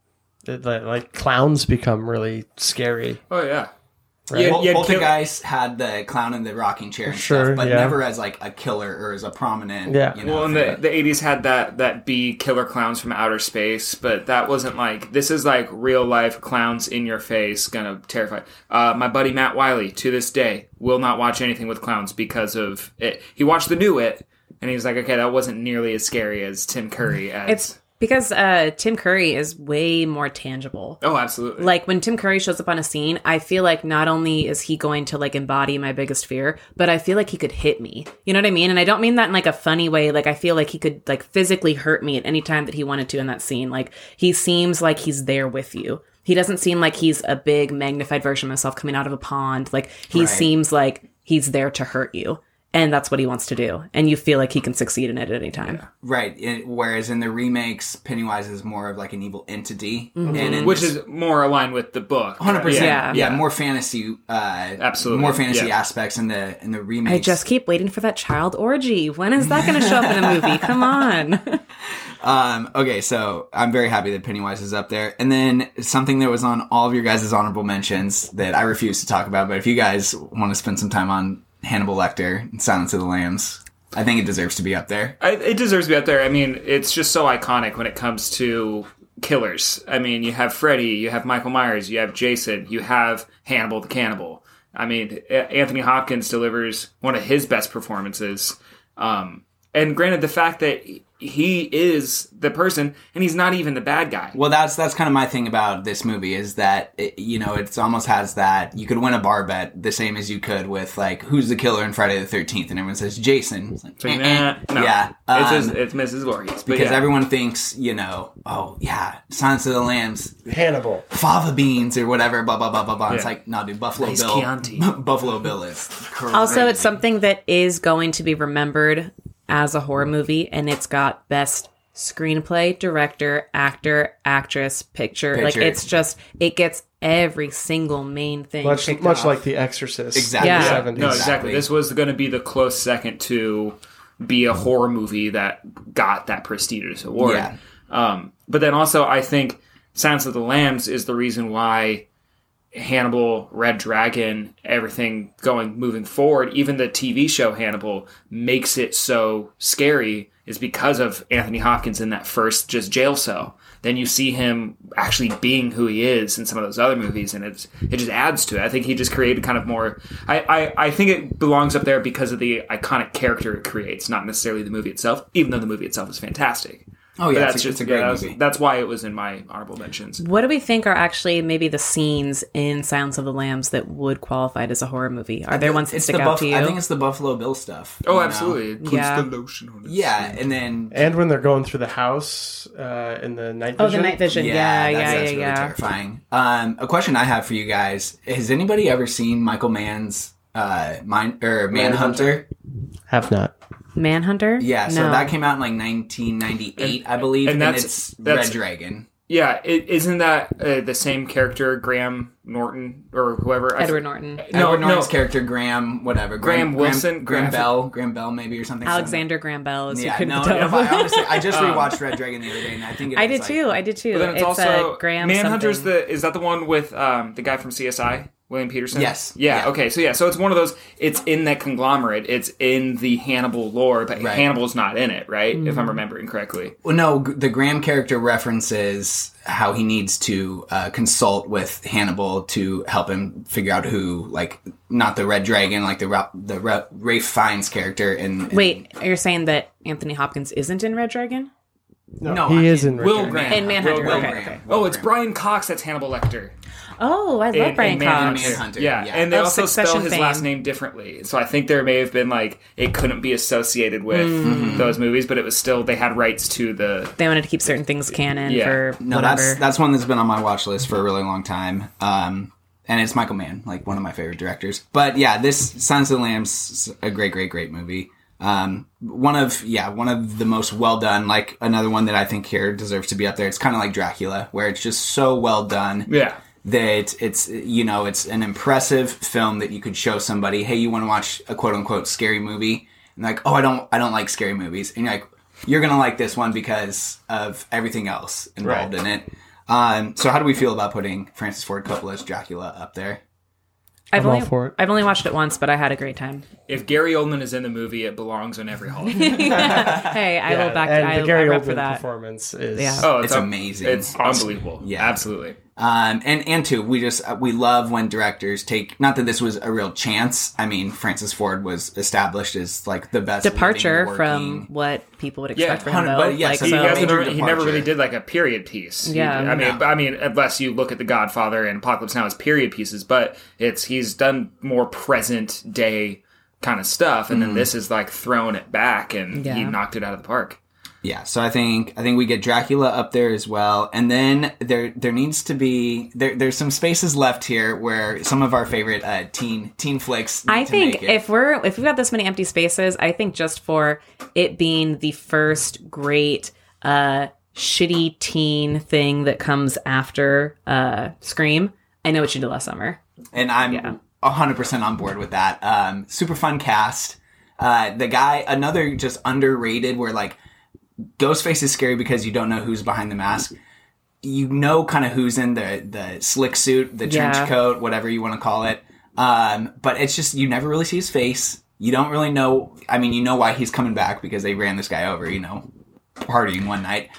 that that, like clowns become really scary. Oh, yeah. Right. Yeah, Pol- yeah, kill- Poltergeist had the clown in the rocking chair and Sure, stuff, but yeah. never as like a killer or as a prominent. Yeah. You know, well, in the, the 80s had that, that B killer clowns from outer space, but that wasn't like, this is like real life clowns in your face, gonna terrify. Uh, my buddy Matt Wiley, to this day, will not watch anything with clowns because of it. He watched the new It, and he was like, okay, that wasn't nearly as scary as Tim Curry as. It's because uh, Tim Curry is way more tangible. oh, absolutely. Like when Tim Curry shows up on a scene, I feel like not only is he going to like embody my biggest fear, but I feel like he could hit me. You know what I mean? And I don't mean that in like a funny way. Like I feel like he could like physically hurt me at any time that he wanted to in that scene. Like he seems like he's there with you. He doesn't seem like he's a big magnified version of himself coming out of a pond. Like he Right. seems like he's there to hurt you. And that's what he wants to do. And you feel like he can succeed in it at any time. right. It- whereas in the remakes, Pennywise is more of like an evil entity, Mhm. and in Which this- is more aligned with the book. Hundred percent, Yeah. yeah, more fantasy, uh, Absolutely, more fantasy yeah. aspects in the in the remakes. I just keep waiting for that child orgy. When is that going to show up in a movie? Come on. Um, okay, so I'm very happy that Pennywise is up there. And then something that was on all of your guys' honorable mentions that I refuse to talk about, but if you guys want to spend some time on Hannibal Lecter and Silence of the Lambs, I think it deserves to be up there. I, it deserves to be up there. I mean, it's just so iconic when it comes to killers. I mean, you have Freddy, you have Michael Myers, you have Jason, you have Hannibal the Cannibal. I mean, Anthony Hopkins delivers one of his best performances. Um, and granted, the fact that he is the person, and he's not even the bad guy. Well, that's that's kind of my thing about this movie is that it, you know it's almost has that you could win a bar bet the same as you could with like who's the killer in Friday the Thirteenth, and everyone says Jason. It's like, It's like, eh, eh. no. yeah, it's, um, his- it's Mrs. Voorhees. Because yeah. everyone thinks you know, oh yeah, Silence of the Lambs, Hannibal, fava beans or whatever, blah blah blah blah blah. It's like no, dude, Buffalo Nice Bill, Chianti. Buffalo Bill is Also, it's something that is going to be remembered as a horror movie, and it's got best screenplay, director, actor, actress, picture. Like it's just it gets every single main thing. much much off. like The Exorcist. Exactly. in the Yeah. 70s. No, exactly. This was going to be the close second to be a horror movie that got that prestigious award. Yeah. Um, but then also, I think Silence of the Lambs is the reason why Hannibal, Red Dragon, everything going moving forward, even the TV show Hannibal makes it so scary is because of Anthony Hopkins in that first just jail cell. Then you see him actually being who he is in some of those other movies, and it's it just adds to it. I think he just created kind of more. I I, I think it belongs up there because of the iconic character it creates, not necessarily the movie itself. Even though the movie itself is fantastic. Oh, yeah, that's it's a- it's a great yeah, that's, movie. That's why it was in my honorable mentions. What do we think are actually maybe the scenes in Silence of the Lambs that would qualify it as a horror movie? Are there ones that It's stick the out Buff- to you? I think it's the Buffalo Bill stuff. Oh, you know? absolutely. Puts Yeah. the lotion on his Yeah, and then And when they're going through the house uh, in the night oh, vision. the night vision. Yeah, yeah, that's, yeah, that's really yeah. terrifying. Um, a question I have for you guys: Has anybody ever seen Michael Mann's uh, Mind or Manhunter? Have not. Manhunter. Yeah, so No. that came out in like 1998, I believe, and and, that's- it's that's- Red Dragon. Yeah, it, isn't that uh, the same character, Graham Norton or whoever? I- Edward Norton. No, Edward Norton's no. character Graham, whatever, Graham Wilson, Graham, Graham- Bell, Graham Bell, maybe or something. Alexander Graham Bell is Yeah, who couldn't no, tell. no, I honestly, I just Um, rewatched Red Dragon the other day, and I think it I is, did like- too. I did too. But then it's, it's also uh, Graham. Manhunter's something. the is that the one with um, the guy from CSI, William Petersen? Yes. Yeah, Yeah. Okay. So yeah. So it's one of those. It's in that conglomerate. It's in the Hannibal lore, but Right. Hannibal's not in it, right? If Mm. I'm remembering correctly. Well, no, the Graham character references how he needs to uh, consult with Hannibal to help him figure out who, like, not the Red Dragon, like the Ra- the Ra- Ralph Fiennes character. In, in Wait, you're saying that Anthony Hopkins isn't in Red Dragon? no, he I- is in Will Dragon. Graham In Manhunter, Will okay, Graham. okay. Oh, it's Brian Cox. That's Hannibal Lecter. Oh, I love in- Brian in Man- Cox. Manhunter, Yeah, yeah. and they Of also spell his fame. last name differently. So I think there may have been like it couldn't be associated with Mm. those movies, but it was still they had rights to the. They wanted to keep certain things canon Yeah. for No, whatever. that's that's one that's been on my watch list for a really long time. Um, and it's Michael Mann, like one of my favorite directors. But yeah, this Sons of the Lambs is a great, great, great movie. Um, one of yeah, one of the most well done. Like another one that I think here deserves to be up there. It's kind of like Dracula, where it's just so well done Yeah. That it's you know it's an impressive film that you could show somebody. Hey, you want to watch a quote unquote scary movie? And like, oh, I don't, I don't like scary movies. And you're like, you're gonna like this one because of everything else involved Right. in it. Um, so how do we feel about putting Francis Ford Coppola's Dracula up there? I've I'm only for it. I've only watched it once, but I had a great time. If Gary Oldman is in the movie, it belongs on every Hall. hey, I Yeah, will back. and I, the Gary I rep Oldman for that. performance is Yeah. Oh, It's un- amazing. It's Awesome. unbelievable. Yeah. absolutely. Um, and and two, we just we love when directors take. Not that this was a real chance. I mean, Francis Ford was established as like the best Departure living, from what people would Yeah, expect from him. Though. but yes, like, He, so- hasn't he never really did like a period piece. He- Yeah. I mean, No. I mean, unless you look at The Godfather and Apocalypse Now as period pieces, but it's he's done more present day kind of stuff, and then this is like throwing it back, and he knocked it out of the park. Yeah, so I think I think we get Dracula up there as well, and then there there needs to be there there's some spaces left here where some of our favorite uh, teen teen flicks. Need I to think if we're if we've got this many empty spaces, I think just for it being the first great uh shitty teen thing that comes after uh Scream, I know what you did last summer. and I'm Yeah. hundred percent on board with that. Um, super fun cast. Uh, the guy, another just underrated. Where like Ghostface is scary because you don't know who's behind the mask. You know, kind of who's in the the slick suit, the trench Yeah. coat, whatever you want to call it. Um, but it's just you never really see his face. You don't really know. I mean, you know why he's coming back because they ran this guy over. You know, partying one night.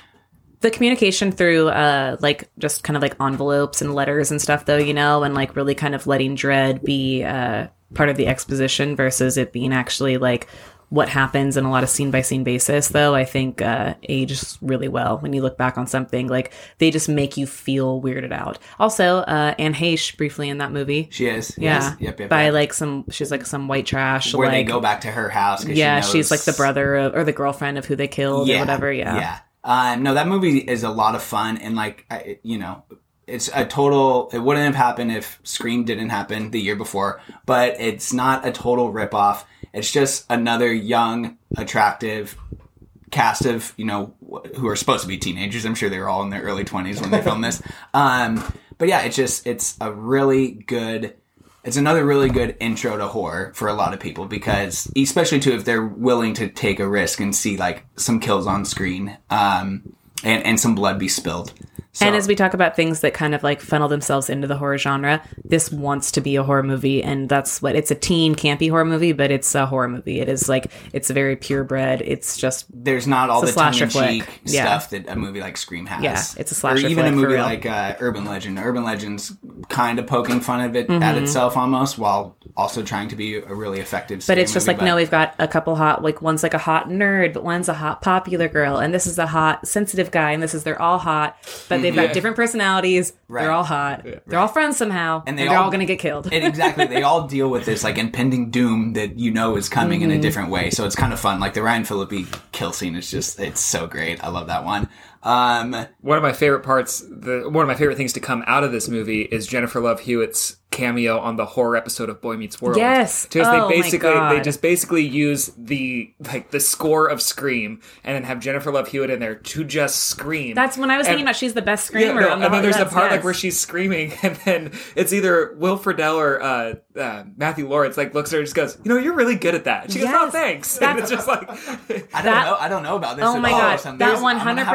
The communication through uh like just kind of like envelopes and letters and stuff though, you know, and like really kind of letting Dread be uh part of the exposition versus it being actually like what happens in a lot of scene by scene basis, though, I think uh, ages really well when you look back on something. Like they just make you feel weirded out. Also, uh, Anne Heche briefly in that movie. She is. Yeah. Yes. Yep, yep, By yep. like some, she's like some white trash. Where they go back to her house. Yeah, she she's like the brother of, or the girlfriend of who they killed or whatever. Yeah. Yeah. Um, no, that movie is a lot of fun, and like, I, you know, it's a total. It wouldn't have happened if Scream didn't happen the year before, but it's not a total ripoff. It's just another young, attractive cast of you know who are supposed to be teenagers. I'm sure they were all in their early 20s when they filmed this. Um, but yeah, it's just it's a really good. It's another really good intro to horror for a lot of people because, especially too, if they're willing to take a risk and see like some kills on screen, um, and and some blood be spilled. So, And as we talk about things that kind of like funnel themselves into the horror genre, this wants to be a horror movie, and that's what it's a teen campy horror movie, but it's a horror movie. It is like it's very purebred. It's just there's not all the tongue slasher Yeah. stuff that a movie like Scream has. Yeah, it's a slasher Or even a movie like uh, Urban Legend. Urban Legend's kind of poking fun of it at Mhm. itself almost, while also trying to be a really effective. But it's just movie, like no, we've got a couple hot like one's like a hot nerd, but one's a hot popular girl, and this is a hot sensitive guy, and this is they're all hot, but they've Yeah. got different personalities. Right. They're all hot. They're all friends somehow, and, they they are all, all- gonna get killed. and exactly they all deal with this like impending doom that you know is coming in a Mhm. different way so it's kind of fun like the ryan phillippe kill scene is just it's so great i love that one um one of my favorite parts, the one of my favorite things to come out of this movie is Jennifer Love Hewitt's cameo on the horror episode of Boy Meets World. Yes. because Oh my they basically they God. just basically use the like the score of Scream and then have Jennifer Love Hewitt in there to just scream. That's when I was And- thinking about she's the best Yeah, screamer. no, on the and then there's the that's- part like where she's screaming, and then it's either Will Friedle or uh, uh, Matthew Lawrence like looks at her and just goes, "You know, you're really good at that." She goes, "Oh, thanks." That's- And it's just like i don't That- know i don't know about this Oh at my all God, so that there's- I'm gonna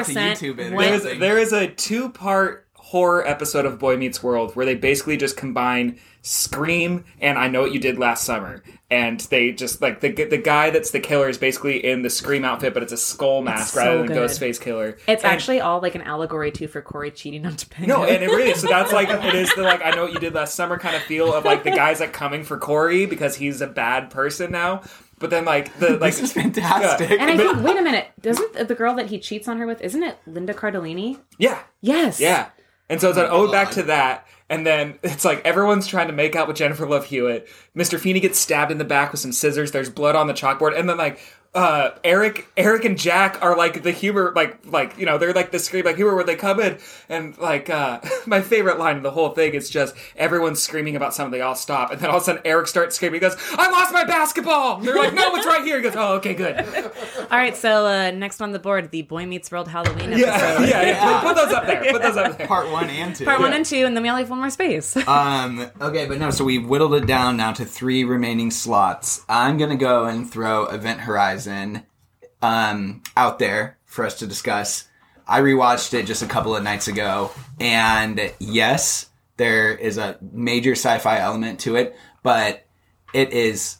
have to 100% YouTube it There is, there is a two part horror episode of Boy Meets World where they basically just combine Scream and I Know What You Did Last Summer. And they just like the the guy that's the killer is basically in the Scream outfit, but it's a skull mask so rather than good. Ghostface Killer. It's And- actually all like an allegory too for Corey cheating on Topanga. no, and it really. So that's like it is the like I know what you did last summer kind of feel of like the guys like coming for Corey because he's a bad person now. But then like the like this is fantastic And I think, wait a minute, doesn't the girl that he cheats on her with, isn't it Linda Cardellini? Yeah. Yes. Yeah. And so it's an Oh ode oh, back to that. And then it's like everyone's trying to make out with Jennifer Love Hewitt. Mr. Feeney gets stabbed in the back with some scissors. There's blood on the chalkboard. And then like uh Eric Eric and Jack are like the humor like like you know they're like the scream like humor where they come in and like uh my favorite line in the whole thing is just everyone's screaming about something they all stop. And then all of a sudden Eric starts screaming he goes I lost my basketball! They're like no it's right here. He goes oh okay good. All right, so uh, next on the board, the Boy Meets World Halloween episode. yeah yeah, yeah. Put, put those up there put those up there. Part one and two. Part one and two, and then we only have one more space. um okay but no so we've whittled it down now to three remaining slots. I'm gonna go and throw event horizon um out there for us to discuss. I rewatched it just a couple of nights ago and yes there is a major sci-fi element to it but it is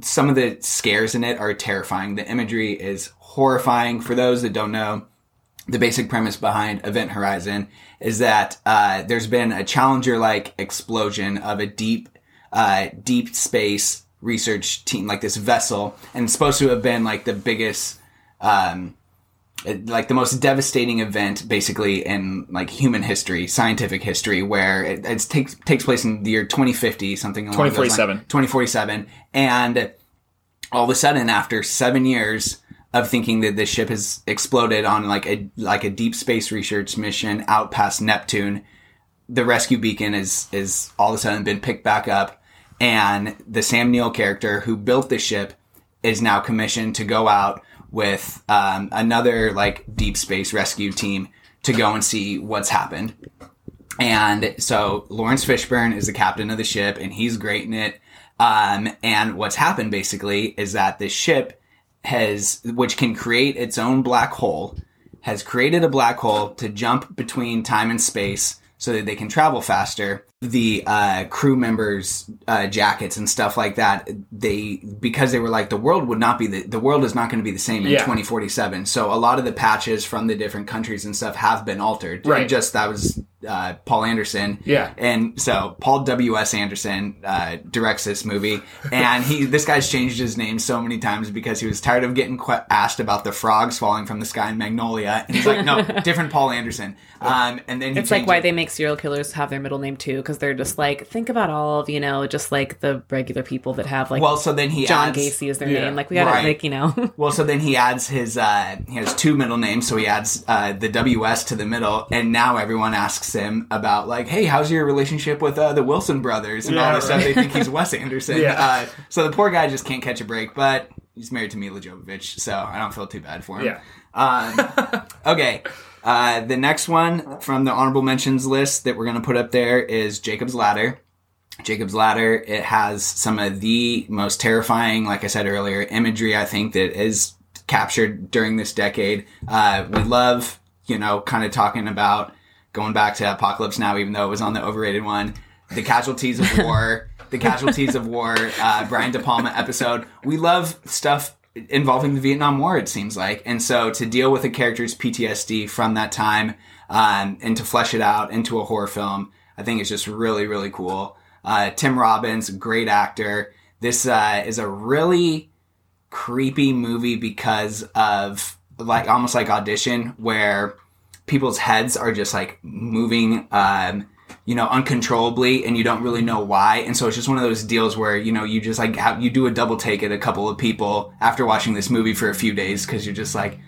some of the scares in it are terrifying. The imagery is horrifying. For those that don't know the basic premise behind Event Horizon is that uh, there's been a Challenger like explosion of a deep, uh, deep space research team, like this vessel, and it's supposed to have been like the biggest, um, like the most devastating event basically in like human history, scientific history, where it, it takes takes place in the year 2050, something along 2047. 2047, and all of a sudden after seven years of thinking that this ship has exploded on like a like a deep space research mission out past Neptune, the rescue beacon is is all of a sudden been picked back up, and the Sam Neill character who built the ship is now commissioned to go out with um, another like deep space rescue team to go and see what's happened. And so Laurence Fishburne is the captain of the ship, and he's great in it. Um, and what's happened basically is that the ship has, which can create its own black hole, has created a black hole to jump between time and space so that they can travel faster. The uh, crew members' uh, jackets and stuff like that, they because they were like the world would not be the the world is not going to be the same in Yeah. 2047. So a lot of the patches from the different countries and stuff have been altered. Right. And just that was uh, Paul Anderson. Yeah. And so Paul W. S. Anderson uh, directs this movie, and he this guy's changed his name so many times because he was tired of getting que- asked about the frogs falling from the sky in Magnolia, and he's like, no, different Paul Anderson. Um, and then he It's like why it- they make serial killers have their middle name too, because they're just like think about all of you know just like the regular people that have like Well, so then he John adds- Gacy is their Yeah. name. Like we gotta Right. like you know Well, so then he adds his, uh, he has two middle names, so he adds uh, the WS to the middle, and now everyone asks him about, like, hey, how's your relationship with uh, the Wilson brothers and all Yeah, this stuff? They think he's Wes Anderson. Yeah. Uh, so the poor guy just can't catch a break, but he's married to Milla Jovovich, so I don't feel too bad for him. Yeah. Um, okay. Uh, the next one from the honorable mentions list that we're going to put up there is Jacob's Ladder. Jacob's Ladder, it has some of the most terrifying, like I said earlier, imagery I think that is captured during this decade. Uh, we love, you know, kind of talking about going back to Apocalypse Now, even though it was on the overrated one, the casualties of war, the casualties of war, uh, Brian De Palma episode. We love stuff involving the Vietnam War, it seems like. And so to deal with a character's PTSD from that time, um, and to flesh it out into a horror film, I think it's just really, really cool. Uh, Tim Robbins, great actor. This uh, is a really creepy movie because of like almost like audition where people's heads are just like moving um you know uncontrollably and you don't really know why and so it's just one of those deals where you know you just like have you do a double take at a couple of people after watching this movie for a few days because you're just like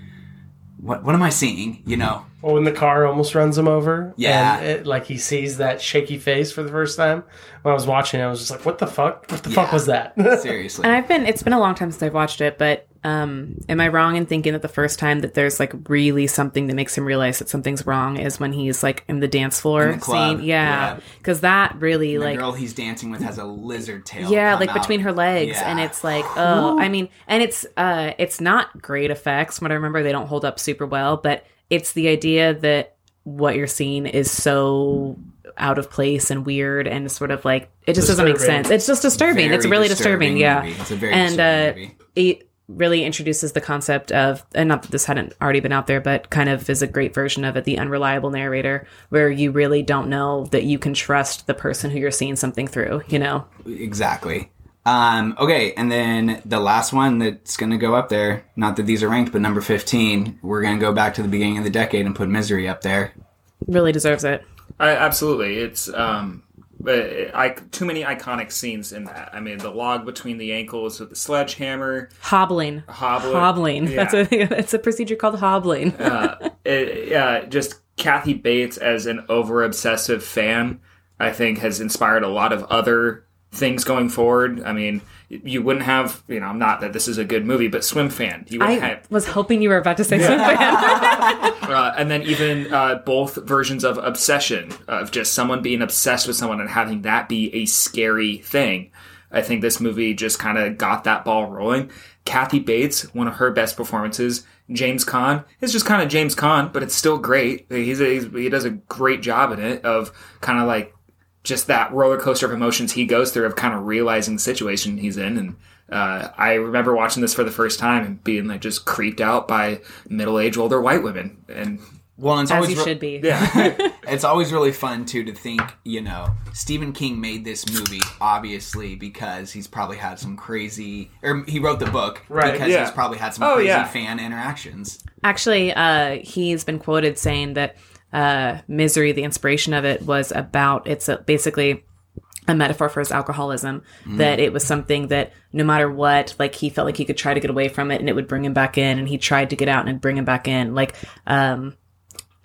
what what am i seeing you know Well, when the car almost runs him over, Yeah. and it, like he sees that shaky face for the first time. When I was watching, it, I was just like, "What the fuck? What the fuck was that?" seriously And I've been it's been a long time since I've watched it, but um am I wrong in thinking that the first time that there's like really something that makes him realize that something's wrong is when he's like in the dance floor In the club, scene? Yeah. yeah. Cuz that really the like girl he's dancing with has a lizard tail yeah like out. between her legs Yeah. and it's like oh i mean and it's uh it's not great effects what i remember they don't hold up super well but it's the idea that what you're seeing is so out of place and weird and sort of like it just doesn't make sense it's just disturbing it's really disturbing, disturbing yeah. It's a very and uh disturbing movie. it really introduces the concept of and not that this hadn't already been out there but kind of is a great version of it the unreliable narrator where you really don't know that you can trust the person who you're seeing something through you know Exactly. Um, okay, and then the last one that's going to go up there, not that these are ranked, but number 15, we're going to go back to the beginning of the decade and put Misery up there. really deserves it I, absolutely, it's um, uh, I too many iconic scenes in that. I mean, the log between the ankles with the sledgehammer, hobbling Hobbling. hobbling Yeah. that's a it's a procedure called hobbling uh, it, yeah, just Kathy Bates as an over obsessive fan, I think has inspired a lot of other things going forward. I mean, you wouldn't have, you know, I'm not that this is a good movie, but Swim Fan. You would i have, was hoping you were about to say something uh, and then even uh, both versions of obsession of just someone being obsessed with someone and having that be a scary thing. I think this movie just kind of got that ball rolling. Kathy Bates, one of her best performances. James Caan is just kind of James Caan, but it's still great. He's, a, he's he does a great job in it of kind of like just that roller coaster of emotions he goes through of kind of realizing the situation he's in and uh, I remember watching this for the first time and being like just creeped out by middle-aged older white women and Well, it's as always you re- should be yeah it's always really fun too to think, you know, Stephen King made this movie obviously because he's probably had some crazy, or he wrote the book Right, because yeah. he's probably had some Oh, crazy yeah. fan interactions. actually uh he's been quoted saying that uh misery the inspiration of it was about it's a, basically a metaphor for his alcoholism that it was something that no matter what like he felt like he could try to get away from it and it would bring him back in and he tried to get out and bring him back in. Like um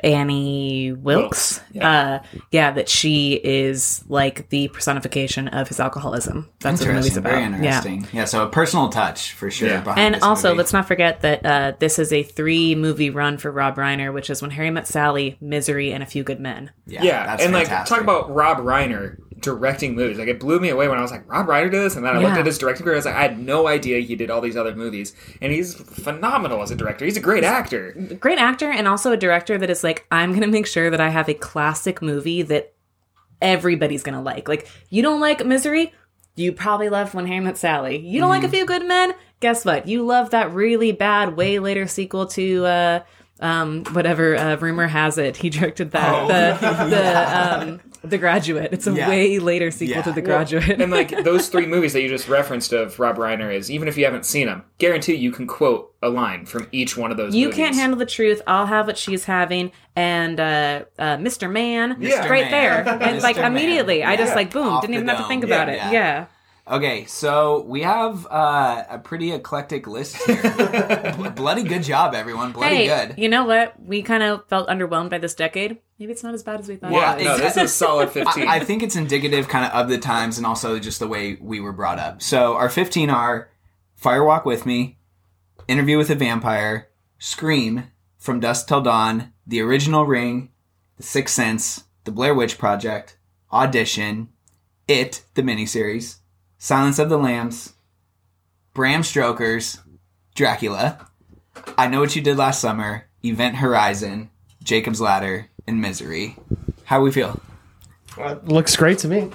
Annie Wilkes, uh, yeah, that she is like the personification of his alcoholism. That's what the movie's about. very Yeah. interesting. Yeah. so a personal touch for sure. Yeah. behind And this also, movie. let's not forget that uh, this is a three movie run for Rob Reiner, which is When Harry Met Sally, Misery, and A Few Good Men. yeah, that's and like talk about Rob Reiner directing movies like it blew me away when I was like Rob Reiner did this and then I looked at his directing career I was like I had no idea he did all these other movies and he's phenomenal as a director he's a great actor Great actor, and also a director that is like, I'm going to make sure that I have a classic movie that everybody's going to like. Like, you don't like Misery? You probably love When Harry Met Sally. You don't like A Few Good Men? Guess what? You love that really bad, way later sequel to uh, um, whatever uh, rumor has it, he directed that Oh. the the um, the Graduate. It's a Yeah. way later sequel to The Graduate. and like those three movies that you just referenced of Rob Reiner is even if you haven't seen them, guarantee you can quote a line from each one of those. You movies. can't handle the truth. I'll have what she's having, and uh, uh, Mr. Man, Yeah. right Mr. there, Man. and like Man. immediately, I just like boom, Off didn't the even have to dome. think about Yeah, it. yeah. Yeah. Okay, so we have uh, a pretty eclectic list here. Bloody good job, everyone. Bloody hey, good. you know what? We kind of felt underwhelmed by this decade. Maybe it's not as bad as we thought. Yeah, it no, this is a solid 15. I, I think it's indicative kind of of the times and also just the way we were brought up. So our 15 are Fire Walk with Me, Interview with a Vampire, Scream, From Dusk Till Dawn, The Original Ring, The Sixth Sense, The Blair Witch Project, Audition, It, the miniseries, Silence of the Lambs, Bram Stoker's Dracula, I Know What You Did Last Summer, Event Horizon, Jacob's Ladder, and Misery. How we feel? Looks great to me.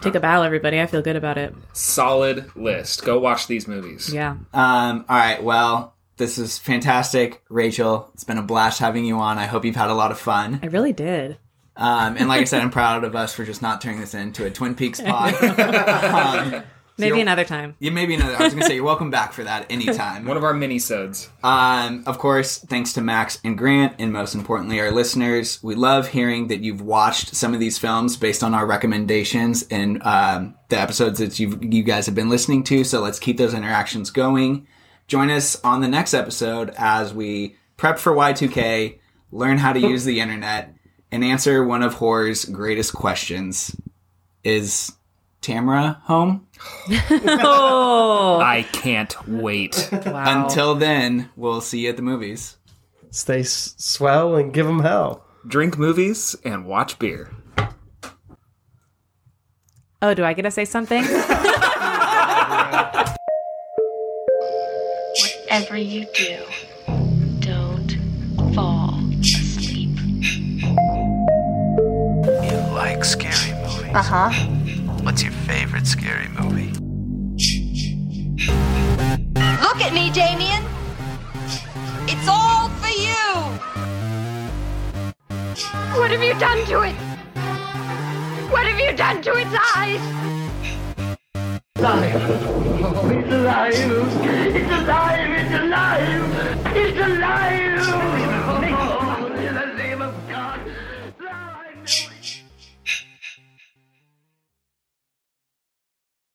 Take a bow, everybody. I feel good about it. solid list. Go watch these movies. Yeah. Um, all right. Well, this is fantastic, Rachel. It's been a blast having you on. I hope you've had a lot of fun. I really did. Um, and like I said, I'm proud of us for just not turning this into a Twin Peaks pod. um, Maybe another time. Yeah, maybe another. I was gonna say you're welcome back for that anytime. One of our mini-sodes. Um, of course, thanks to Max and Grant, and most importantly, our listeners. We love hearing that you've watched some of these films based on our recommendations and um, the episodes that you you guys have been listening to. So let's keep those interactions going. Join us on the next episode as we prep for Y2K, learn how to use the internet, and answer one of horror's greatest questions: Is Tamara home? oh, I can't wait. Until then, we'll see you at the movies. Stay s- swell and give them hell. Drink movies and watch beer. Oh, do I get to say something? Whatever you do, Uh huh. What's your favorite scary movie? Look at me, Damien. It's all for you. What have you done to it? What have you done to its eyes? It's alive. it's alive. It's alive. It's alive. It's alive.